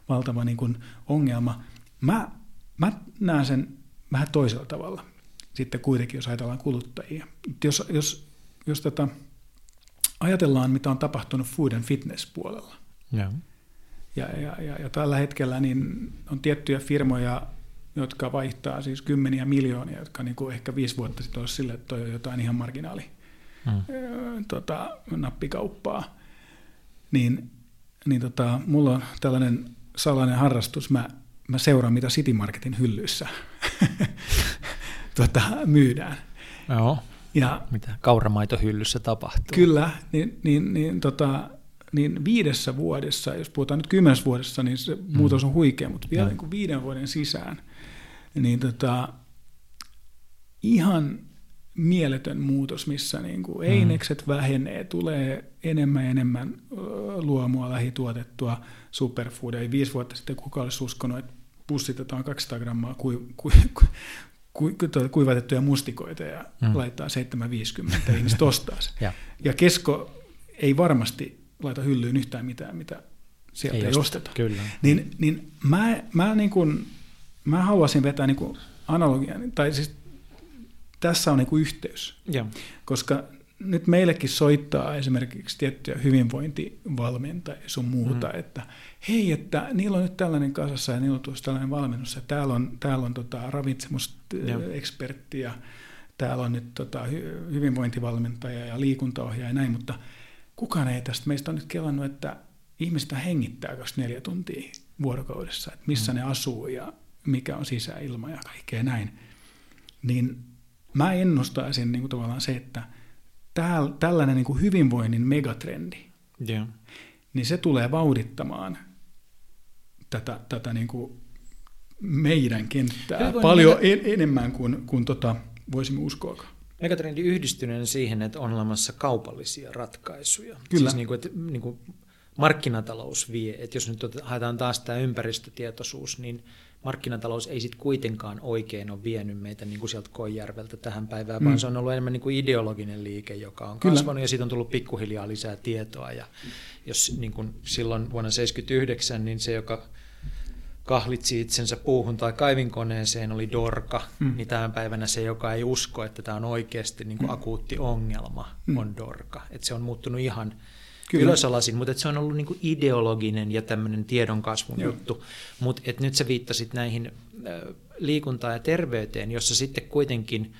Speaker 2: valtava niin kuin ongelma. Mä, mä näen sen vähän toisella tavalla sitten kuitenkin, jos ajatellaan kuluttajia. Jos, jos, jos tota, ajatellaan, mitä on tapahtunut food and fitness puolella, yeah. ja, ja, ja, ja tällä hetkellä niin on tiettyjä firmoja, jotka vaihtaa siis kymmeniä miljoonia, jotka niin kuin ehkä viisi vuotta sitten olisi sille, että toi on jotain ihan marginaali mm. tota, nappikauppaa, niin, niin tota, mulla on tällainen salainen harrastus, mä, mä seuraan mitä City Marketin hyllyissä tota, myydään.
Speaker 1: Joo, ja, mitä kauramaitohyllyssä tapahtuu.
Speaker 2: Kyllä, niin, niin, niin, tota, niin viidessä vuodessa, jos puhutaan nyt kymmenessä vuodessa, niin se mm. muutos on huikea, mutta vielä mm. niin kuin viiden vuoden sisään, niin tota, ihan mieletön muutos, missä niin kuin mm. einekset vähenee, tulee enemmän ja enemmän luomua, lähituotettua superfoodia. Viisi vuotta sitten kuka olisi uskonut, että pussitetaan 200 grammaa ku, ku, ku, ku, kuivatettuja mustikoita ja mm. laittaa 750 ihmistä ostaa se. ja. ja kesko ei varmasti laita hyllyyn yhtään mitään, mitä sieltä ei, ei osteta.
Speaker 1: Kyllä.
Speaker 2: Niin, niin mä, mä, niin kuin, mä haluaisin vetää niin kuin analogian, tai siis tässä on niin kuin yhteys. Ja. Koska nyt meillekin soittaa esimerkiksi tiettyjä hyvinvointivalmentajia sun muuta, mm. että hei, että niillä on nyt tällainen kasassa ja niillä on tuossa tällainen valmennus, ja täällä on, täällä on tota ravitsemusekspertti ja täällä on nyt tota hyvinvointivalmentaja ja liikuntaohjaaja ja näin, mutta kukaan ei tästä meistä on nyt kelannut, että ihmistä hengittää 24 tuntia vuorokaudessa, että missä mm. ne asuu ja mikä on sisäilma ja kaikkea näin. Niin mä ennustaisin niin kuin tavallaan se, että tääl, tällainen niin kuin hyvinvoinnin megatrendi, yeah. niin se tulee vauhdittamaan tätä, tätä niin kuin meidän kenttää paljon mega... en, enemmän kuin, kuin tota, voisimme uskoa.
Speaker 1: Megatrendi yhdistyneen siihen, että on olemassa kaupallisia ratkaisuja. Kyllä. Siis niin kuin, että, niin kuin markkinatalous vie, että jos nyt haetaan taas tämä ympäristötietoisuus, niin markkinatalous ei sitten kuitenkaan oikein ole vienyt meitä niin kuin sieltä Koijärveltä tähän päivään, mm. vaan se on ollut enemmän niin kuin ideologinen liike, joka on Kyllä. kasvanut ja siitä on tullut pikkuhiljaa lisää tietoa. Ja jos niin kuin silloin vuonna 1979, niin se, joka kahlitsi itsensä puuhun tai kaivinkoneeseen oli dorka, mm. niin tämän päivänä se, joka ei usko, että tämä on oikeasti niin kuin mm. akuutti ongelma, mm. on dorka. Että se on muuttunut ihan Kyllä. ylösalasin, mutta se on ollut niinku ideologinen ja tämmöinen tiedonkasvun Joo. juttu. Mutta nyt sä viittasit näihin äh, liikuntaan ja terveyteen, jossa sitten kuitenkin,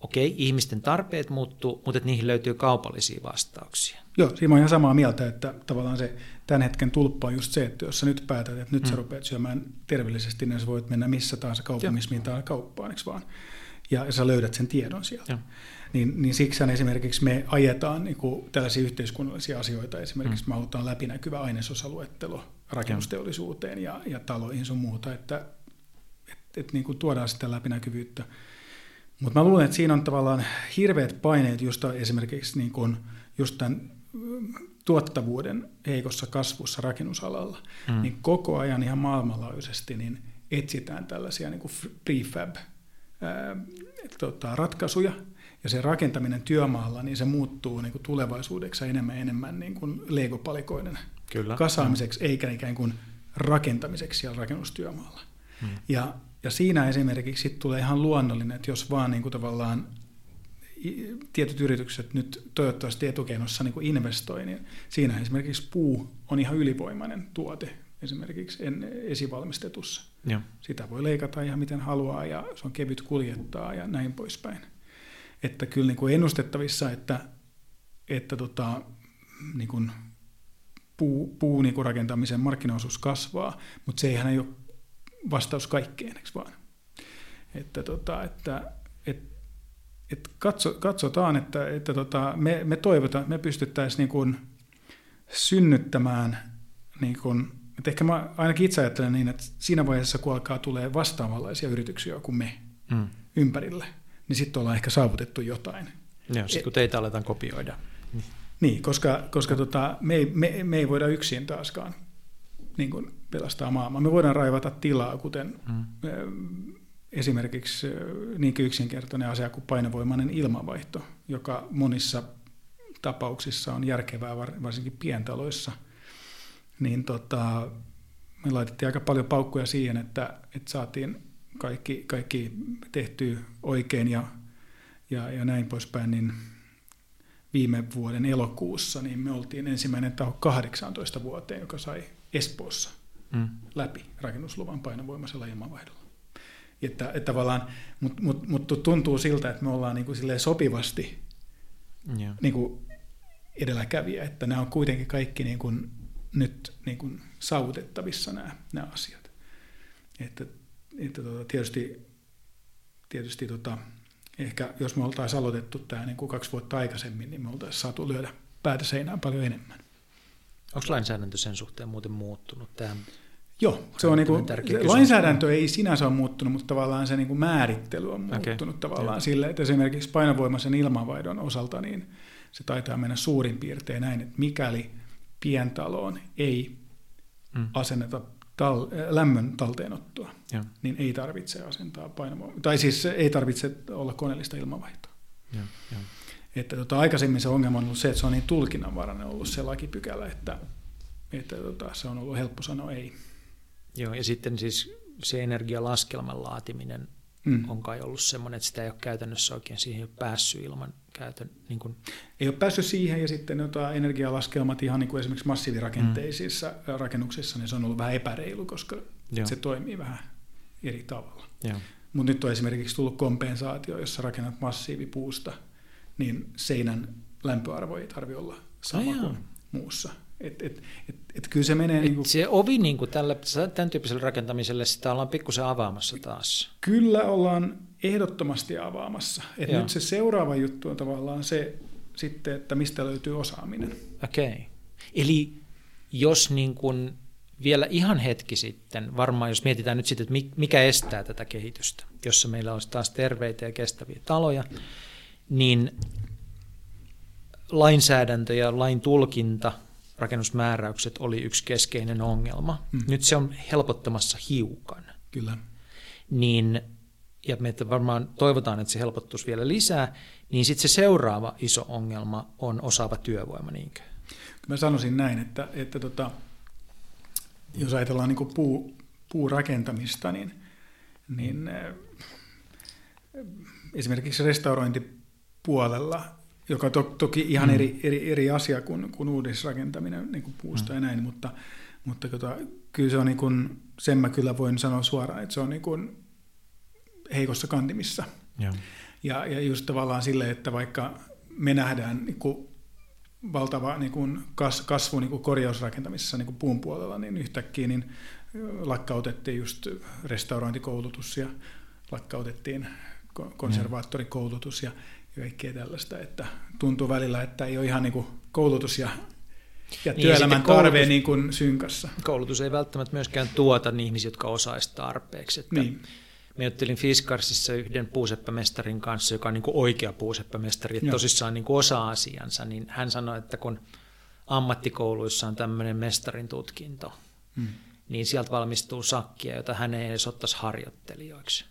Speaker 1: okei, okay, ihmisten tarpeet muuttuu, mutta että niihin löytyy kaupallisia vastauksia.
Speaker 2: Joo, siinä on ihan samaa mieltä, että tavallaan se tämän hetken tulppa on just se, että jos sä nyt päätät, että nyt mm. sä rupeat syömään terveellisesti, niin sä voit mennä missä tahansa kaupungissa, mihin tahansa kauppaan, eikö vaan? Ja sä löydät sen tiedon sieltä. Joo niin, niin siksi esimerkiksi me ajetaan niin kuin tällaisia yhteiskunnallisia asioita. Esimerkiksi mm. me halutaan läpinäkyvä ainesosaluettelo rakennusteollisuuteen ja, ja taloihin sun muuta, että et, et niin kuin tuodaan sitä läpinäkyvyyttä. Mutta mä luulen, että siinä on tavallaan hirveät paineet just esimerkiksi niin kuin just tämän tuottavuuden heikossa kasvussa rakennusalalla, mm. niin koko ajan ihan maailmanlaajuisesti niin etsitään tällaisia niin kuin prefab ää, tota, ratkaisuja, ja se rakentaminen työmaalla, niin se muuttuu niin kuin tulevaisuudeksi enemmän enemmän niin kuin legopalikoiden Kyllä. kasaamiseksi, mm. eikä ikään kuin rakentamiseksi siellä rakennustyömaalla. Mm. Ja, ja siinä esimerkiksi sit tulee ihan luonnollinen, että jos vaan niin kuin tavallaan tietyt yritykset nyt toivottavasti etukeinossa niin kuin investoi, niin siinä esimerkiksi puu on ihan ylivoimainen tuote esimerkiksi esivalmistetussa. Ja. Sitä voi leikata ihan miten haluaa ja se on kevyt kuljettaa ja näin poispäin että kyllä niin kuin ennustettavissa, että, että tota, niin kuin puu, puu niin kuin rakentamisen markkinaosuus kasvaa, mutta se eihän ei ole vastaus kaikkeen, eikö vaan? Että, tota, että, et, et katso, katsotaan, että, että tota, me, me toivotaan, me pystyttäisiin niin kuin synnyttämään, niin kuin, että ehkä mä ainakin itse ajattelen niin, että siinä vaiheessa, kun alkaa tulee vastaavanlaisia yrityksiä kuin me mm. ympärille, niin sitten ollaan ehkä saavutettu jotain.
Speaker 1: Joo, sitten kun teitä aletaan kopioida.
Speaker 2: Niin, koska, koska tota, me, ei, me, me ei voida yksin taaskaan niin kuin pelastaa maailmaa. Me voidaan raivata tilaa, kuten mm. esimerkiksi niin yksinkertainen asia kuin painovoimainen ilmanvaihto, joka monissa tapauksissa on järkevää, varsinkin pientaloissa. Niin tota, me laitettiin aika paljon paukkuja siihen, että, että saatiin kaikki, kaikki tehtyä oikein ja, ja, ja näin poispäin, niin viime vuoden elokuussa niin me oltiin ensimmäinen taho 18 vuoteen, joka sai Espoossa mm. läpi rakennusluvan painovoimaisella ilmanvaihdolla. Että, että tavallaan, mutta mut, mut tuntuu siltä, että me ollaan niin kuin sopivasti yeah. niin kuin edelläkävijä, että nämä on kuitenkin kaikki niin kuin nyt niin kuin saavutettavissa nämä, nämä asiat. Että, että tota, tietysti, tietysti tota, ehkä jos me oltaisiin aloitettu tämä niin kuin kaksi vuotta aikaisemmin, niin me oltaisiin saatu lyödä päätä seinään paljon enemmän.
Speaker 1: Onko lainsäädäntö sen suhteen muuten muuttunut? Tähän
Speaker 2: Joo, se on niin kuin, lainsäädäntö ei sinänsä ole muuttunut, mutta tavallaan se niin kuin määrittely on muuttunut okay. tavallaan Joo. sille, että esimerkiksi painovoimaisen ilmanvaihdon osalta niin se taitaa mennä suurin piirtein näin, että mikäli pientaloon ei mm. asenneta tal- lämmön talteenottoa, ja. niin ei tarvitse asentaa painovoimaa, tai siis ei tarvitse olla koneellista ilmanvaihtoa. Ja, ja. Että tota, aikaisemmin se ongelma on ollut se, että se on niin tulkinnanvarainen ollut se lakipykälä, että, että tota, se on ollut helppo sanoa ei.
Speaker 1: Joo, ja sitten siis se energialaskelman laatiminen mm. on kai ollut semmoinen, että sitä ei ole käytännössä oikein siihen päässyt ilman käytön. Niin kuin...
Speaker 2: Ei ole päässyt siihen, ja sitten jota energialaskelmat ihan niin kuin esimerkiksi massiivirakenteisissa mm. rakennuksissa, niin se on ollut vähän epäreilu, koska Joo. se toimii vähän eri tavalla. Mutta nyt on esimerkiksi tullut kompensaatio, jossa rakennat massiivipuusta – niin seinän lämpöarvo ei tarvitse olla sama oh, kuin muussa. Et, et, et, et kyllä se menee... niin kuin...
Speaker 1: Se ovi niin kuin tällä, tämän tyyppiselle rakentamiselle, sitä ollaan pikkusen avaamassa taas.
Speaker 2: Kyllä ollaan ehdottomasti avaamassa. Et nyt se seuraava juttu on tavallaan se sitten, että mistä löytyy osaaminen.
Speaker 1: Okei. Okay. Eli jos niin kuin vielä ihan hetki sitten, varmaan jos mietitään nyt sitten, että mikä estää tätä kehitystä, jossa meillä olisi taas terveitä ja kestäviä taloja, niin lainsäädäntö ja lain tulkinta, rakennusmääräykset oli yksi keskeinen ongelma. Hmm. Nyt se on helpottamassa hiukan.
Speaker 2: Kyllä.
Speaker 1: Niin, ja me varmaan toivotaan, että se helpottuisi vielä lisää, niin sitten se seuraava iso ongelma on osaava työvoima, niinkö?
Speaker 2: Mä sanoisin näin, että, että tota, jos ajatellaan niin puu, puurakentamista, niin, niin äh, esimerkiksi restaurointi puolella, joka to, toki ihan mm. eri, eri, eri asia kuin, kuin uudisrakentaminen niin kuin puusta mm. ja näin, mutta, mutta tota, kyllä se on niin kuin, sen mä kyllä voin sanoa suoraan, että se on niin kuin heikossa kantimissa. Ja, ja, ja just tavallaan sille, että vaikka me nähdään niin kuin valtava niin kuin kas, kasvu niin kuin korjausrakentamisessa niin kuin puun puolella, niin yhtäkkiä niin lakkautettiin just restaurointikoulutus ja lakkautettiin konservaattorikoulutus ja ja kaikkea tällaista, että tuntuu välillä, että ei ole ihan niin kuin koulutus ja, ja niin, työelämän tarve koulutus, niin kuin synkassa.
Speaker 1: Koulutus ei välttämättä myöskään tuota niin ihmisiä, jotka osaisivat tarpeeksi. Että niin. Me juttelin Fiskarsissa yhden puuseppämestarin kanssa, joka on niin kuin oikea puuseppämestari, että tosissaan niin kuin osaa asiansa, niin hän sanoi, että kun ammattikouluissa on tämmöinen mestarin tutkinto, hmm. niin sieltä valmistuu sakkia, jota hän ei edes ottaisi harjoittelijoiksi.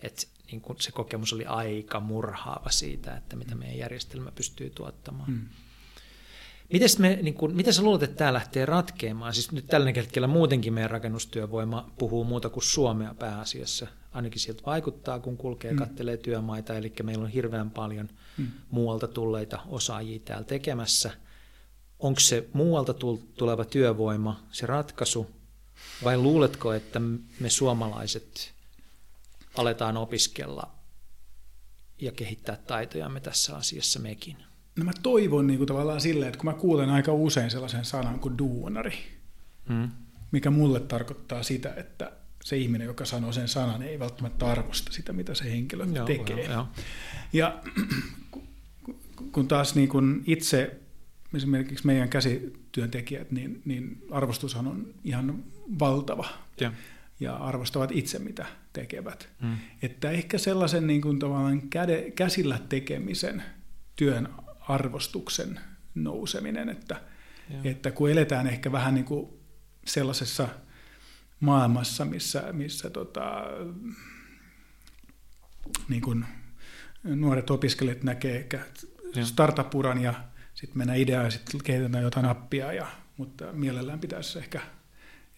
Speaker 1: Et niin kuin se kokemus oli aika murhaava siitä, että mitä meidän järjestelmä pystyy tuottamaan. Hmm. Mites me, niin mitä sä luulet, että tämä lähtee ratkeamaan? Siis nyt tällä hetkellä muutenkin meidän rakennustyövoima puhuu muuta kuin suomea pääasiassa. Ainakin sieltä vaikuttaa, kun kulkee ja kattelee työmaita. Eli meillä on hirveän paljon hmm. muualta tulleita osaajia täällä tekemässä. Onko se muualta tuleva työvoima se ratkaisu? Vai luuletko, että me suomalaiset aletaan opiskella ja kehittää taitojamme tässä asiassa mekin.
Speaker 2: no mä toivon niin kuin tavallaan silleen, että kun mä kuulen aika usein sellaisen sanan kuin duunari, mm. mikä mulle tarkoittaa sitä, että se ihminen, joka sanoo sen sanan, ei välttämättä arvosta sitä, mitä se henkilö joo, tekee. Joo, joo. Ja kun taas niin kun itse, esimerkiksi meidän käsityöntekijät, niin, niin arvostushan on ihan valtava. Ja, ja arvostavat itse, mitä tekevät. Hmm. Että ehkä sellaisen niin kuin tavallaan käde, käsillä tekemisen työn arvostuksen nouseminen, että, että kun eletään ehkä vähän niin kuin sellaisessa maailmassa, missä, missä tota, niin kuin nuoret opiskelijat näkee ehkä startup-uran ja sitten mennään ideaan ja sitten kehitetään jotain appia, ja, mutta mielellään pitäisi ehkä,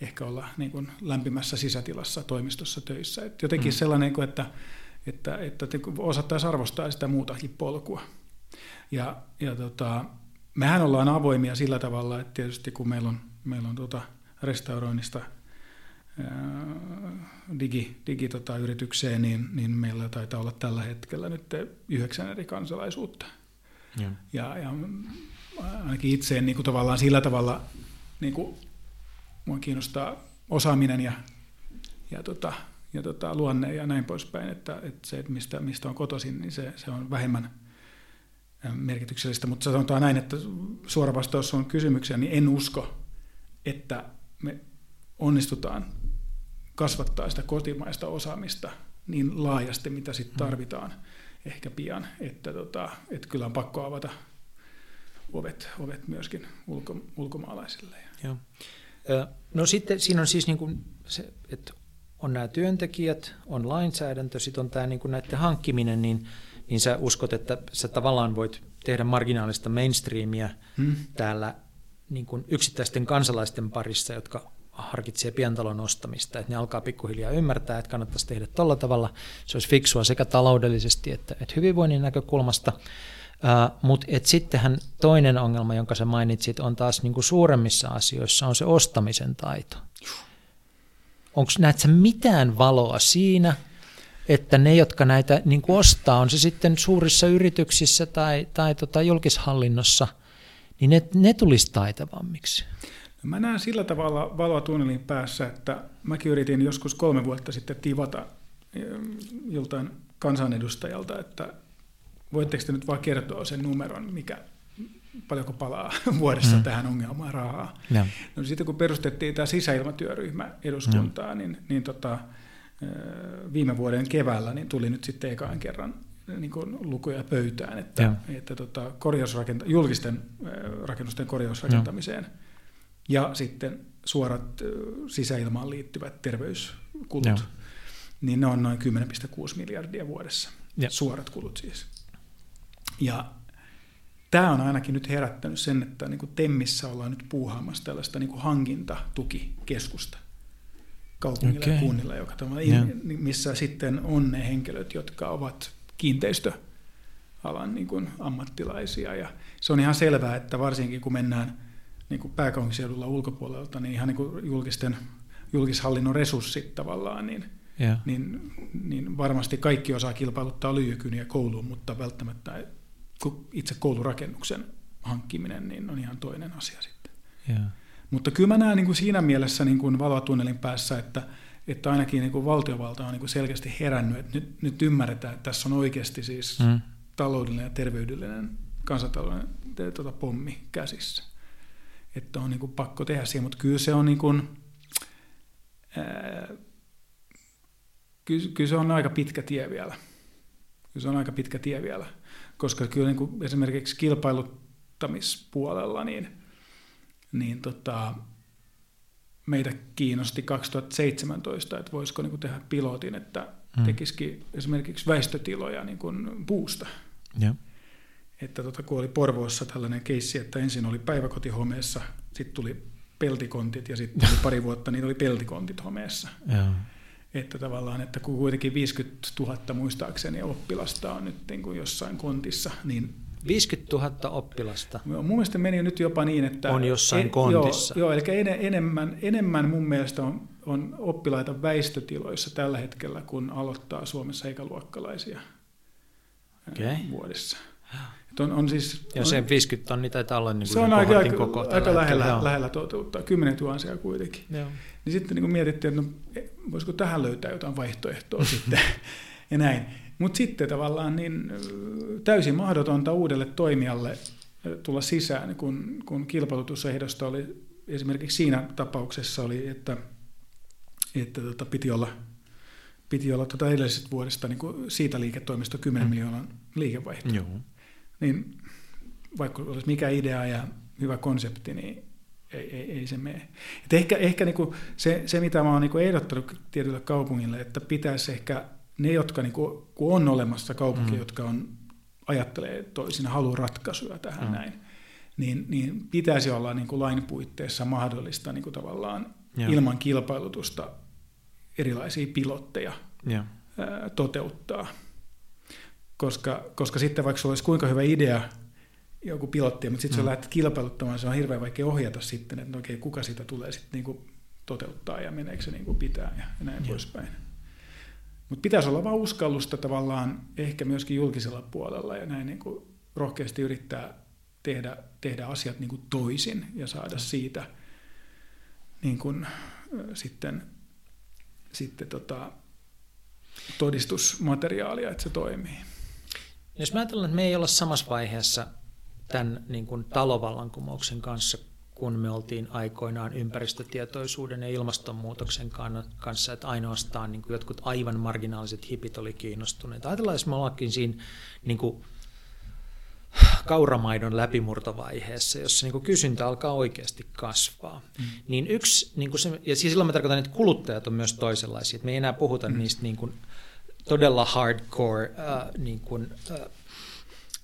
Speaker 2: ehkä olla niin kuin lämpimässä sisätilassa toimistossa töissä. Et jotenkin mm. sellainen, että, että, että, että osattaisiin arvostaa sitä muutakin polkua. Ja, ja tota, mehän ollaan avoimia sillä tavalla, että tietysti kun meillä on, meillä on tota restauroinnista digi, digi tota, niin, niin meillä taitaa olla tällä hetkellä nyt yhdeksän eri kansalaisuutta. Ja, ja, ja ainakin itse niin kuin tavallaan sillä tavalla niin kuin, mua kiinnostaa osaaminen ja, ja, tota, ja tota, luonne ja näin poispäin, että, että se, että mistä, mistä on kotoisin, niin se, se on vähemmän merkityksellistä, mutta sanotaan näin, että suora vastaus on kysymykseen, niin en usko, että me onnistutaan kasvattaa sitä kotimaista osaamista niin laajasti, mitä sitten mm. tarvitaan ehkä pian, että, tota, että kyllä on pakko avata ovet, ovet myöskin ulko, ulkomaalaisille.
Speaker 1: Joo. No sitten siinä on siis niin kuin se, että on nämä työntekijät, on lainsäädäntö, sitten on tämä niin kuin näiden hankkiminen, niin, niin sä uskot, että sä tavallaan voit tehdä marginaalista mainstreamia hmm. täällä niin kuin yksittäisten kansalaisten parissa, jotka harkitsee pientalon ostamista, että ne alkaa pikkuhiljaa ymmärtää, että kannattaisi tehdä tällä tavalla. Se olisi fiksua sekä taloudellisesti että, että hyvinvoinnin näkökulmasta. Mutta sittenhän toinen ongelma, jonka sä mainitsit, on taas niinku suuremmissa asioissa, on se ostamisen taito. Onko näet sä mitään valoa siinä, että ne, jotka näitä niin ostaa, on se sitten suurissa yrityksissä tai, tai tota julkishallinnossa, niin ne, ne tulisi taitavammiksi?
Speaker 2: Mä näen sillä tavalla valoa tunnelin päässä, että mäkin yritin joskus kolme vuotta sitten tivata joltain kansanedustajalta, että voitteko te nyt vaan kertoa sen numeron, mikä paljonko palaa vuodessa mm. tähän ongelmaan rahaa. Ja. No sitten kun perustettiin tämä sisäilmatyöryhmä eduskuntaa, niin, niin tota, viime vuoden keväällä niin tuli nyt sitten ekaan kerran niin kuin lukuja pöytään, että, että tota, korjausrakenta- julkisten rakennusten korjausrakentamiseen – ja sitten suorat sisäilmaan liittyvät terveyskulut, Joo. niin ne on noin 10,6 miljardia vuodessa, ja. suorat kulut siis. Ja tämä on ainakin nyt herättänyt sen, että niin kuin Temmissä ollaan nyt puuhaamassa tällaista niin kuin hankintatukikeskusta kaupungilla okay. ja kunnilla, joka yeah. missä sitten on ne henkilöt, jotka ovat kiinteistöalan niin kuin ammattilaisia. Ja se on ihan selvää, että varsinkin kun mennään – niin kuin pääkaupunkiseudulla ulkopuolelta, niin ihan niin kuin julkisten, julkishallinnon resurssit tavallaan, niin, yeah. niin, niin varmasti kaikki osaa kilpailuttaa lyijykyniä kouluun, mutta välttämättä itse koulurakennuksen hankkiminen niin on ihan toinen asia sitten. Yeah. Mutta kyllä mä näen niin kuin siinä mielessä niin kuin valotunnelin päässä, että, että ainakin niin kuin valtiovalta on niin kuin selkeästi herännyt, että nyt, nyt ymmärretään, että tässä on oikeasti siis mm. taloudellinen ja terveydellinen kansantalouden tuota, pommi käsissä että on niin kuin pakko tehdä siihen, mutta kyllä se on niin kuin, ää, kyllä, kyllä se on aika pitkä tie vielä. Kyllä se on aika pitkä tie vielä, koska kyllä niin kuin esimerkiksi kilpailuttamispuolella niin, niin tota, meitä kiinnosti 2017, että voisiko niin kuin tehdä pilotin, että hmm. tekisikin esimerkiksi väistötiloja niin kuin puusta. Ja että tota, kun oli Porvoossa tällainen keissi, että ensin oli päiväkoti homeessa, sitten tuli peltikontit ja sitten pari vuotta niitä oli peltikontit homeessa. Ja. Että tavallaan, että kun kuitenkin 50 000 muistaakseni oppilasta on nyt niin kuin jossain kontissa, niin
Speaker 1: 50 000 oppilasta.
Speaker 2: Mun mielestä meni nyt jopa niin, että...
Speaker 1: On jossain en, kontissa.
Speaker 2: Joo, joo eli en, enemmän, enemmän mun mielestä on, on oppilaita väistötiloissa tällä hetkellä, kun aloittaa Suomessa eikä luokkalaisia okay. vuodessa. On, on siis,
Speaker 1: ja
Speaker 2: on,
Speaker 1: se 50 tonni taitaa olla niin kuin
Speaker 2: se on aika, aika,
Speaker 1: koko
Speaker 2: aika lähellä, lähellä toteuttaa, kymmenen tuhansia kuitenkin.
Speaker 1: Joo.
Speaker 2: Niin sitten niin mietittiin, että no, voisiko tähän löytää jotain vaihtoehtoa sitten ja näin. Mutta sitten tavallaan niin täysin mahdotonta uudelle toimijalle tulla sisään, kun, kun kilpailutusehdosta oli esimerkiksi siinä tapauksessa oli, että, että tota, piti olla, piti olla tota edellisestä vuodesta niin kuin siitä liiketoimista 10 mm. miljoonan liikevaihto.
Speaker 1: Joo.
Speaker 2: Niin vaikka olisi mikä idea ja hyvä konsepti, niin ei, ei, ei se mene. Et ehkä ehkä niinku se, se, mitä mä oon niinku ehdottanut tietylle kaupungille, että pitäisi ehkä ne, jotka niinku, kun on olemassa kaupunki, mm. jotka on, ajattelee toisin, haluaa ratkaisuja tähän mm. näin, niin, niin pitäisi olla niinku lain puitteissa mahdollista niinku tavallaan ja. ilman kilpailutusta erilaisia pilotteja ja. Ää, toteuttaa. Koska, koska sitten vaikka se olisi kuinka hyvä idea, joku pilotti, mutta sitten mm. se lähdet kilpailuttamaan, se on hirveän vaikea ohjata sitten, että no okei, kuka sitä tulee sitten niinku toteuttaa ja meneekö se niin kuin pitää ja, ja näin poispäin. Mutta pitäisi olla vain uskallusta tavallaan ehkä myöskin julkisella puolella ja näin niin kuin rohkeasti yrittää tehdä, tehdä asiat niin kuin toisin ja saada siitä niin kuin, sitten, sitten tota, todistusmateriaalia, että se toimii.
Speaker 1: Jos mä ajattelen, että me ei olla samassa vaiheessa tämän niin kuin talovallankumouksen kanssa, kun me oltiin aikoinaan ympäristötietoisuuden ja ilmastonmuutoksen kanssa, että ainoastaan niin kuin jotkut aivan marginaaliset hipit oli kiinnostuneet. Ajatellaan, jos me ollaankin siinä niin kuin kauramaidon läpimurtovaiheessa, jossa niin kuin kysyntä alkaa oikeasti kasvaa. Mm. Niin yksi, niin kuin se, ja siis silloin mä tarkoitan, että kuluttajat on myös toisenlaisia. Että me ei enää puhuta mm. niistä niin kuin todella hardcore äh, niin kuin, äh,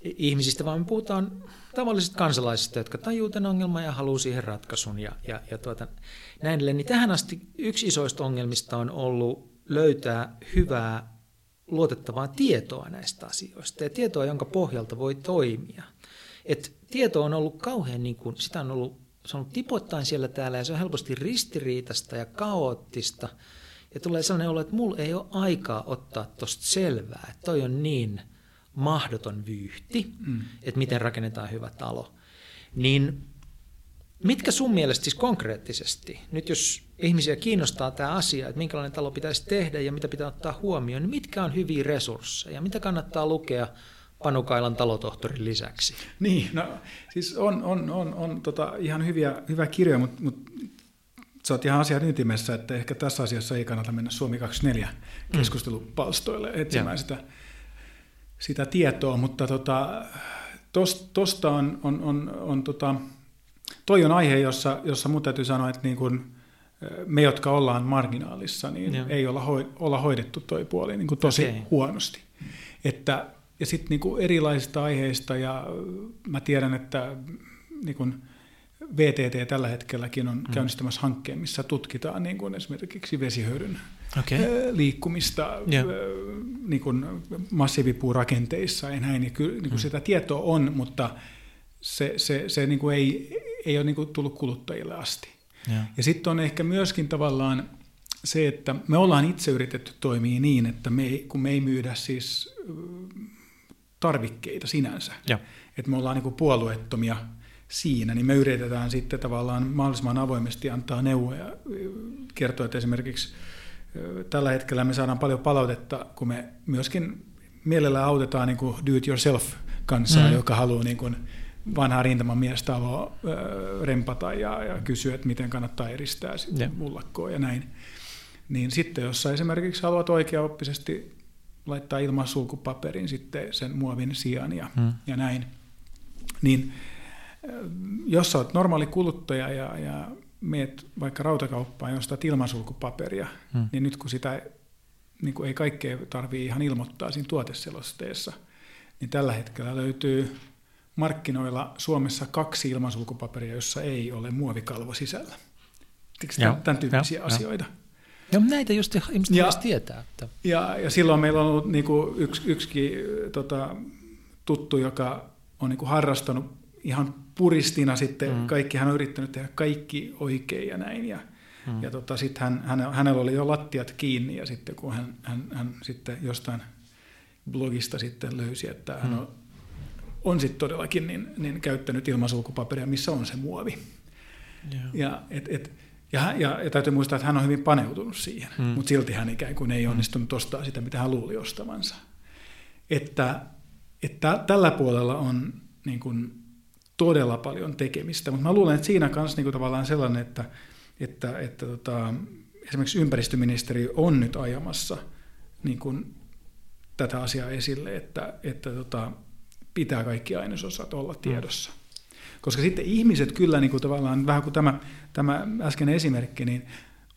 Speaker 1: ihmisistä, vaan me puhutaan tavallisista kansalaisista, jotka tajuu tämän ongelman ja haluaa siihen ratkaisun ja, ja, ja tuota, näin edelleen. Niin tähän asti yksi isoista ongelmista on ollut löytää hyvää luotettavaa tietoa näistä asioista ja tietoa, jonka pohjalta voi toimia. Et tieto on ollut kauhean, niin kuin, sitä on ollut, se on ollut tipoittain siellä täällä ja se on helposti ristiriitasta ja kaoottista. Ja tulee sellainen olo, että mulla ei ole aikaa ottaa tuosta selvää, että toi on niin – mahdoton vyyhti, mm. että miten rakennetaan hyvä talo. Niin mitkä sun mielestä siis konkreettisesti, nyt jos ihmisiä kiinnostaa tämä asia, että minkälainen talo pitäisi tehdä ja mitä pitää ottaa huomioon, niin mitkä on hyviä resursseja, mitä kannattaa lukea Panukailan talotohtorin lisäksi?
Speaker 2: Niin, no siis on, on, on, on tota, ihan hyviä, hyvä kirjoja, mutta, mutta sä oot ihan asian ytimessä, että ehkä tässä asiassa ei kannata mennä Suomi 24 mm. keskustelupalstoille etsimään ja. sitä sitä tietoa, mutta tota, tuosta on, on, on, on tota, toi on aihe, jossa, jossa mun täytyy sanoa, että niin kun me, jotka ollaan marginaalissa, niin Joo. ei olla, hoi, olla hoidettu toi puoli niin tosi okay. huonosti. Että, ja sitten niin erilaisista aiheista, ja mä tiedän, että niin kun VTT tällä hetkelläkin on mm. käynnistämässä hankkeen, missä tutkitaan niin kuin esimerkiksi vesihöyryn okay. liikkumista yeah. niin kuin massiivipuurakenteissa ja näin. Ja kyllä niin kuin mm. sitä tietoa on, mutta se, se, se niin kuin ei, ei ole niin kuin tullut kuluttajille asti. Yeah. Ja sitten on ehkä myöskin tavallaan se, että me ollaan itse yritetty toimia niin, että me ei, kun me ei myydä siis tarvikkeita sinänsä, yeah. että me ollaan niin kuin puolueettomia – siinä, niin me yritetään sitten tavallaan mahdollisimman avoimesti antaa neuvoja. Kertoa, että esimerkiksi tällä hetkellä me saadaan paljon palautetta, kun me myöskin mielellä autetaan niin kuin do-it-yourself-kansaa, mm. joka haluaa niin kuin vanhaa rintamamiestä rempata ja, ja kysyä, että miten kannattaa eristää yeah. mullakkoa ja näin. Niin sitten, jos sä esimerkiksi haluat oikeaoppisesti laittaa ilman sulkupaperin sitten sen muovin sijaan ja, mm. ja näin, niin jos olet normaali kuluttaja ja, ja meet vaikka rautakauppaan ja ostat ilmansulkupaperia, hmm. niin nyt kun sitä niin kuin ei kaikkea tarvitse ihan ilmoittaa siinä tuoteselosteessa, niin tällä hetkellä löytyy markkinoilla Suomessa kaksi ilmansulkupaperia, jossa ei ole muovikalvo sisällä. Joo, tämän tyyppisiä jo, asioita.
Speaker 1: Ja näitä just ihmiset ja, tietää. Että...
Speaker 2: Ja, ja silloin meillä on ollut niin kuin yksi, yksikin tota, tuttu, joka on niin kuin harrastanut ihan puristina sitten, mm. kaikki hän on yrittänyt tehdä kaikki oikein ja näin. Ja, mm. ja tota, sitten hän, hän, hänellä oli jo lattiat kiinni ja sitten kun hän, hän, hän sitten jostain blogista sitten löysi, että hän mm. on on sitten todellakin niin, niin käyttänyt ilmasulkupaperia, missä on se muovi. Yeah. Ja, et, et, ja, ja, ja täytyy muistaa, että hän on hyvin paneutunut siihen, mm. mutta silti hän ikään kuin ei onnistunut ostaa sitä, mitä hän luuli ostavansa. Että, että tällä puolella on niin kuin todella paljon tekemistä, mutta mä luulen, että siinä kanssa niin kuin tavallaan sellainen, että, että, että tota, esimerkiksi ympäristöministeri on nyt ajamassa niin kuin tätä asiaa esille, että, että tota, pitää kaikki ainesosat olla tiedossa. Mm. Koska sitten ihmiset kyllä niin kuin tavallaan, vähän kuin tämä, tämä äsken esimerkki, niin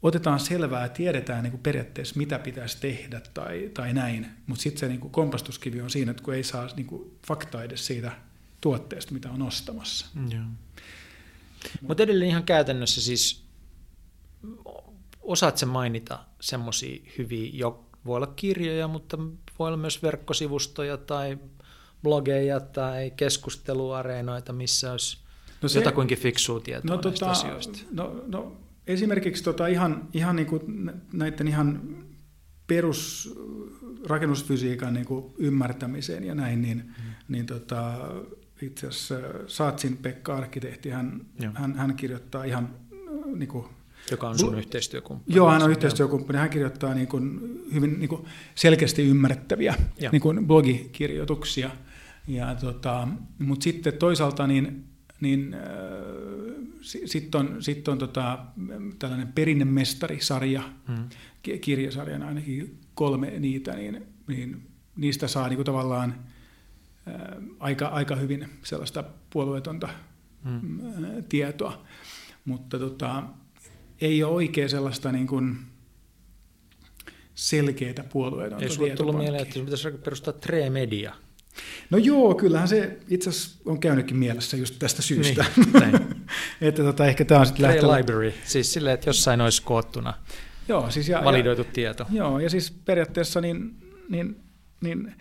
Speaker 2: otetaan selvää ja tiedetään niin kuin periaatteessa, mitä pitäisi tehdä tai, tai näin, mutta sitten se niin kuin kompastuskivi on siinä, että kun ei saa niin kuin faktaa edes siitä tuotteesta, mitä on ostamassa.
Speaker 1: Mutta edelleen ihan käytännössä siis, osaat mainita semmoisia hyviä, jo, voi olla kirjoja, mutta voi olla myös verkkosivustoja tai blogeja tai keskusteluareenoita, missä olisi no se, jotakuinkin fiksua tietoa no, tota, asioista.
Speaker 2: No, no, esimerkiksi tota ihan, ihan niin kuin näiden ihan perusrakennusfysiikan niin kuin ymmärtämiseen ja näin, niin, hmm. niin tota, itse asiassa Saatsin Pekka, arkkitehti, hän, hän, hän kirjoittaa ihan niin kuin,
Speaker 1: joka on sun yhteistyökumppani.
Speaker 2: Joo, hän on yhteistyökumppani. Hän kirjoittaa niin kuin hyvin niin kuin selkeästi ymmärrettäviä niin kuin blogikirjoituksia. Ja tota, mutta sitten toisaalta niin, niin äh, sitten on, sit on tota, tällainen perinnemestarisarja, hmm. kirjasarjana ainakin kolme niitä, niin, niin niistä saa niin kuin tavallaan aika, aika hyvin sellaista puolueetonta hmm. Tietoa. Mutta tota, ei ole oikein sellaista niin kuin selkeää puolueetonta
Speaker 1: Ei sulla tullut mieleen, että pitäisi perustaa Tre-media?
Speaker 2: No joo, kyllähän se itse asiassa on käynytkin mielessä just tästä syystä. Niin, että tota, ehkä tämä on sitten
Speaker 1: lähtö... library, siis silleen, että jossain olisi koottuna joo, siis ja, validoitu ja, tieto.
Speaker 2: Joo, ja siis periaatteessa niin, niin, niin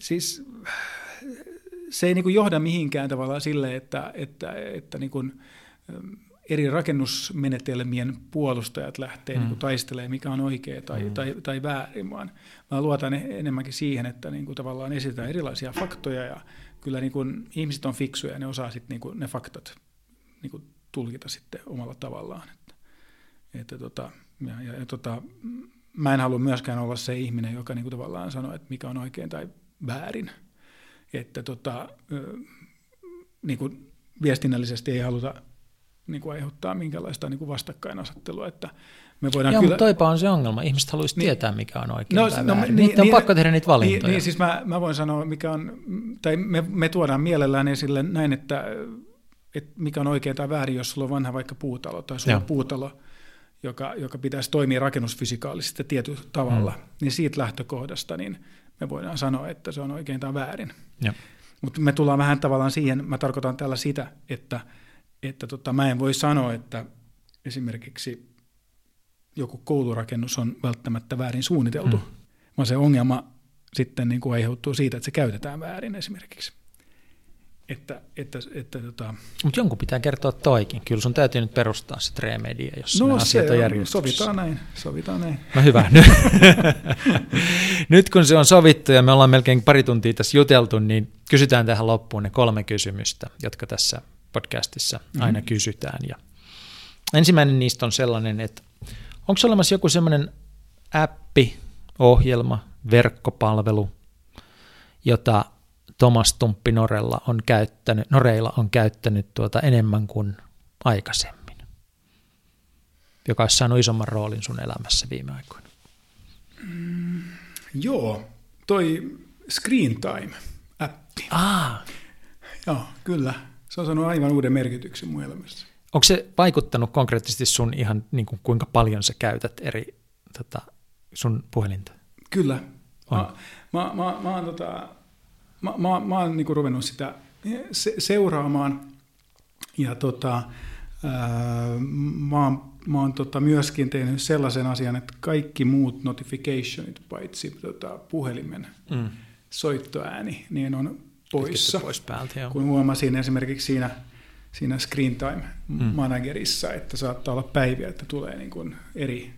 Speaker 2: siis se ei niin kuin johda mihinkään tavallaan sille, että, että, että niin kuin, eri rakennusmenetelmien puolustajat lähtee mm. niin kuin taistelemaan, mikä on oikea tai, mm. tai, tai väärin, vaan mä luotan enemmänkin siihen, että niin kuin tavallaan esitetään erilaisia faktoja ja kyllä niin kuin ihmiset on fiksuja ja ne osaa sitten niin kuin ne faktat niin kuin tulkita sitten omalla tavallaan. Että, että tota, ja, ja, ja tota, mä en halua myöskään olla se ihminen, joka niin kuin tavallaan sanoo, että mikä on oikein tai väärin. Että tota, niin kuin viestinnällisesti ei haluta niin kuin aiheuttaa minkälaista niin kuin vastakkainasettelua. Että
Speaker 1: me voidaan Joo, kyllä... mutta toipa on se ongelma. Ihmiset haluaisivat niin, tietää, mikä on oikein no, tai no, väärin. Niin, on niin, pakko tehdä niitä valintoja.
Speaker 2: Niin, niin siis mä, mä voin sanoa, mikä on, tai me, me tuodaan mielellään esille näin, että, että mikä on oikein tai väärin, jos sulla on vanha vaikka puutalo tai sulla Joo. on puutalo, joka, joka pitäisi toimia rakennusfysikaalisesti tietyllä tavalla, hmm. niin siitä lähtökohdasta niin me voidaan sanoa, että se on oikein tai väärin. Mutta me tullaan vähän tavallaan siihen, mä tarkoitan tällä sitä, että – että tota, mä en voi sanoa, että esimerkiksi joku koulurakennus on välttämättä väärin suunniteltu, mm. vaan se ongelma sitten niin kuin aiheutuu siitä, että se käytetään väärin esimerkiksi. Että, että, että, tota...
Speaker 1: Mutta jonkun pitää kertoa toikin. Kyllä sun täytyy nyt perustaa se Tremedia, jos no, asiat on järjestyksessä.
Speaker 2: Sovitaan näin, sovitaan näin.
Speaker 1: No hyvä. nyt kun se on sovittu ja me ollaan melkein pari tuntia tässä juteltu, niin kysytään tähän loppuun ne kolme kysymystä, jotka tässä podcastissa aina mm-hmm. kysytään. Ja ensimmäinen niistä on sellainen, että onko olemassa joku sellainen appi, ohjelma, verkkopalvelu, jota Thomas Tumppi Norella on käyttänyt, Noreilla on käyttänyt tuota enemmän kuin aikaisemmin, joka olisi saanut isomman roolin sun elämässä viime aikoina?
Speaker 2: Mm, joo, toi Screen Time-appi.
Speaker 1: Ah.
Speaker 2: Joo, kyllä se on saanut aivan uuden merkityksen mun elämässä.
Speaker 1: Onko se vaikuttanut konkreettisesti sun ihan niin kuin kuinka paljon sä käytät eri tota, sun puhelinta?
Speaker 2: Kyllä. On. Mä, mä, mä, mä, oon, tota, mä, mä, mä oon niin kuin ruvennut sitä se, seuraamaan ja tota, ää, mä oon, mä oon tota myöskin tehnyt sellaisen asian, että kaikki muut notificationit paitsi tota, puhelimen mm. soittoääni, niin on poissa.
Speaker 1: Pois päältä, joo.
Speaker 2: Kun huomasin esimerkiksi siinä, siinä Screen Time mm. Managerissa, että saattaa olla päiviä, että tulee niin kuin eri,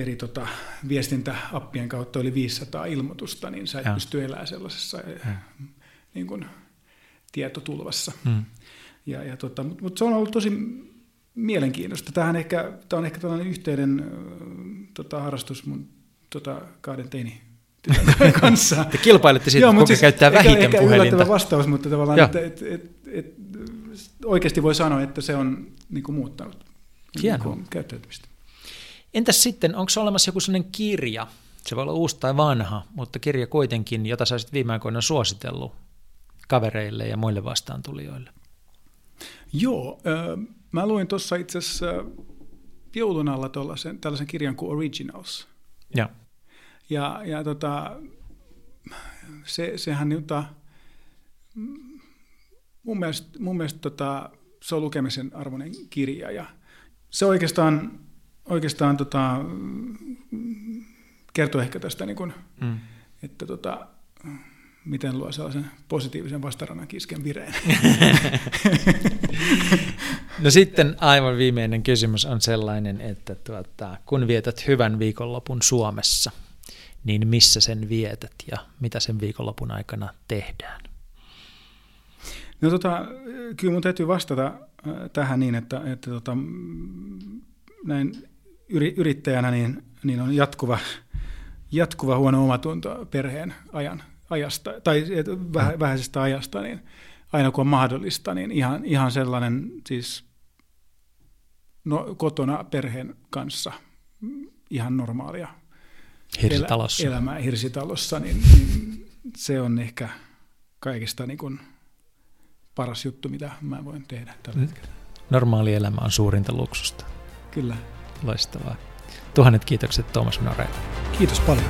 Speaker 2: eri tota, viestintäappien kautta yli 500 ilmoitusta, niin sä et ja. pysty elämään sellaisessa ja. niin kuin tietotulvassa. Mm. Ja, ja tota, Mutta mut se on ollut tosi mielenkiintoista. Tämähän ehkä, tämä on ehkä tällainen yhteinen tota, harrastus mun tota, kahden teini kanssa.
Speaker 1: Te kilpailette siitä, Joo, kuka siis käyttää vähiten
Speaker 2: ehkä
Speaker 1: puhelinta.
Speaker 2: Yllättävä vastaus, mutta tavallaan, että et, et, et, oikeasti voi sanoa, että se on niin kuin, muuttanut niin kuin, käyttäytymistä.
Speaker 1: Entäs sitten, onko olemassa joku sellainen kirja, se voi olla uusi tai vanha, mutta kirja kuitenkin, jota sä olisit viime aikoina suositellut kavereille ja muille vastaantulijoille?
Speaker 2: Joo, äh, mä luin tuossa itse asiassa joulun alla tällaisen kirjan kuin Originals.
Speaker 1: Ja,
Speaker 2: ja, ja tota, se, sehän jota, mun mielestä, mun mielestä tota, se on lukemisen arvoinen kirja ja se oikeastaan, oikeastaan tota, kertoo ehkä tästä, niin kun, mm. että tota, miten luo sellaisen positiivisen vastarannan kisken vireen.
Speaker 1: no sitten aivan viimeinen kysymys on sellainen, että tuota, kun vietät hyvän viikonlopun Suomessa, niin missä sen vietät ja mitä sen viikonlopun aikana tehdään?
Speaker 2: No tota, kyllä mun täytyy vastata äh, tähän niin, että, että tota, näin yrittäjänä niin, niin on jatkuva, jatkuva huono omatunto perheen ajan, ajasta, tai vähä, mm. vähäisestä ajasta, niin aina kun on mahdollista, niin ihan, ihan sellainen siis no, kotona perheen kanssa ihan normaalia
Speaker 1: hirsitalossa.
Speaker 2: Elä, elämää hirsitalossa, niin, niin se on ehkä kaikista niin kuin paras juttu, mitä mä voin tehdä tällä hetkellä.
Speaker 1: Normaali elämä on suurinta luksusta.
Speaker 2: Kyllä.
Speaker 1: Loistavaa. Tuhannet kiitokset Tuomas Noreen.
Speaker 2: Kiitos paljon.